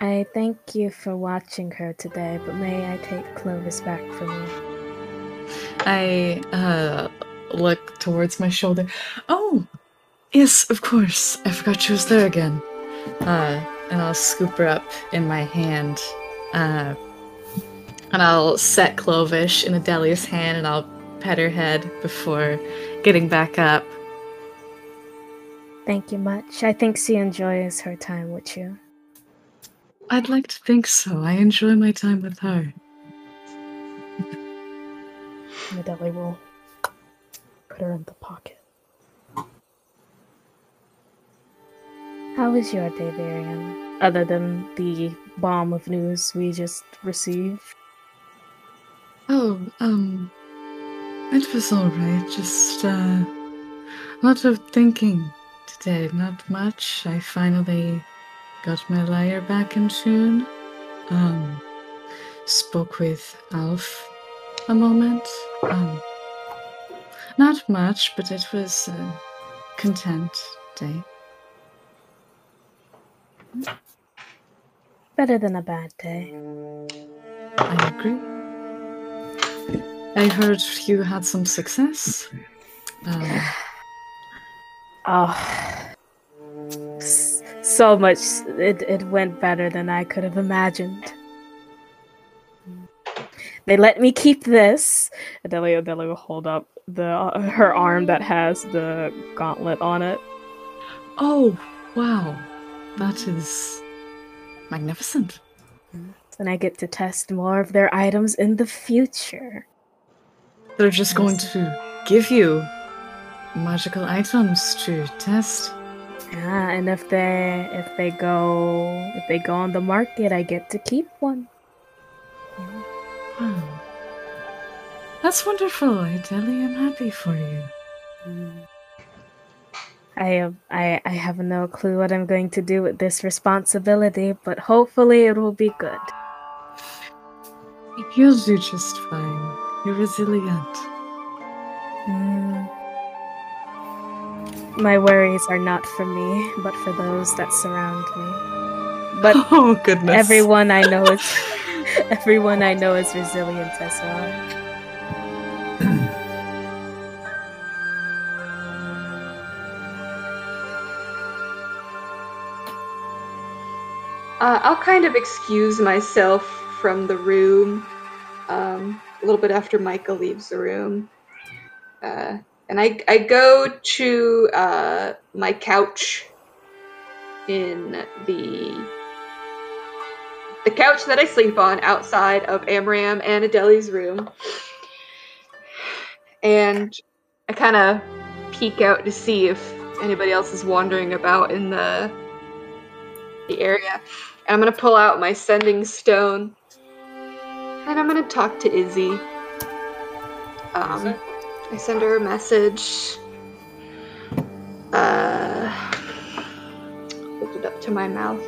I thank you for watching her today, but may I take Clovish back from you? I uh look towards my shoulder. Oh, Yes, of course. I forgot she was there again. Uh, and I'll scoop her up in my hand. Uh, and I'll set Clovish in Adelia's hand and I'll pet her head before getting back up. Thank you much. I think she enjoys her time with you. I'd like to think so. I enjoy my time with her. Adeli will put her in the pocket. How was your day, Varian? Other than the bomb of news we just received? Oh, um, it was alright. Just, uh, a lot of thinking today. Not much. I finally got my lyre back in tune. Um, spoke with Alf a moment. Um, not much, but it was a content day. Better than a bad day. I agree. I heard you had some success. Um, Oh, so much. It, it went better than I could have imagined. They let me keep this. Adelia will hold up the her arm that has the gauntlet on it. oh, wow. That is magnificent. And I get to test more of their items in the future. They're just going to give you magical items to test. Yeah, and if they if they go if they go on the market, I get to keep one. That's wonderful, Adeli. I'm happy for you. I have I, I have no clue what I'm going to do with this responsibility, but hopefully it will be good. You'll do just fine. You're resilient. Mm. My worries are not for me, but for those that surround me. But oh goodness. everyone I know is everyone I know is resilient as well. Uh, I'll kind of excuse myself from the room um, a little bit after Micah leaves the room. Uh, and I, I go to uh, my couch in the the couch that I sleep on outside of Amram and Adeli's room. And I kind of peek out to see if anybody else is wandering about in the the area. And I'm gonna pull out my sending stone. And I'm gonna talk to Izzy. Um, I send her a message. Uh, hold it up to my mouth.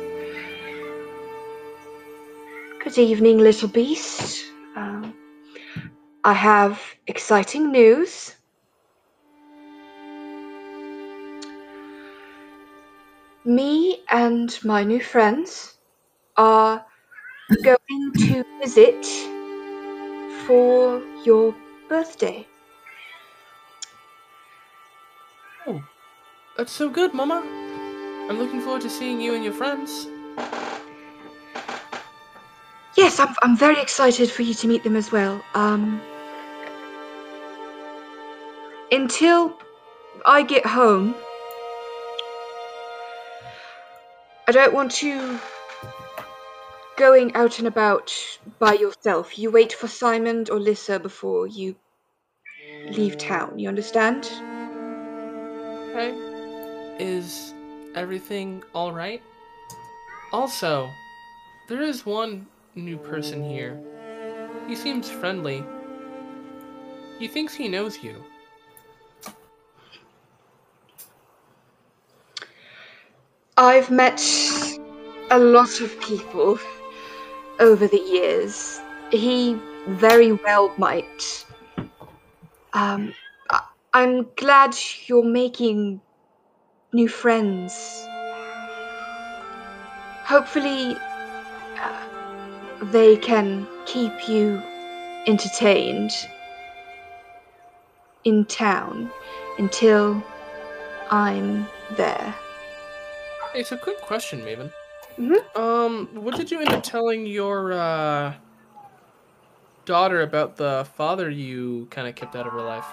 Good evening, little beast. Um, I have exciting news. Me and my new friends are going to visit for your birthday. Oh, that's so good, Mama. I'm looking forward to seeing you and your friends. Yes, I'm, I'm very excited for you to meet them as well. Um, until I get home, I don't want you going out and about by yourself. You wait for Simon or Lissa before you leave mm. town. You understand? Okay. Is everything alright? Also, there is one new person here. He seems friendly. He thinks he knows you. I've met a lot of people over the years. He very well might. Um, I- I'm glad you're making new friends. Hopefully, uh, they can keep you entertained in town until I'm there. It's a quick question, Maven. Mhm. Um, what did you end up telling your uh, daughter about the father you kind of kept out of her life?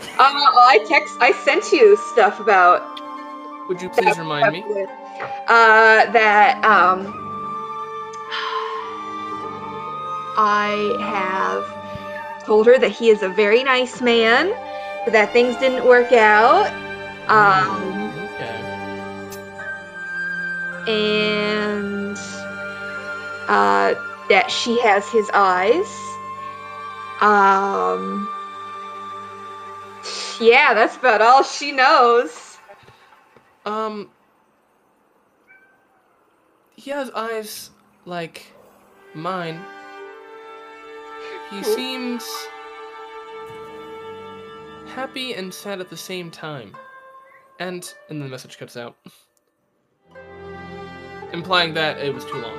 Uh, I text, I sent you stuff about Would you please remind me? Uh, that um, I have told her that he is a very nice man, but that things didn't work out. Um, Okay. And uh, that she has his eyes. Um, yeah, that's about all she knows. Um, he has eyes like mine. He seems happy and sad at the same time. And and the message cuts out. Implying that it was too long.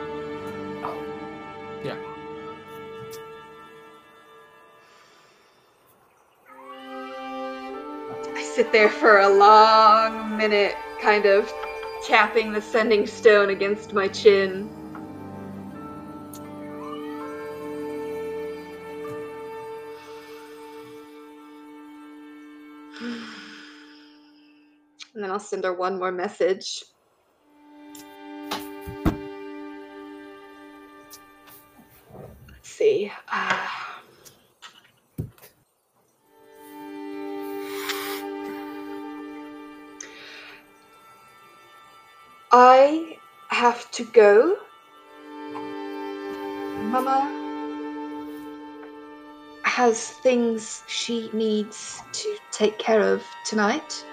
Oh. Yeah. I sit there for a long minute, kind of tapping the sending stone against my chin. And then I'll send her one more message. See. Uh, I have to go. Mama has things she needs to take care of tonight.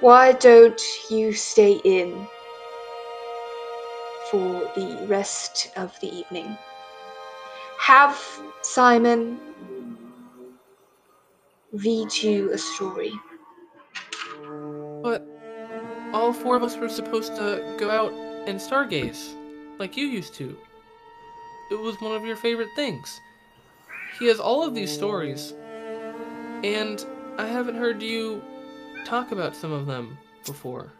Why don't you stay in for the rest of the evening? Have Simon read you a story. But all four of us were supposed to go out and stargaze, like you used to. It was one of your favorite things. He has all of these stories, and I haven't heard you talk about some of them before.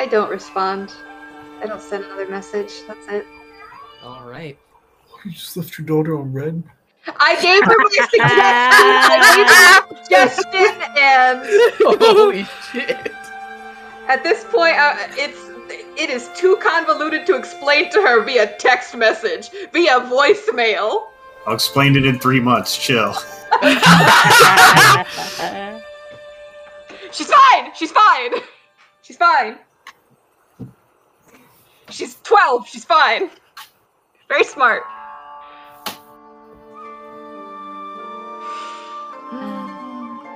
I don't respond. I don't send another message. That's it. All right. You just left your daughter on red. I gave her my suggestion. I gave her a suggestion, and Holy shit. at this point, uh, it's it is too convoluted to explain to her via text message, via voicemail. I'll explain it in three months. Chill. She's fine. She's fine. She's fine. She's twelve. She's fine. Very smart.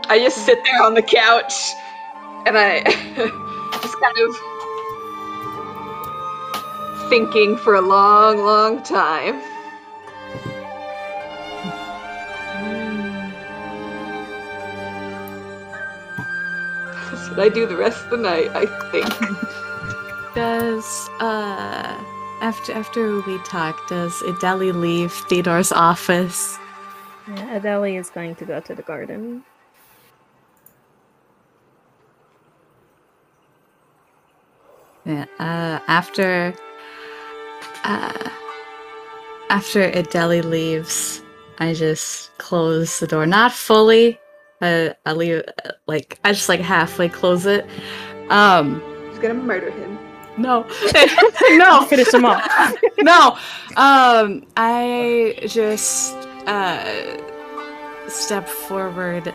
I just sit there on the couch and I just kind of thinking for a long, long time. That's what I do the rest of the night, I think. Does uh after after we talk, does Adeli leave Theodore's office? Yeah, Adeli is going to go to the garden. Yeah. Uh, after uh, after Adeli leaves, I just close the door. Not fully. Uh, I leave like I just like halfway close it. Um, She's gonna murder him. No, no, Finish him off. no. Um, I just uh step forward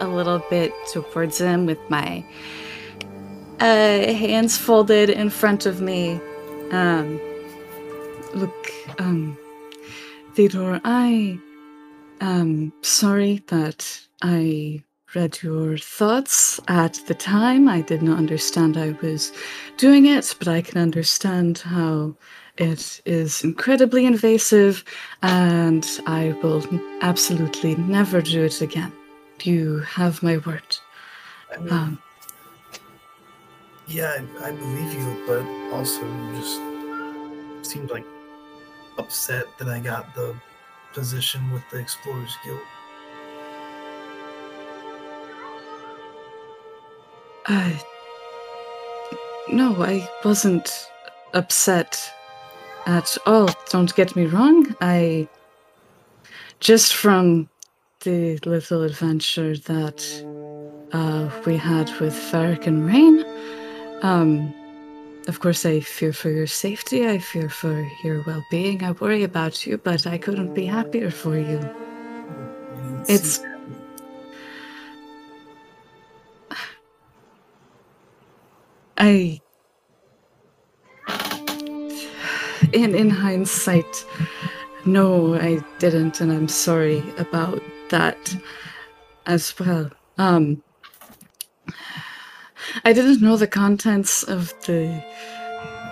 a little bit towards him with my uh hands folded in front of me. Um, look, um, Theodore, I am sorry that I read your thoughts at the time. I did not understand I was doing it, but I can understand how it is incredibly invasive, and I will absolutely never do it again. You have my word. I mean, Um, yeah, I, I believe you, but also you just seemed like upset that I got the position with the Explorers Guild. No, I wasn't upset at all. Don't get me wrong. I. Just from the little adventure that uh, we had with Farrick and Rain, um, of course, I fear for your safety. I fear for your well being. I worry about you, but I couldn't be happier for you. It's. I. In, in hindsight, no, I didn't, and I'm sorry about that as well. Um, I didn't know the contents of the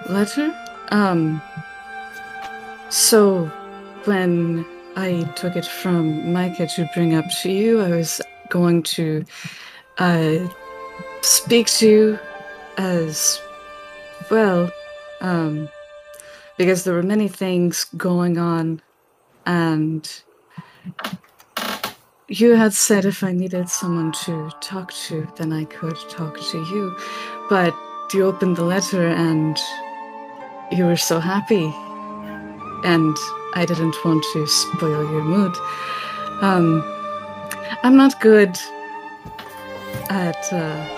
letter. Um, so when I took it from Micah to bring up to you, I was going to uh, speak to you as well, um, because there were many things going on, and you had said if I needed someone to talk to, then I could talk to you. But you opened the letter and you were so happy. And I didn't want to spoil your mood. Um, I'm not good at, uh,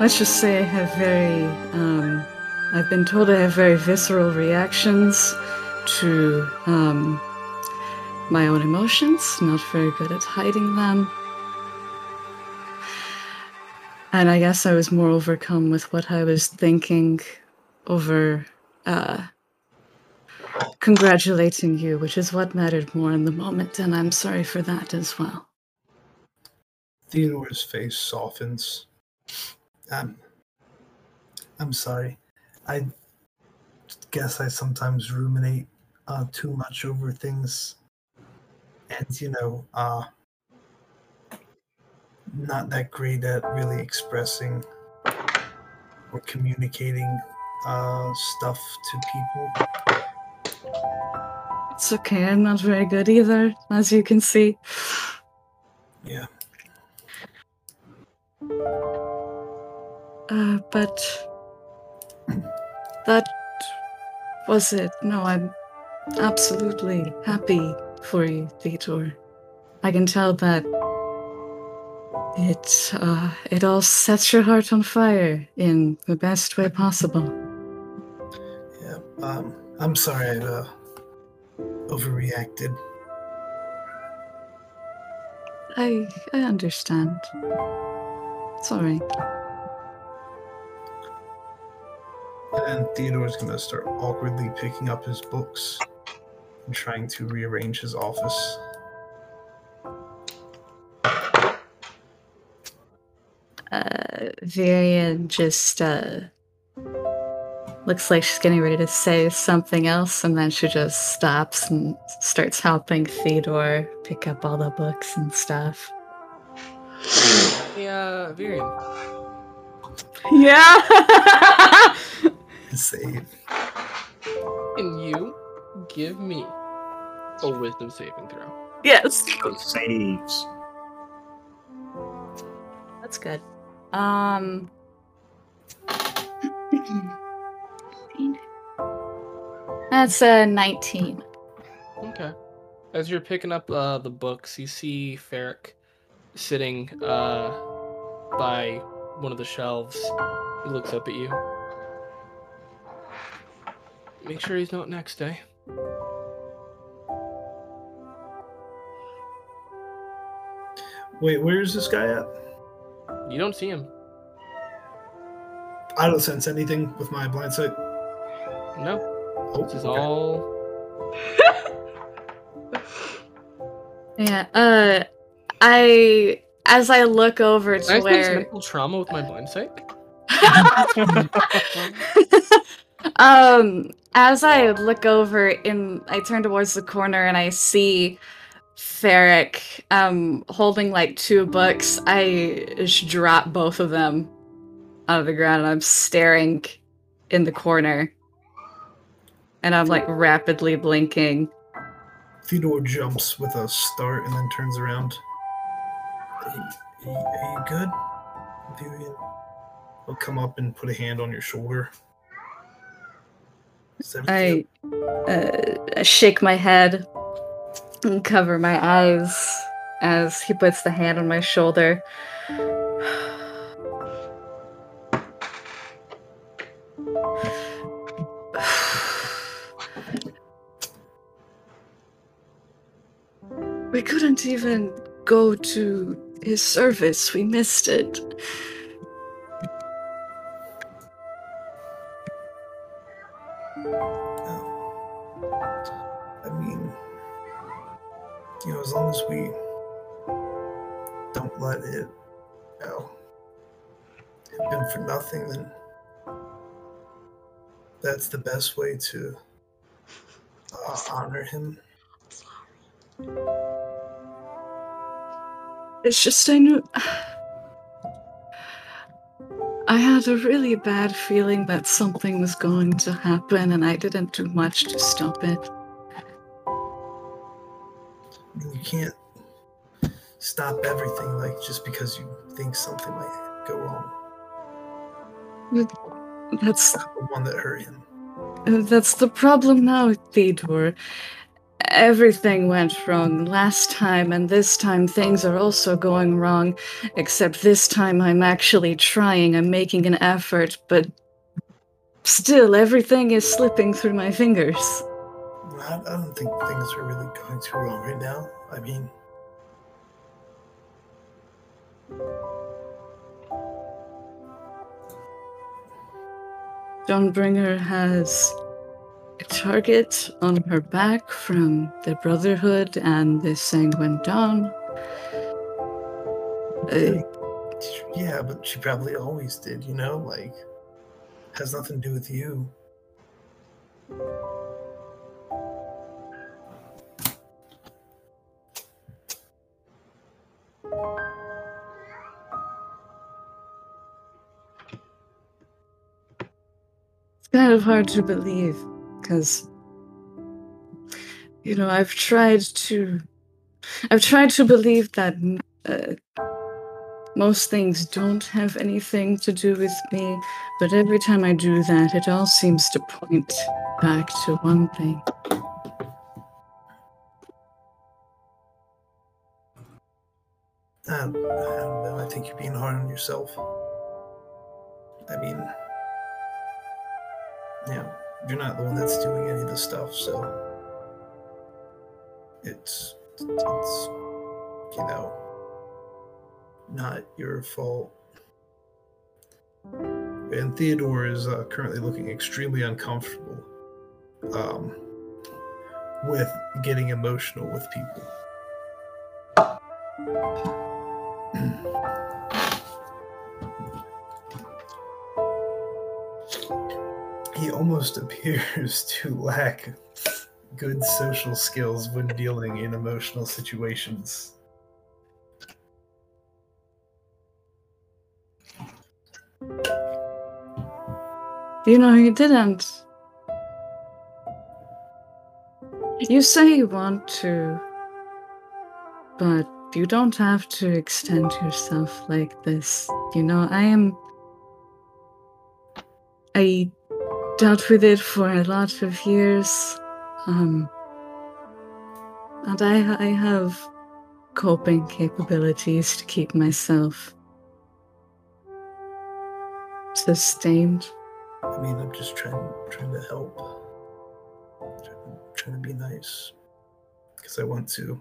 let's just say I have very, um, I've been told I have very visceral reactions to, um, my own emotions, not very good at hiding them. And I guess I was more overcome with what I was thinking over uh, congratulating you, which is what mattered more in the moment, and I'm sorry for that as well. Theodore's face softens. I'm, I'm sorry. I guess I sometimes ruminate uh, too much over things and you know uh not that great at really expressing or communicating uh stuff to people It's okay, I'm not very good either, as you can see. yeah Uh, but that was it. No, I'm absolutely happy for you, Theodore. I can tell that it uh, it all sets your heart on fire in the best way possible. yeah um i'm sorry i uh overreacted I I understand. Sorry. And theodore's gonna start awkwardly picking up his books and trying to rearrange his office Uh, Varian just uh looks like she's getting ready to say something else, and then she just stops and starts helping Theodore pick up all the books and stuff. Yeah, Varian. Yeah. Save Can you give me a wisdom saving throw? yes. Saves. That's good. Um. That's a 19. Okay. As you're picking up uh, the books, you see Ferric sitting uh, by one of the shelves. He looks up at you. Make sure he's not next, eh? wait where's this guy at You don't see him. i don't sense anything with my blind sight No. oh, This is okay. all. Yeah. Uh, I as I look over Did to I experience where mental trauma with my blind sight? um, as I look over in, I turn towards the corner and I see Ferric um holding like two books. I just drop both of them out of the ground and I'm staring in the corner and I'm like rapidly blinking. Theodore jumps with a start and then turns around. Are you, are you good? Vivian? He'll come up and put a hand on your shoulder. I uh, shake my head and cover my eyes as he puts the hand on my shoulder. We couldn't even go to his service. We missed it. As we don't let it, you know, have been for nothing, then that's the best way to uh, honor him. It's just I knew. I had a really bad feeling that something was going to happen, and I didn't do much to stop it. You can't stop everything like just because you think something might go wrong. That's The one that hurt him. Uh, that's the problem now, Theodore. Everything went wrong last time, and this time things are also going wrong. Except this time I'm actually trying, I'm making an effort, but still everything is slipping through my fingers. I, I don't think things are really going too wrong right now. I mean, Dawnbringer has a target on her back from the Brotherhood and the Sanguine Dawn. Uh, yeah, but she probably always did, you know? Like, has nothing to do with you. Kind of hard to believe because you know i've tried to i've tried to believe that uh, most things don't have anything to do with me but every time i do that it all seems to point back to one thing I I. I think you're being hard on yourself. I mean, you're not the one that's doing any of the stuff, so it's it's you know not your fault. And Theodore is uh, currently looking extremely uncomfortable um, with getting emotional with people. almost appears to lack good social skills when dealing in emotional situations. You know, you didn't. You say you want to, but you don't have to extend yourself like this. You know, I am. I dealt with it for a lot of years. Um. And I, I have coping capabilities to keep myself sustained. I mean, I'm just trying trying to help, trying, trying to be nice, because I want to.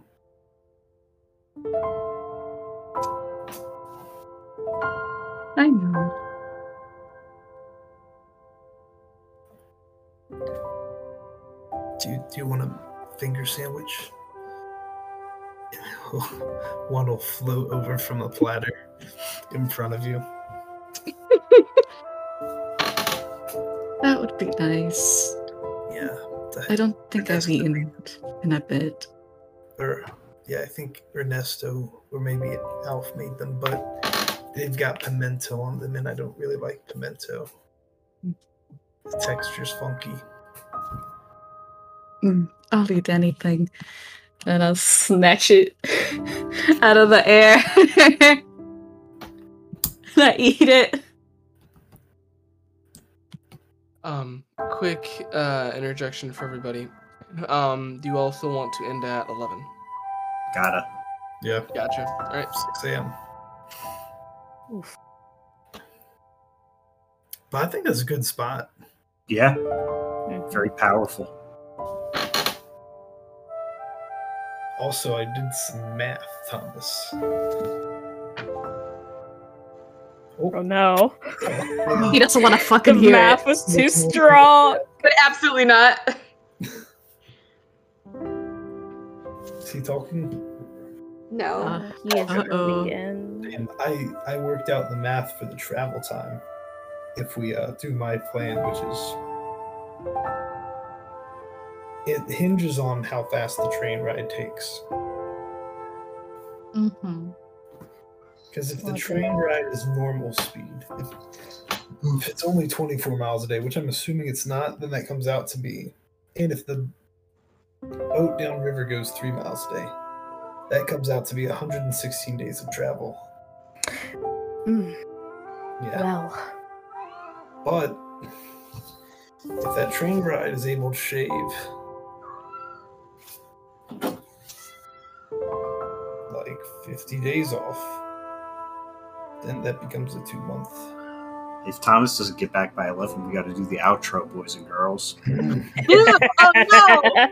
I know. Do you, do you want a finger sandwich? One will float over from a platter in front of you. That would be nice. Yeah. I don't think I've Ernesto eaten made- in a bit. Or yeah, I think Ernesto or maybe Alf made them, but they've got pimento on them, and I don't really like pimento. Mm. The texture's funky. Mm, I'll eat anything. And I'll snatch it out of the air. and I eat it. Um, quick uh, interjection for everybody. Um, do you also want to end at 11? Gotta. Yeah, Gotcha. All right. 6 a.m. Oof. But I think that's a good spot. Yeah, Mhm. very powerful. Also, I did some math, Thomas. Oh no. He doesn't want to The fucking hear math it. was too strong. But absolutely not. Is he talking? No. Uh, He is Uh-oh. And I I worked out the math for the travel time. If we uh, do my plan, which is it hinges on how fast the train ride takes. hmm Because if the train ride is normal speed, if, if it's only 24 miles a day, which I'm assuming it's not, then that comes out to be. And if the boat downriver goes three miles a day, that comes out to be 116 days of travel. Mm, Yeah. well, But if that train ride is able to shave like 50 days off, then that becomes a two month. If Thomas doesn't get back by 11, we got to do the outro, boys and girls. oh no!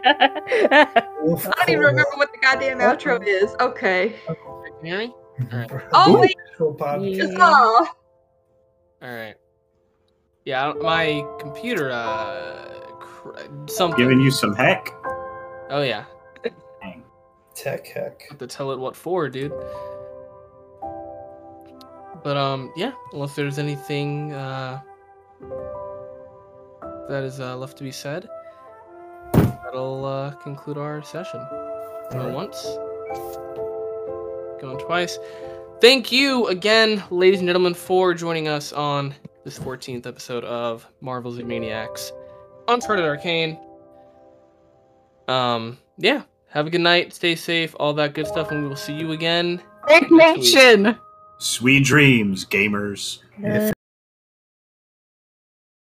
I don't even remember what the goddamn outro is. Okay. Can you hear me? Alright. Oh, wait. Yeah. Oh. All right. Yeah, my computer, uh, cr- something. Giving you some heck. Oh yeah, Tech heck. have to tell it what for, dude. But um, yeah. Unless there's anything uh that is uh, left to be said, that'll uh, conclude our session. Going Alright. once, going twice. Thank you again, ladies and gentlemen, for joining us on this 14th episode of Marvel's Maniacs, Uncharted Arcane. Um, yeah. Have a good night. Stay safe. All that good stuff, and we will see you again. Nation! Sweet dreams, gamers. If